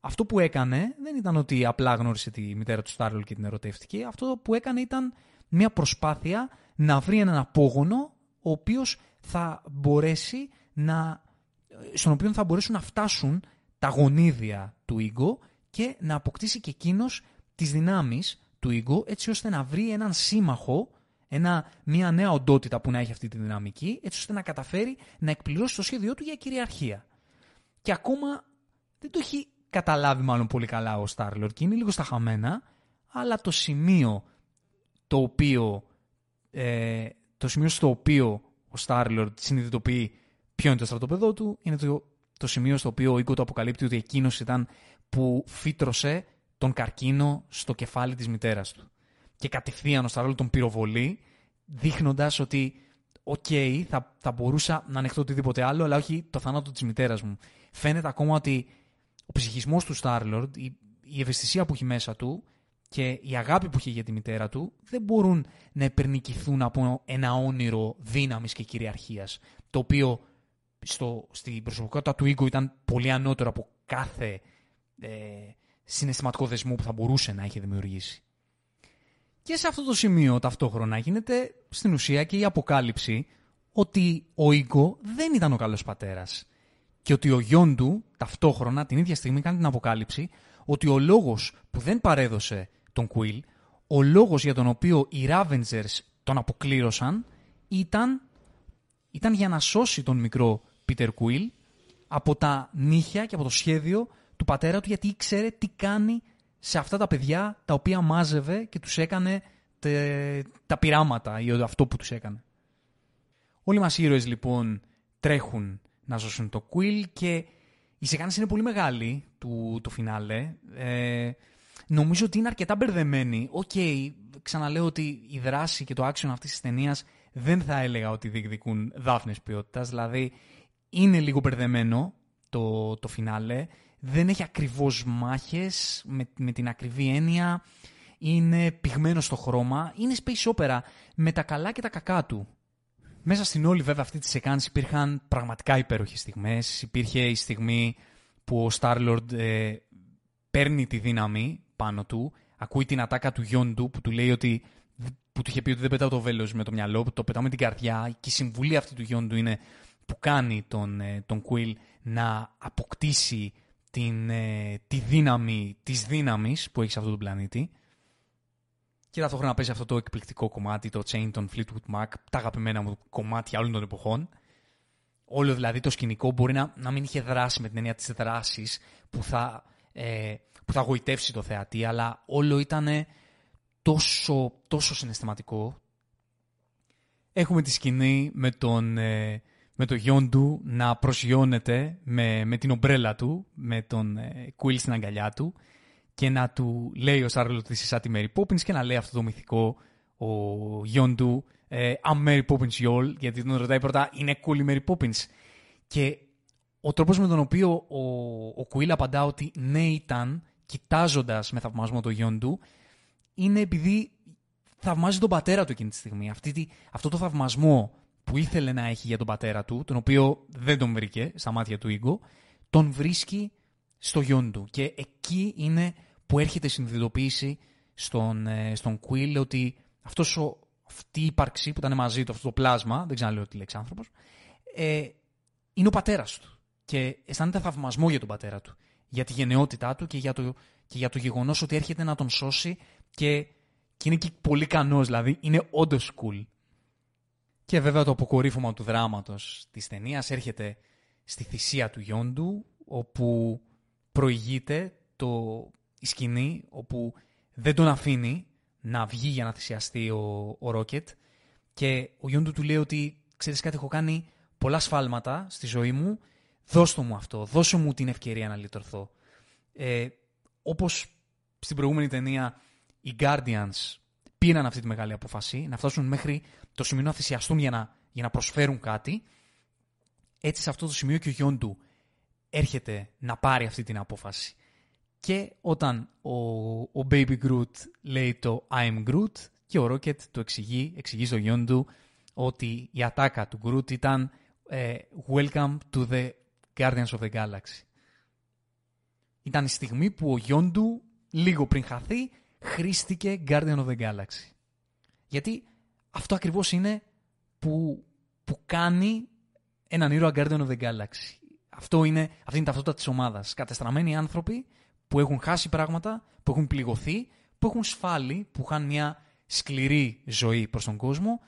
αυτό που έκανε δεν ήταν ότι απλά γνώρισε τη μητέρα του Στάρλ και την ερωτεύτηκε. Αυτό που έκανε ήταν μια προσπάθεια να βρει έναν απόγονο ο οποίος θα μπορέσει να, στον οποίο θα μπορέσουν να φτάσουν τα γονίδια του Ίγκο και να αποκτήσει και εκείνος τις δυνάμεις του Ίγκο έτσι ώστε να βρει έναν σύμμαχο ένα, μια νέα οντότητα που να έχει αυτή τη δυναμική, έτσι ώστε να καταφέρει να εκπληρώσει το σχέδιό του για κυριαρχία. Και ακόμα δεν το έχει καταλάβει μάλλον πολύ καλά ο Στάρλορ και είναι λίγο στα χαμένα, αλλά το σημείο το οποίο, ε, το σημείο στο οποίο ο Star-Lord συνειδητοποιεί ποιο είναι το στρατόπεδό του, είναι το, το σημείο στο οποίο ο Ίγκο του αποκαλύπτει ότι εκείνος ήταν που φύτρωσε τον καρκίνο στο κεφάλι της μητέρας του και κατευθείαν ο Star-Lord τον πυροβολεί, δείχνοντας ότι OK, okay, θα, θα μπορούσα να ανεχτώ οτιδήποτε άλλο, αλλά όχι το θάνατο της μητέρας μου. Φαίνεται ακόμα ότι ο ψυχισμός του Στάρλορντ, η, η ευαισθησία που έχει μέσα του και η αγάπη που έχει για τη μητέρα του δεν μπορούν να επερνικηθούν από ένα όνειρο δύναμης και κυριαρχίας. Το οποίο στο, στην προσωπικότητα του Ίγκο ήταν πολύ ανώτερο από κάθε ε, συναισθηματικό δεσμό που θα μπορούσε να έχει δημιουργήσει. Και σε αυτό το σημείο ταυτόχρονα γίνεται στην ουσία και η αποκάλυψη ότι ο Ίγκο δεν ήταν ο καλός πατέρας. Και ότι ο γιον του ταυτόχρονα την ίδια στιγμή κάνει την αποκάλυψη ότι ο λόγος που δεν παρέδωσε τον Κουίλ, ο λόγος για τον οποίο οι Ravengers τον αποκλήρωσαν ήταν, ήταν για να σώσει τον μικρό Πίτερ Κουίλ από τα νύχια και από το σχέδιο του πατέρα του γιατί ήξερε τι κάνει σε αυτά τα παιδιά τα οποία μάζευε και τους έκανε τε, τα πειράματα ή αυτό που τους έκανε. Όλοι μας οι ήρωες λοιπόν τρέχουν να σώσουν το Quill και η σεκάνς είναι πολύ μεγάλη του το φινάλε. Ε, νομίζω ότι είναι αρκετά μπερδεμένη. OK, okay, ξαναλέω ότι η δράση και το action αυτής της ταινίας δεν θα έλεγα ότι διεκδικούν δάφνες ποιότητας. Δηλαδή είναι λίγο μπερδεμένο το, το φινάλε δεν έχει ακριβώς μάχες με, με την ακριβή έννοια. είναι πνιγμένος στο χρώμα, είναι space opera με τα καλά και τα κακά του. Μέσα στην όλη βέβαια αυτή τη σεκάνση υπήρχαν πραγματικά υπέροχες στιγμές. Υπήρχε η στιγμή που ο Starlord ε, παίρνει τη δύναμη πάνω του, ακούει την ατάκα του Γιόντου που του λέει ότι που του είχε πει ότι δεν πετάω το βέλος με το μυαλό, το πετάω με την καρδιά και η συμβουλή αυτή του Γιόντου είναι που κάνει τον, ε, τον Quill να αποκτήσει την, ε, τη δύναμη της δύναμης που έχει σε αυτόν τον πλανήτη και ταυτόχρονα παίζει αυτό το εκπληκτικό κομμάτι, το Chain των Fleetwood Mac, τα αγαπημένα μου κομμάτια όλων των εποχών. Όλο δηλαδή το σκηνικό μπορεί να, να μην είχε δράσει με την έννοια της δράσης που θα, ε, που θα γοητεύσει το θεατή, αλλά όλο ήταν τόσο, τόσο συναισθηματικό. Έχουμε τη σκηνή με τον, ε, με το γιον του να προσγειώνεται με, με την ομπρέλα του, με τον ε, Quill στην αγκαλιά του και να του λέει ο Σάρλο ότι είσαι σαν τη Mary Poppins και να λέει αυτό το μυθικό ο γιον του ε, I'm Mary Poppins y'all, γιατί τον ρωτάει πρώτα είναι cool η Mary Poppins. Και ο τρόπος με τον οποίο ο, ο Quill απαντά ότι ναι ήταν, κοιτάζοντας με θαυμασμό το γιον του, είναι επειδή θαυμάζει τον πατέρα του εκείνη τη στιγμή. Αυτή, αυτό το θαυμασμό που ήθελε να έχει για τον πατέρα του, τον οποίο δεν τον βρήκε στα μάτια του Ίγκο, τον βρίσκει στο γιον του. Και εκεί είναι που έρχεται η συνειδητοποίηση στον, ε, στον Quill ότι αυτός ο, αυτή η ύπαρξη που ήταν μαζί του, αυτό το πλάσμα, δεν ξαναλέω τη λέξη άνθρωπος, ε, είναι ο πατέρας του. Και αισθάνεται θαυμασμό για τον πατέρα του. Για τη γενναιότητά του και για το, και για το γεγονός ότι έρχεται να τον σώσει και, και είναι και πολύ κανός, δηλαδή είναι όντως cool. Και βέβαια το αποκορύφωμα του δράματος της ταινίας έρχεται στη θυσία του Γιόντου, όπου προηγείται το, η σκηνή, όπου δεν τον αφήνει να βγει για να θυσιαστεί ο, ο Ρόκετ και ο Γιόντου του λέει ότι ξέρεις κάτι έχω κάνει πολλά σφάλματα στη ζωή μου, δώσ' το μου αυτό, δώσε μου την ευκαιρία να λυτρωθώ. Ε, όπως στην προηγούμενη ταινία οι Guardians πήραν αυτή τη μεγάλη απόφαση, να φτάσουν μέχρι το σημείο να θυσιαστούν για να, για να προσφέρουν κάτι. Έτσι σε αυτό το σημείο και ο γιον του έρχεται να πάρει αυτή την απόφαση. Και όταν ο, ο Baby Groot λέει το I'm Groot και ο Rocket το εξηγεί, εξηγεί στο γιον του ότι η ατάκα του Groot ήταν ε, Welcome to the Guardians of the Galaxy. Ήταν η στιγμή που ο γιον του λίγο πριν χαθεί χρήστηκε Guardian of the Galaxy. Γιατί αυτό ακριβώς είναι που, που κάνει έναν ήρωα Guardian of the Galaxy. Αυτό είναι, αυτή είναι η ταυτότητα της ομάδας. Κατεστραμμένοι άνθρωποι που έχουν χάσει πράγματα, που έχουν πληγωθεί, που έχουν σφάλει, που είχαν μια σκληρή ζωή προς τον κόσμο,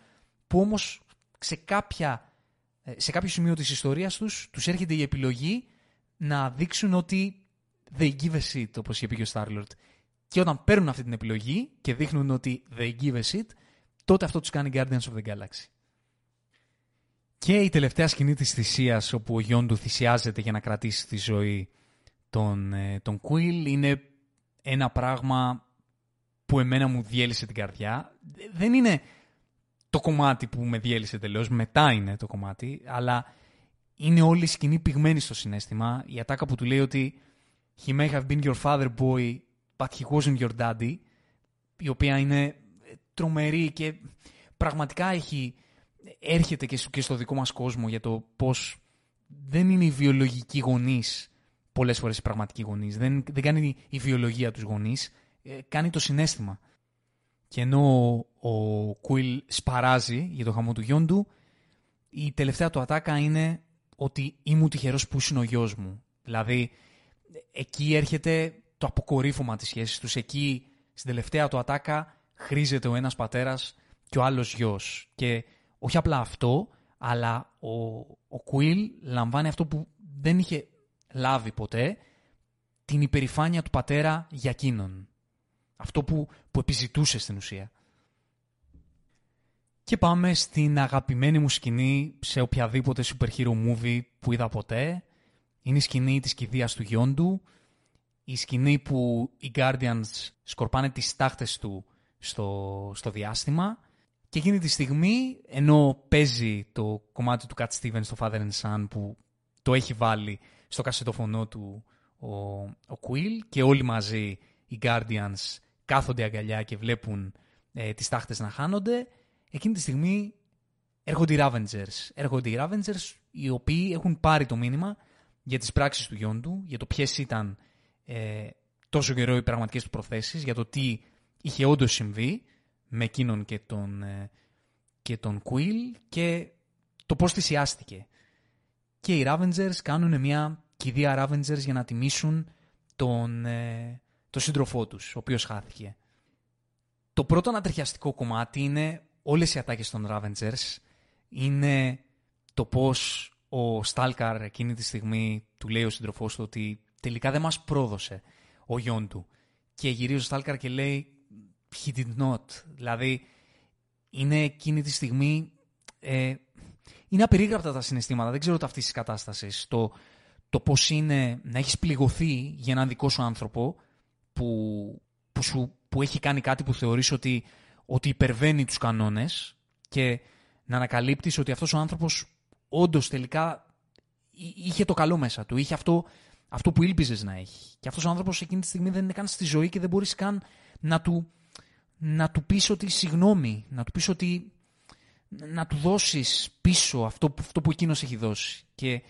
που όμως σε, κάποια, ε, σε κάποιο σημείο της ιστορίας τους, τους έρχεται η επιλογή να δείξουν ότι they give a shit, όπως είπε και ο Starlord. Και όταν παίρνουν αυτή την επιλογή και δείχνουν ότι they give a shit, τότε αυτό τους κάνει Guardians of the Galaxy. Και η τελευταία σκηνή της θυσίας, όπου ο γιον του θυσιάζεται για να κρατήσει τη ζωή τον, ε, τον Quill, είναι ένα πράγμα που εμένα μου διέλυσε την καρδιά. Δεν είναι το κομμάτι που με διέλυσε τελείως, μετά είναι το κομμάτι, αλλά είναι όλη η σκηνή πυγμένη στο συνέστημα. Η ατάκα που του λέει ότι «He may have been your father boy, but he wasn't your daddy», η οποία είναι τρομερή και πραγματικά έχει, έρχεται και στο δικό μας κόσμο για το πώς δεν είναι οι βιολογικοί γονείς πολλές φορές οι πραγματικοί γονείς. Δεν, δεν κάνει η βιολογία τους γονείς, ε, κάνει το συνέστημα. Και ενώ ο, Κουίλ σπαράζει για το χαμό του γιον του, η τελευταία του ατάκα είναι ότι ήμουν τυχερός που είναι ο γιος μου. Δηλαδή, εκεί έρχεται το αποκορύφωμα της σχέσης τους. Εκεί, στην τελευταία του ατάκα, χρήζεται ο ένας πατέρας και ο άλλος γιος. Και όχι απλά αυτό, αλλά ο, ο Κουίλ λαμβάνει αυτό που δεν είχε λάβει ποτέ, την υπερηφάνεια του πατέρα για εκείνον. Αυτό που, που επιζητούσε στην ουσία. Και πάμε στην αγαπημένη μου σκηνή σε οποιαδήποτε super hero movie που είδα ποτέ. Είναι η σκηνή της κηδείας του γιόντου, η σκηνή που οι Guardians σκορπάνε τις τάχτες του στο, στο διάστημα και εκείνη τη στιγμή, ενώ παίζει το κομμάτι του Cat Stevens στο Father and Son που το έχει βάλει στο κασετοφωνό του ο, ο Quill και όλοι μαζί οι Guardians κάθονται αγκαλιά και βλέπουν ε, τις τάχτες να χάνονται, εκείνη τη στιγμή έρχονται οι Ravengers. Έρχονται οι Ravengers οι οποίοι έχουν πάρει το μήνυμα για τις πράξεις του Γιόντου, για το ποιες ήταν ε, τόσο καιρό οι πραγματικές του προθέσεις, για το τι είχε όντως συμβεί με εκείνον και τον, ε, και τον Quill και το πώς θυσιάστηκε. Και οι Ravengers κάνουν μια κηδεία Ravengers για να τιμήσουν τον, ε, τον σύντροφό τους, ο οποίος χάθηκε. Το πρώτο ανατριχιαστικό κομμάτι είναι όλες οι ατάκες των Ravengers. Είναι το πώς ο Στάλκαρ εκείνη τη στιγμή του λέει ο σύντροφός του ότι τελικά δεν μας πρόδωσε ο γιον του. Και γυρίζει ο Στάλκαρ και λέει he did not. Δηλαδή είναι εκείνη τη στιγμή ε, είναι απερίγραπτα τα συναισθήματα. Δεν ξέρω το αυτής της κατάστασης. Το, το πώς είναι να έχεις πληγωθεί για έναν δικό σου άνθρωπο που, που, σου, που έχει κάνει κάτι που θεωρείς ότι, ότι υπερβαίνει τους κανόνες και να ανακαλύπτεις ότι αυτός ο άνθρωπος όντως τελικά είχε το καλό μέσα του, είχε αυτό, αυτό που ήλπιζες να έχει. Και αυτός ο άνθρωπος εκείνη τη στιγμή δεν είναι καν στη ζωή και δεν μπορείς καν να του, να του πεις ότι συγγνώμη, να του πεις ότι να του δώσεις πίσω αυτό, αυτό που εκείνος έχει δώσει. Και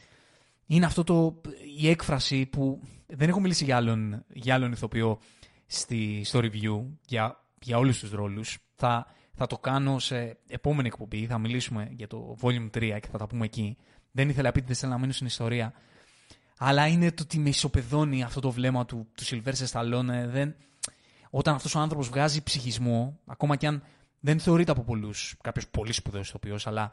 είναι αυτό το, η έκφραση που δεν έχω μιλήσει για άλλον, για άλλον ηθοποιό στη, στο review για, για όλους τους ρόλους. Θα, θα το κάνω σε επόμενη εκπομπή, θα μιλήσουμε για το Volume 3 και θα τα πούμε εκεί. Δεν ήθελα επίτηδες να μείνω στην ιστορία. Αλλά είναι το ότι με ισοπεδώνει αυτό το βλέμμα του, του Σιλβέρ Σταλόνε. Δεν... Όταν αυτός ο άνθρωπος βγάζει ψυχισμό, ακόμα κι αν δεν θεωρείται από πολλούς κάποιος πολύ σπουδαίος ηθοποιός, αλλά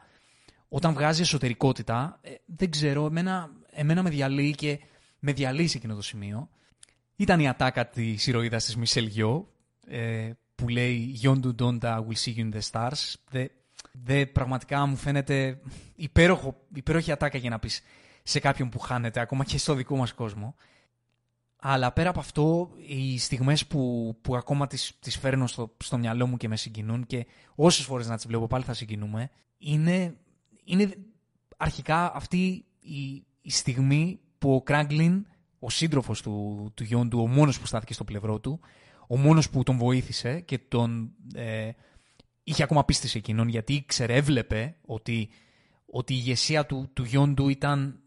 όταν βγάζει εσωτερικότητα, ε, δεν ξέρω, εμένα, εμένα με διαλύει και με διαλύει σε εκείνο το σημείο. Ήταν η ατάκα της ηρωίδας της Μισελ Γιώ, ε, που λέει Yondu Donda will see you in the stars. Δε, δε πραγματικά μου φαίνεται υπέροχο, υπέροχη ατάκα για να πεις σε κάποιον που χάνεται, ακόμα και στο δικό μας κόσμο. Αλλά πέρα από αυτό, οι στιγμές που, που ακόμα τις, τις φέρνω στο, στο μυαλό μου και με συγκινούν και όσες φορές να τις βλέπω πάλι θα συγκινούμε, είναι, είναι αρχικά αυτή η, η στιγμή που ο Κράγκλιν, ο σύντροφος του, του γιον του, ο μόνος που στάθηκε στο πλευρό του, ο μόνος που τον βοήθησε και τον ε, είχε ακόμα πίστη σε εκείνον γιατί ήξερε, έβλεπε ότι, ότι η ηγεσία του, του γιον του ήταν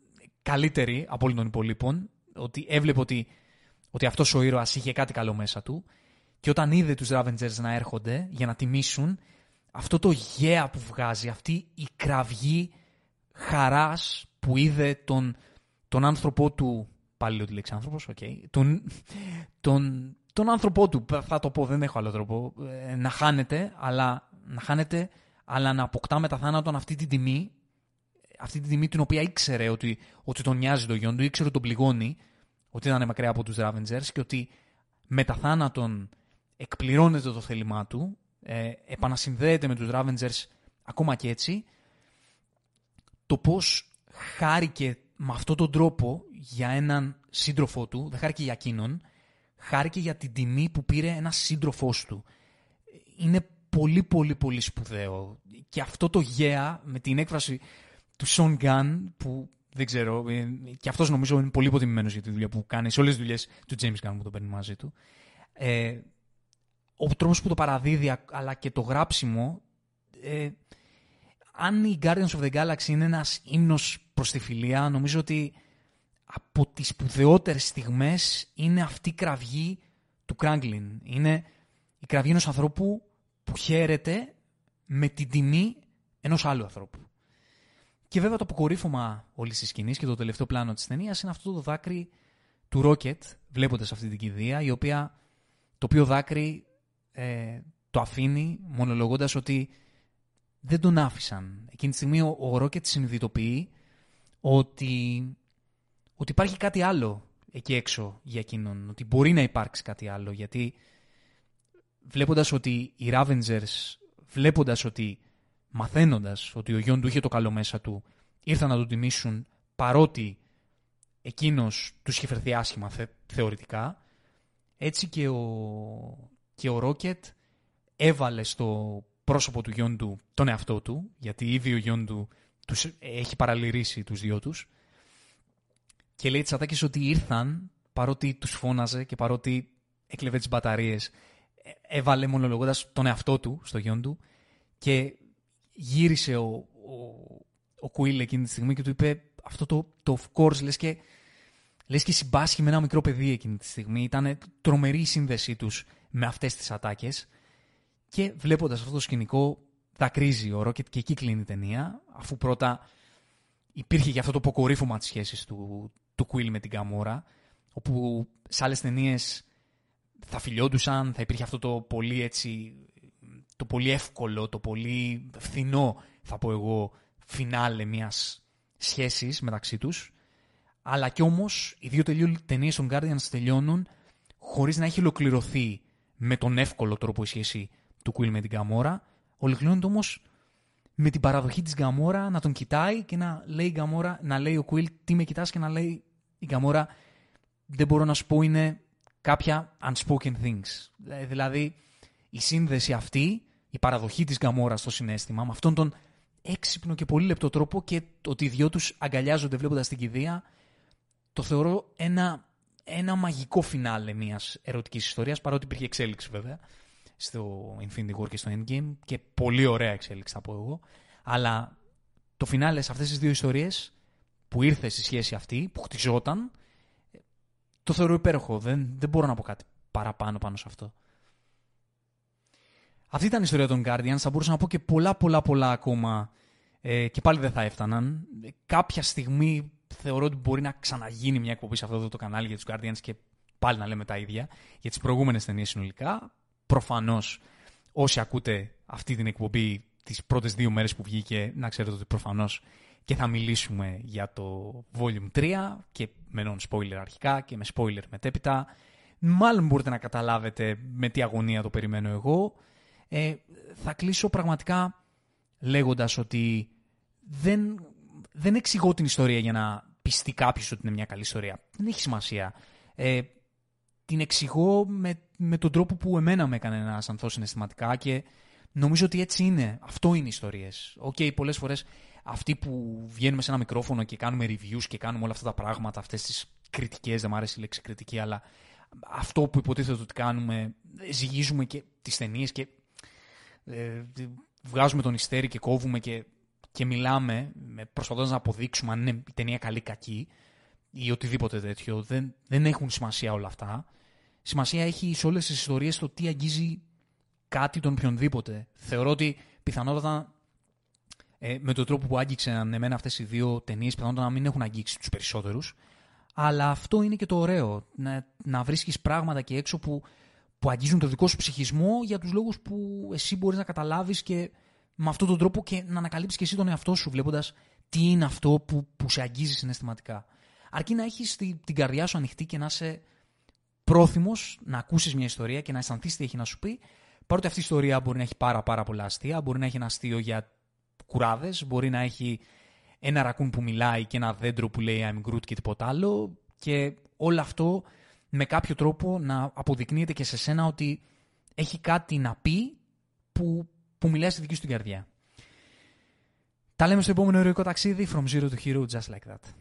καλύτερη από όλων των υπολείπων, ότι έβλεπε ότι ότι αυτός ο ήρωας είχε κάτι καλό μέσα του και όταν είδε τους Ravengers να έρχονται για να τιμήσουν αυτό το γέα που βγάζει, αυτή η κραυγή χαράς που είδε τον, τον άνθρωπό του, πάλι λέω τη λέξη άνθρωπος, okay, τον, τον, τον άνθρωπό του, θα το πω, δεν έχω άλλο τρόπο, ε, να χάνεται, αλλά να χάνεται, αλλά να αποκτά με τα θάνατον αυτή την τιμή, αυτή την τιμή την οποία ήξερε ότι, ότι τον νοιάζει το γιον του, ήξερε ότι τον πληγώνει, ότι ήταν μακριά από τους Ravengers και ότι με τα θάνατον εκπληρώνεται το θέλημά του, ε, επανασυνδέεται με τους Ravengers ακόμα και έτσι, το πώς χάρηκε με αυτόν τον τρόπο για έναν σύντροφό του, δεν χάρηκε για εκείνον, χάρηκε για την τιμή που πήρε ένα σύντροφός του. Είναι πολύ πολύ πολύ σπουδαίο. Και αυτό το γέα με την έκφραση του Σον Γκάν που δεν ξέρω. Ε, και αυτός νομίζω είναι πολύ υποτιμημένος για τη δουλειά που κάνει σε όλες τις δουλειές του James Gunn που το παίρνει μαζί του. Ε, ο τρόπος που το παραδίδει, αλλά και το γράψιμο. Ε, αν η Guardians of the Galaxy είναι ένας ύμνος προς τη φιλία, νομίζω ότι από τις σπουδαιότερες στιγμές είναι αυτή η κραυγή του Κράγκλιν. Είναι η κραυγή ενός ανθρώπου που χαίρεται με την τιμή ενός άλλου ανθρώπου. Και βέβαια το αποκορύφωμα όλης της σκηνής και το τελευταίο πλάνο της ταινίας είναι αυτό το δάκρυ του Ρόκετ, βλέποντας αυτή την κηδεία, η οποία, το οποίο δάκρυ ε, το αφήνει μονολογώντας ότι δεν τον άφησαν. Εκείνη τη στιγμή ο Ρόκετ συνειδητοποιεί ότι, ότι υπάρχει κάτι άλλο εκεί έξω για εκείνον, ότι μπορεί να υπάρξει κάτι άλλο, γιατί βλέποντας ότι οι Ravengers, βλέποντας ότι μαθαίνοντας ότι ο γιον του είχε το καλό μέσα του, ήρθαν να τον τιμήσουν παρότι εκείνος τους είχε φερθεί άσχημα θεωρητικά. Έτσι και ο, και ο Ρόκετ έβαλε στο πρόσωπο του γιον του τον εαυτό του, γιατί ήδη ο γιον του τους έχει παραλυρίσει τους δυο τους και λέει τις ότι ήρθαν παρότι τους φώναζε και παρότι έκλεβε τις μπαταρίες έβαλε μονολογώντας τον εαυτό του στο γιον του και γύρισε ο, ο, ο Κουίλ εκείνη τη στιγμή και του είπε αυτό το, το of course, λες και, λες και συμπάσχει με ένα μικρό παιδί εκείνη τη στιγμή. Ήταν τρομερή η σύνδεσή τους με αυτές τις ατάκες και βλέποντας αυτό το σκηνικό δακρύζει ο Ρόκετ και εκεί κλείνει η ταινία αφού πρώτα υπήρχε και αυτό το αποκορύφωμα της σχέσης του, του Κουίλ με την Καμόρα όπου σε άλλες ταινίες θα φιλιόντουσαν, θα υπήρχε αυτό το πολύ έτσι το πολύ εύκολο, το πολύ φθηνό θα πω εγώ φινάλε μιας σχέσης μεταξύ τους αλλά κι όμως οι δύο ταινίες των Guardians τελειώνουν χωρίς να έχει ολοκληρωθεί με τον εύκολο τρόπο η σχέση του Quill με την Gamora ολοκληρώνεται όμως με την παραδοχή της Gamora να τον κοιτάει και να λέει, η Gamora, να λέει ο Quill τι με κοιτάς και να λέει η Gamora δεν μπορώ να σου πω είναι κάποια unspoken things. Ε, δηλαδή η σύνδεση αυτή, η παραδοχή της Gamora στο συνέστημα με αυτόν τον έξυπνο και πολύ λεπτό τρόπο και το ότι οι δυο τους αγκαλιάζονται βλέποντας την κηδεία το θεωρώ ένα, ένα μαγικό φινάλε μιας ερωτικής ιστορίας παρότι υπήρχε εξέλιξη βέβαια στο Infinity War και στο Endgame και πολύ ωραία εξέλιξη θα πω εγώ αλλά το φινάλε σε αυτές τις δύο ιστορίες που ήρθε στη σχέση αυτή, που χτιζόταν το θεωρώ υπέροχο. Δεν, δεν μπορώ να πω κάτι παραπάνω πάνω σε αυτό. Αυτή ήταν η ιστορία των Guardians. Θα μπορούσα να πω και πολλά πολλά πολλά ακόμα ε, και πάλι δεν θα έφταναν. Κάποια στιγμή θεωρώ ότι μπορεί να ξαναγίνει μια εκπομπή σε αυτό το κανάλι για τους Guardians και πάλι να λέμε τα ίδια για τις προηγούμενες ταινίες συνολικά. Προφανώς όσοι ακούτε αυτή την εκπομπή τις πρώτες δύο μέρες που βγήκε να ξέρετε ότι προφανώς και θα μιλήσουμε για το Volume 3 και με non-spoiler αρχικά και με spoiler μετέπειτα. Μάλλον μπορείτε να καταλάβετε με τι αγωνία το περιμένω εγώ. Ε, θα κλείσω πραγματικά λέγοντας ότι δεν, δεν εξηγώ την ιστορία για να πιστεί κάποιος ότι είναι μια καλή ιστορία. Δεν έχει σημασία. Ε, την εξηγώ με, με τον τρόπο που εμένα με έκανε να αισθανθώ συναισθηματικά και νομίζω ότι έτσι είναι. Αυτό είναι οι ιστορίες. OK, okay, πολλές φορές αυτοί που βγαίνουμε σε ένα μικρόφωνο και κάνουμε reviews και κάνουμε όλα αυτά τα πράγματα, αυτές τις κριτικές, δεν μου αρέσει η λέξη κριτική, αλλά αυτό που υποτίθεται ότι κάνουμε, ζυγίζουμε και τις ταινίες και ε, βγάζουμε το νυστέρι και κόβουμε και, και μιλάμε προσπαθώντας να αποδείξουμε αν είναι η ταινία καλή ή κακή ή οτιδήποτε τέτοιο. Δεν, δεν έχουν σημασία όλα αυτά. Σημασία έχει σε όλες τις ιστορίες το τι αγγίζει κάτι τον οποιονδήποτε. Θεωρώ ότι πιθανότατα ε, με τον τρόπο που άγγιξαν εμένα αυτές οι δύο ταινίες, πιθανότατα να μην έχουν αγγίξει τους περισσότερους. Αλλά αυτό είναι και το ωραίο. Να, να βρίσκεις πράγματα και έξω που, που αγγίζουν το δικό σου ψυχισμό για τους λόγους που εσύ μπορείς να καταλάβεις και με αυτόν τον τρόπο και να ανακαλύψεις και εσύ τον εαυτό σου, βλέποντας τι είναι αυτό που, που σε αγγίζει συναισθηματικά. Αρκεί να έχεις την, την καρδιά σου ανοιχτή και να είσαι πρόθυμος να ακούσεις μια ιστορία και να αισθανθείς τι έχει να σου πει. Παρότι αυτή η ιστορία μπορεί να έχει πάρα, πάρα πολλά αστεία, μπορεί να έχει ένα αστείο για κουράδες. Μπορεί να έχει ένα ρακούν που μιλάει και ένα δέντρο που λέει I'm Groot και τίποτα άλλο. Και όλο αυτό με κάποιο τρόπο να αποδεικνύεται και σε σένα ότι έχει κάτι να πει που, που μιλάει στη δική σου την καρδιά. Τα λέμε στο επόμενο ερωτικό ταξίδι From Zero to Hero Just Like That.